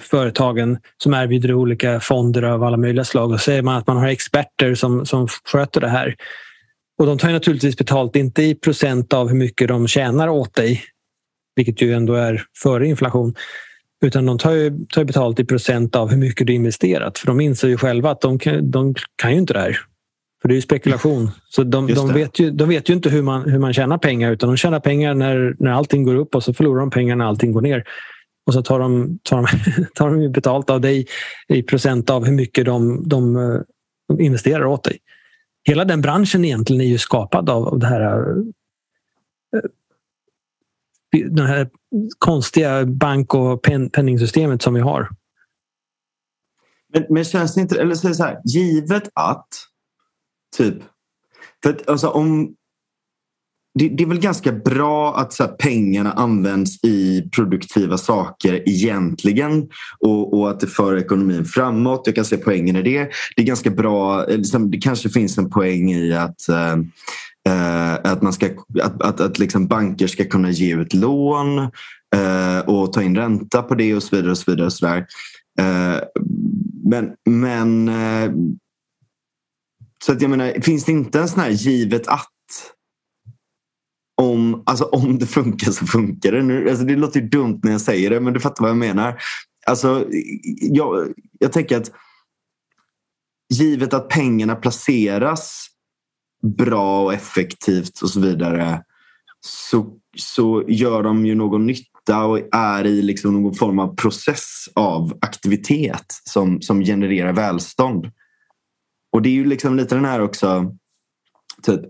företagen som erbjuder olika fonder av alla möjliga slag och säger man att man har experter som, som sköter det här. Och de tar naturligtvis betalt, inte i procent av hur mycket de tjänar åt dig, vilket ju ändå är före inflation, utan de tar ju, tar betalt i procent av hur mycket du investerat. För de inser ju själva att de kan, de kan ju inte det här. För det är ju spekulation. Så de, de, vet, ju, de vet ju inte hur man, hur man tjänar pengar utan de tjänar pengar när, när allting går upp och så förlorar de pengar när allting går ner. Och så tar de, tar de, tar de betalt av dig i procent av hur mycket de, de, de investerar åt dig. Hela den branschen egentligen är ju skapad av, av det här eh, det här konstiga bank och pen, penningsystemet som vi har. Men, men känns det inte, eller så här, givet att typ, för att, alltså, om, det, det, är väl ganska bra att så här, pengarna används i produktiva saker egentligen och, och, att det för ekonomin framåt. Jag kan se poängen i det. Det är ganska bra. Eh, liksom, det kanske finns en poäng i att eh, eh, att, man ska, att, att, att liksom banker ska kunna ge ut lån eh, och ta in ränta på det och så vidare. Och så vidare, och så där. Eh, men men eh, så att jag menar, finns det inte en sån här givet att om, alltså, om det funkar så funkar det. Nu, alltså, det låter ju dumt när jag säger det men du fattar vad jag menar. Alltså, jag, jag tänker att givet att pengarna placeras bra och effektivt och så vidare så, så gör de ju någon nytta och är i liksom någon form av process av aktivitet som, som genererar välstånd. Och det är ju liksom lite den här också, typ,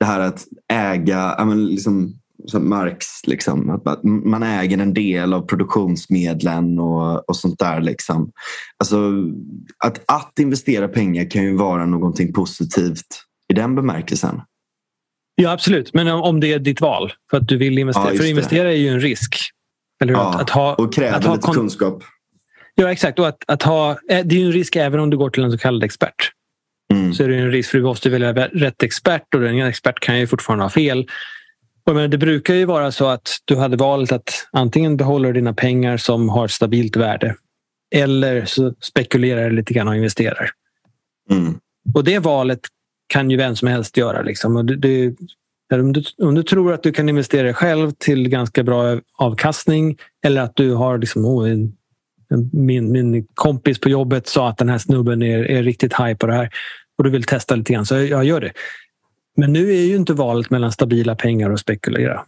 det här att äga, men liksom, som Marx, liksom, att man äger en del av produktionsmedlen och, och sånt där. Liksom. Alltså, att, att investera pengar kan ju vara någonting positivt i den bemärkelsen. Ja absolut, men om det är ditt val för att du vill investera. Ja, för att investera är ju en risk. Eller Ja, att ha, och kräver att ha lite kunskap. Ja exakt, och att, att ha, eh, det är ju en risk även om du går till en så kallad expert. Mm. Så är det en risk för du måste välja rätt expert och den expert kan ju fortfarande ha fel. Och men det brukar ju vara så att du hade valet att antingen behålla dina pengar som har stabilt värde eller så spekulerar lite grann och investerar. Mm. Och det valet kan ju vem som helst göra. Liksom. Och det, det, om, du, om du tror att du kan investera själv till ganska bra avkastning eller att du har liksom, oh, min, min kompis på jobbet sa att den här snubben är, är riktigt high på det här och du vill testa lite grann, så jag gör det. Men nu är ju inte valet mellan stabila pengar och spekulera.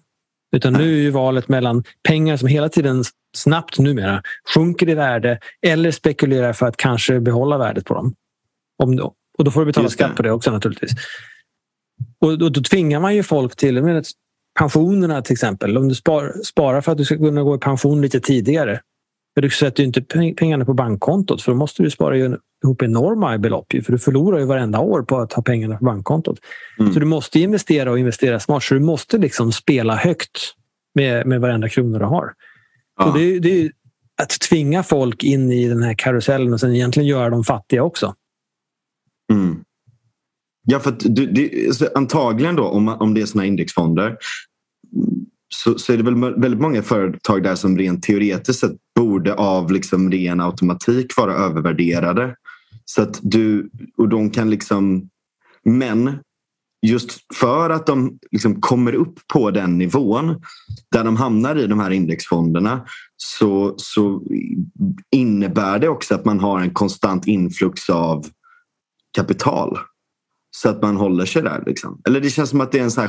Utan nu är ju valet mellan pengar som hela tiden snabbt numera sjunker i värde eller spekulerar för att kanske behålla värdet på dem. Om, och då får du betala skatt på det också naturligtvis. Och då, då tvingar man ju folk till med pensionerna till exempel. Om du spar, sparar för att du ska kunna gå i pension lite tidigare. Men du sätter ju inte pengarna på bankkontot för då måste du spara ihop enorma belopp. För du förlorar ju varenda år på att ha pengarna på bankkontot. Mm. Så du måste investera och investera smart. Så du måste liksom spela högt med, med varenda krona du har. Ja. Och det, det är att tvinga folk in i den här karusellen och sen egentligen göra dem fattiga också. Mm. Ja, för du, det, antagligen då om, om det är såna indexfonder så, så är det väl väldigt många företag där som rent teoretiskt sett borde av liksom ren automatik vara övervärderade. Så att du, och de kan liksom, men just för att de liksom kommer upp på den nivån där de hamnar i de här indexfonderna så, så innebär det också att man har en konstant influx av kapital. Så att man håller sig där. Liksom. Eller det känns som att det är en så här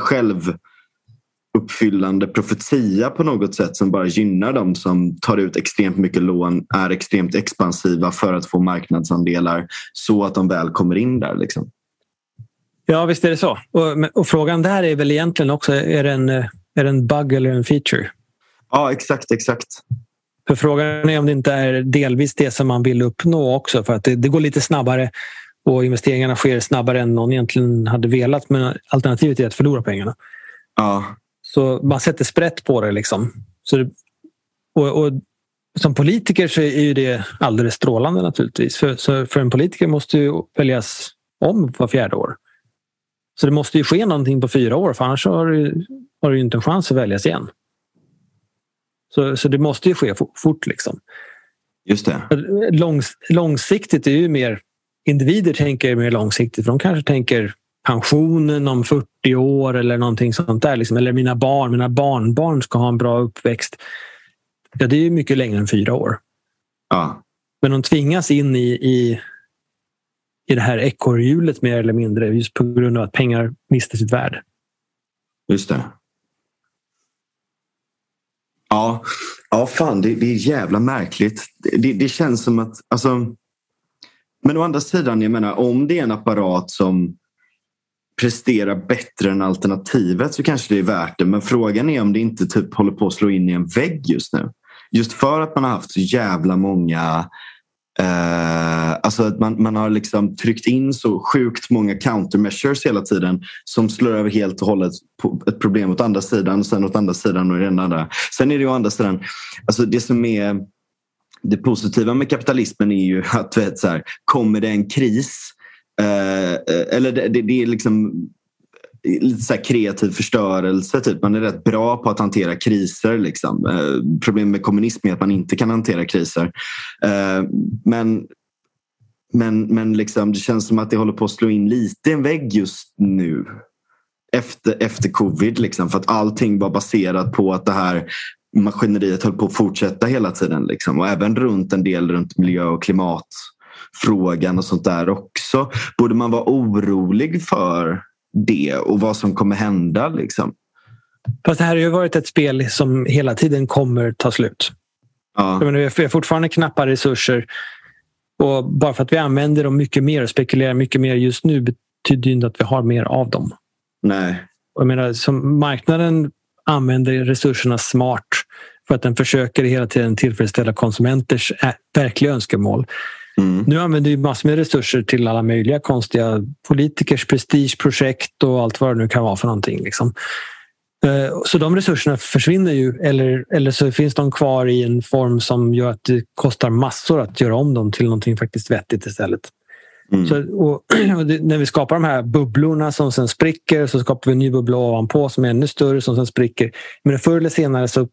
självuppfyllande profetia på något sätt som bara gynnar dem som tar ut extremt mycket lån, är extremt expansiva för att få marknadsandelar så att de väl kommer in där. Liksom. Ja, visst är det så. Och, och, frågan där är väl egentligen också, är det, en, är det en bug eller en feature? Ja, exakt, exakt. För frågan är om det inte är delvis det som man vill uppnå också för att det, det går lite snabbare och investeringarna sker snabbare än någon egentligen hade velat. Men alternativet är att förlora pengarna. Ja. Så man sätter sprätt på det. Liksom. Så det, och, och, som politiker så är ju det alldeles strålande naturligtvis. För, för en politiker måste ju väljas om var fjärde år. Så det måste ju ske någonting på fyra år för annars har du, har du inte en chans att väljas igen. Så, så det måste ju ske fort. Liksom. Just det. Långs, långsiktigt är ju mer individer tänker mer långsiktigt. För de kanske tänker pensionen om 40 år eller någonting sånt där. Liksom. Eller mina barn, mina barnbarn ska ha en bra uppväxt. Ja, det är mycket längre än fyra år. Ja. Men de tvingas in i, i, i det här ekorrhjulet mer eller mindre just på grund av att pengar mister sitt värde. Just det. Ja, ja fan det, det är jävla märkligt. Det, det känns som att alltså, men å andra sidan, jag menar om det är en apparat som presterar bättre än alternativet så kanske det är värt det. Men frågan är om det inte typ håller på att slå in i en vägg just nu. Just för att man har haft så jävla många Eh, alltså att man, man har liksom tryckt in så sjukt många countermeasures hela tiden som slår över helt och hållet på ett problem åt andra sidan, sen åt andra sidan och den andra. Sen är det å andra sidan, alltså det som är det positiva med kapitalismen är ju att vet, så här, kommer det en kris Eh, eh, eller det, det, det, är liksom eh, lite så kreativ förstörelse. Typ. Man är rätt bra på att hantera kriser. Liksom. Eh, problemet med kommunism är att man inte kan hantera kriser. Eh, men men, men liksom, det känns som att det håller på att slå in lite i en vägg just nu. efter, efter covid. Liksom, för att allting var baserat på att det här maskineriet höll på att fortsätta hela tiden. Liksom. Och även runt en del runt miljö och klimat klimatfrågan och sånt där också. Borde man vara orolig för det och vad som kommer hända? Liksom? Fast det här har ju varit ett spel som hela tiden kommer ta slut. Ja. Vi har fortfarande knappa resurser. Och bara för att vi använder dem mycket mer och spekulerar mycket mer just nu betyder inte att vi har mer av dem. Nej. Jag menar, som marknaden använder resurserna smart för att den försöker hela tiden tillfredsställa konsumenters verkliga önskemål. Mm. Nu använder vi massor med resurser till alla möjliga konstiga politikers prestigeprojekt och allt vad det nu kan vara för någonting. Liksom. Eh, så de resurserna försvinner ju eller, eller så finns de kvar i en form som gör att det kostar massor att göra om dem till någonting faktiskt vettigt istället. Mm. Så, och, och det, när vi skapar de här bubblorna som sen spricker så skapar vi en ny bubbla ovanpå som är ännu större som sen spricker. Men förr eller senare så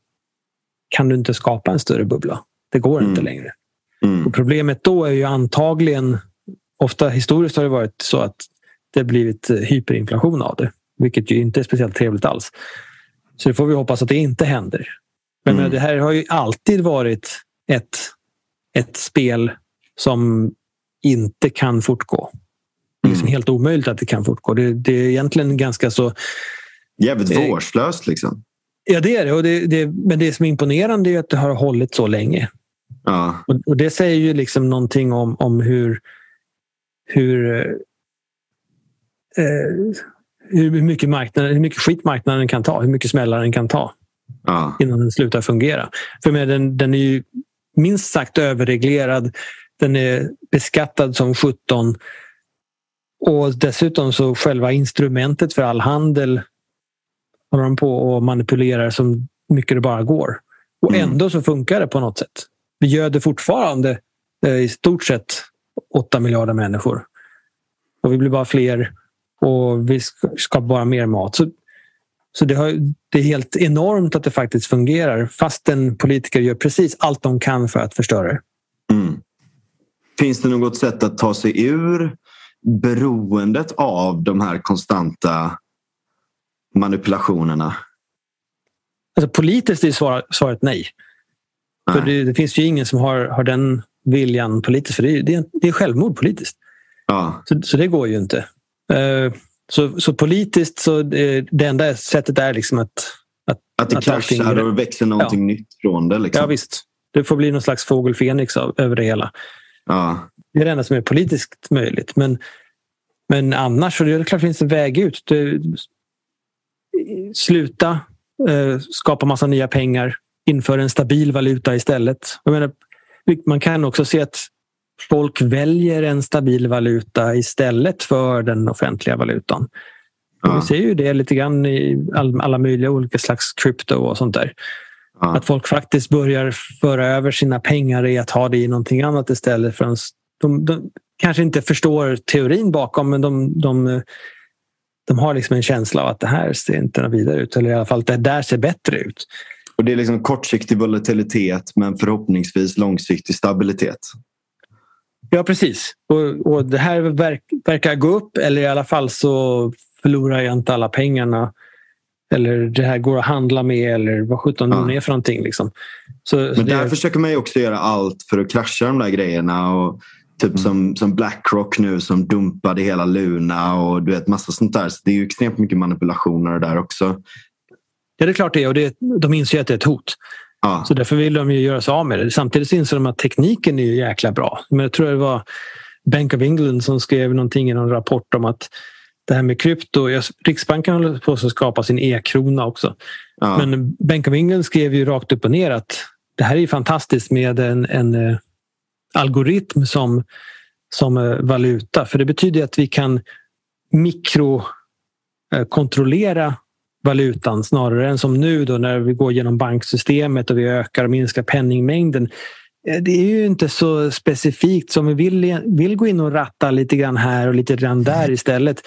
kan du inte skapa en större bubbla. Det går mm. inte längre. Mm. Och problemet då är ju antagligen, ofta historiskt har det varit så att det har blivit hyperinflation av det. Vilket ju inte är speciellt trevligt alls. Så det får vi hoppas att det inte händer. Men mm. det här har ju alltid varit ett, ett spel som inte kan fortgå. Det är liksom mm. helt omöjligt att det kan fortgå. Det, det är egentligen ganska så... Jävligt eh, vårdslöst liksom. Ja, det är det. Och det, det. Men det som är imponerande är att det har hållit så länge. Ja. Och, och, det säger ju liksom någonting om, om hur, hur eh, hur mycket, marknaden, hur mycket skit marknaden kan ta, hur mycket smällar den kan ta ja. innan den slutar fungera. För med den, den är ju minst sagt överreglerad. Den är beskattad som 17 och dessutom så själva instrumentet för all handel håller de på och manipulerar så mycket det bara går. Och mm. ändå så funkar det på något sätt. Vi göder fortfarande eh, i stort sett 8 miljarder människor. Och vi blir bara fler och vi ska bara mer mat. Så, så det, har, det är helt enormt att det faktiskt fungerar fastän politiker gör precis allt de kan för att förstöra det. Mm. Finns det något sätt att ta sig ur beroendet av de här konstanta manipulationerna? Alltså politiskt är svaret, svaret nej. För det, det, finns ju ingen som har, har den viljan politiskt. För det, det, det är självmord politiskt. Ja. Så, så det går ju inte. Eh, så, så politiskt så det, det enda sättet är liksom att... Att, att det kraschar och växer någonting ja. nytt från det. Liksom. Ja visst. Det får bli någon slags fågel Fenix över det hela. Ja. Det är det enda som är politiskt möjligt. Men, men annars så är det klart finns en väg ut. Det, sluta eh, skapa massa nya pengar. Inför en stabil valuta istället. Jag menar, man kan också se att folk väljer en stabil valuta istället för den offentliga valutan. Ja. Vi ser ju det lite grann i alla möjliga olika slags krypto och sånt där. Ja. Att folk faktiskt börjar föra över sina pengar i att ha det i någonting annat istället. För de, de kanske inte förstår teorin bakom men de, de, de har liksom en känsla av att det här ser inte vidare ut. Eller i alla fall det där ser bättre ut. Och Det är liksom kortsiktig volatilitet men förhoppningsvis långsiktig stabilitet. Ja, precis. Och, och det här verk, verkar gå upp eller i alla fall så förlorar jag inte alla pengarna. Eller det här går att handla med eller vad sjutton ja. det är för någonting. Liksom. Så, Men där det... försöker man ju också göra allt för att krascha de där grejerna. Och typ mm. som, som Blackrock nu som dumpade hela Luna och du vet massa sånt där. Så det är ju extremt mycket manipulationer där också. Ja, det är klart det är. Och det, de inser att det är ett hot. Ja. Så därför vill de ju göra sig av med det. Samtidigt inser de att tekniken är jäkla bra. Men jag tror det var Bank of England som skrev någonting i någon rapport om att det här med krypto. Riksbanken håller på att skapa sin e-krona också. Ja. Men Bank of England skrev ju rakt upp och ner att det här är fantastiskt med en, en uh, algoritm som, som uh, valuta. För det betyder att vi kan mikrokontrollera valutan snarare än som nu då när vi går genom banksystemet och vi ökar och minskar penningmängden. Eh, det är ju inte så specifikt som vi vill, vill gå in och ratta lite grann här och lite grann där istället.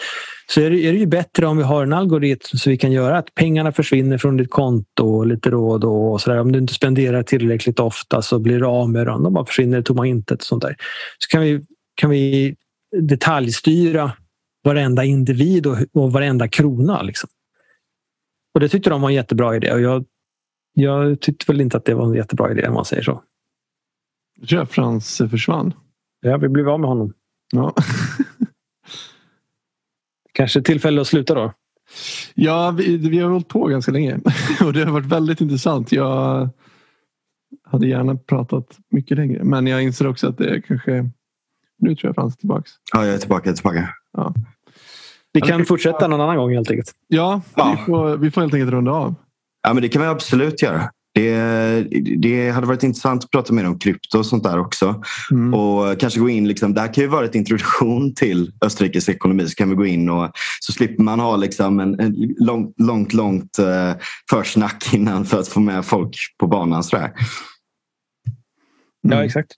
Så är det, är det ju bättre om vi har en algoritm så vi kan göra att pengarna försvinner från ditt konto lite då och då. Och så där. Om du inte spenderar tillräckligt ofta så blir du av med dem. De bara försvinner i tomma intet. Och sånt där. Så kan vi, kan vi detaljstyra varenda individ och, och varenda krona. Liksom. Och det tyckte de var en jättebra idé. Och jag, jag tyckte väl inte att det var en jättebra idé om man säger så. Jag tror att Frans försvann. Ja, vi blev av med honom. Ja. Kanske tillfälle att sluta då. Ja, vi, vi har hållit på ganska länge och det har varit väldigt intressant. Jag hade gärna pratat mycket längre, men jag inser också att det är kanske... Nu tror jag Frans är tillbaka. Ja, jag är tillbaka. Jag är tillbaka. Ja, Vi kan fortsätta någon annan gång helt enkelt. ja, Ja. Vi, får, vi får helt enkelt runda av. Ja, men det kan vi absolut göra. Det, det hade varit intressant att prata mer om krypto och sånt där också. Mm. Och kanske gå in, liksom, det här kan ju vara ett introduktion till Österrikes ekonomi. Så kan vi gå in och så slipper man ha liksom en, en långt, långt, långt eh, försnack innan för att få med folk på banan. Sådär. Ja, Mm. exakt.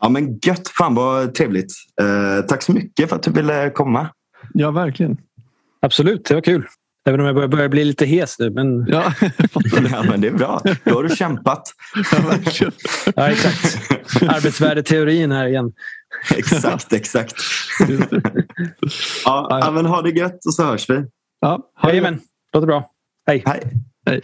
Ja, men gött. Fan vad trevligt. Eh, tack så mycket för att du ville komma. Ja, verkligen. Absolut, det var kul. Även om jag börjar, börjar bli lite hes nu. Men... Ja. Ja, men det är bra. Då har du kämpat. Ja, exakt. Arbetsvärdeteorin här igen. exakt, exakt. Ja, ja, men ha det gött och så hörs vi. Ja, Jajamän, låter bra. Hej. Hej. Hej.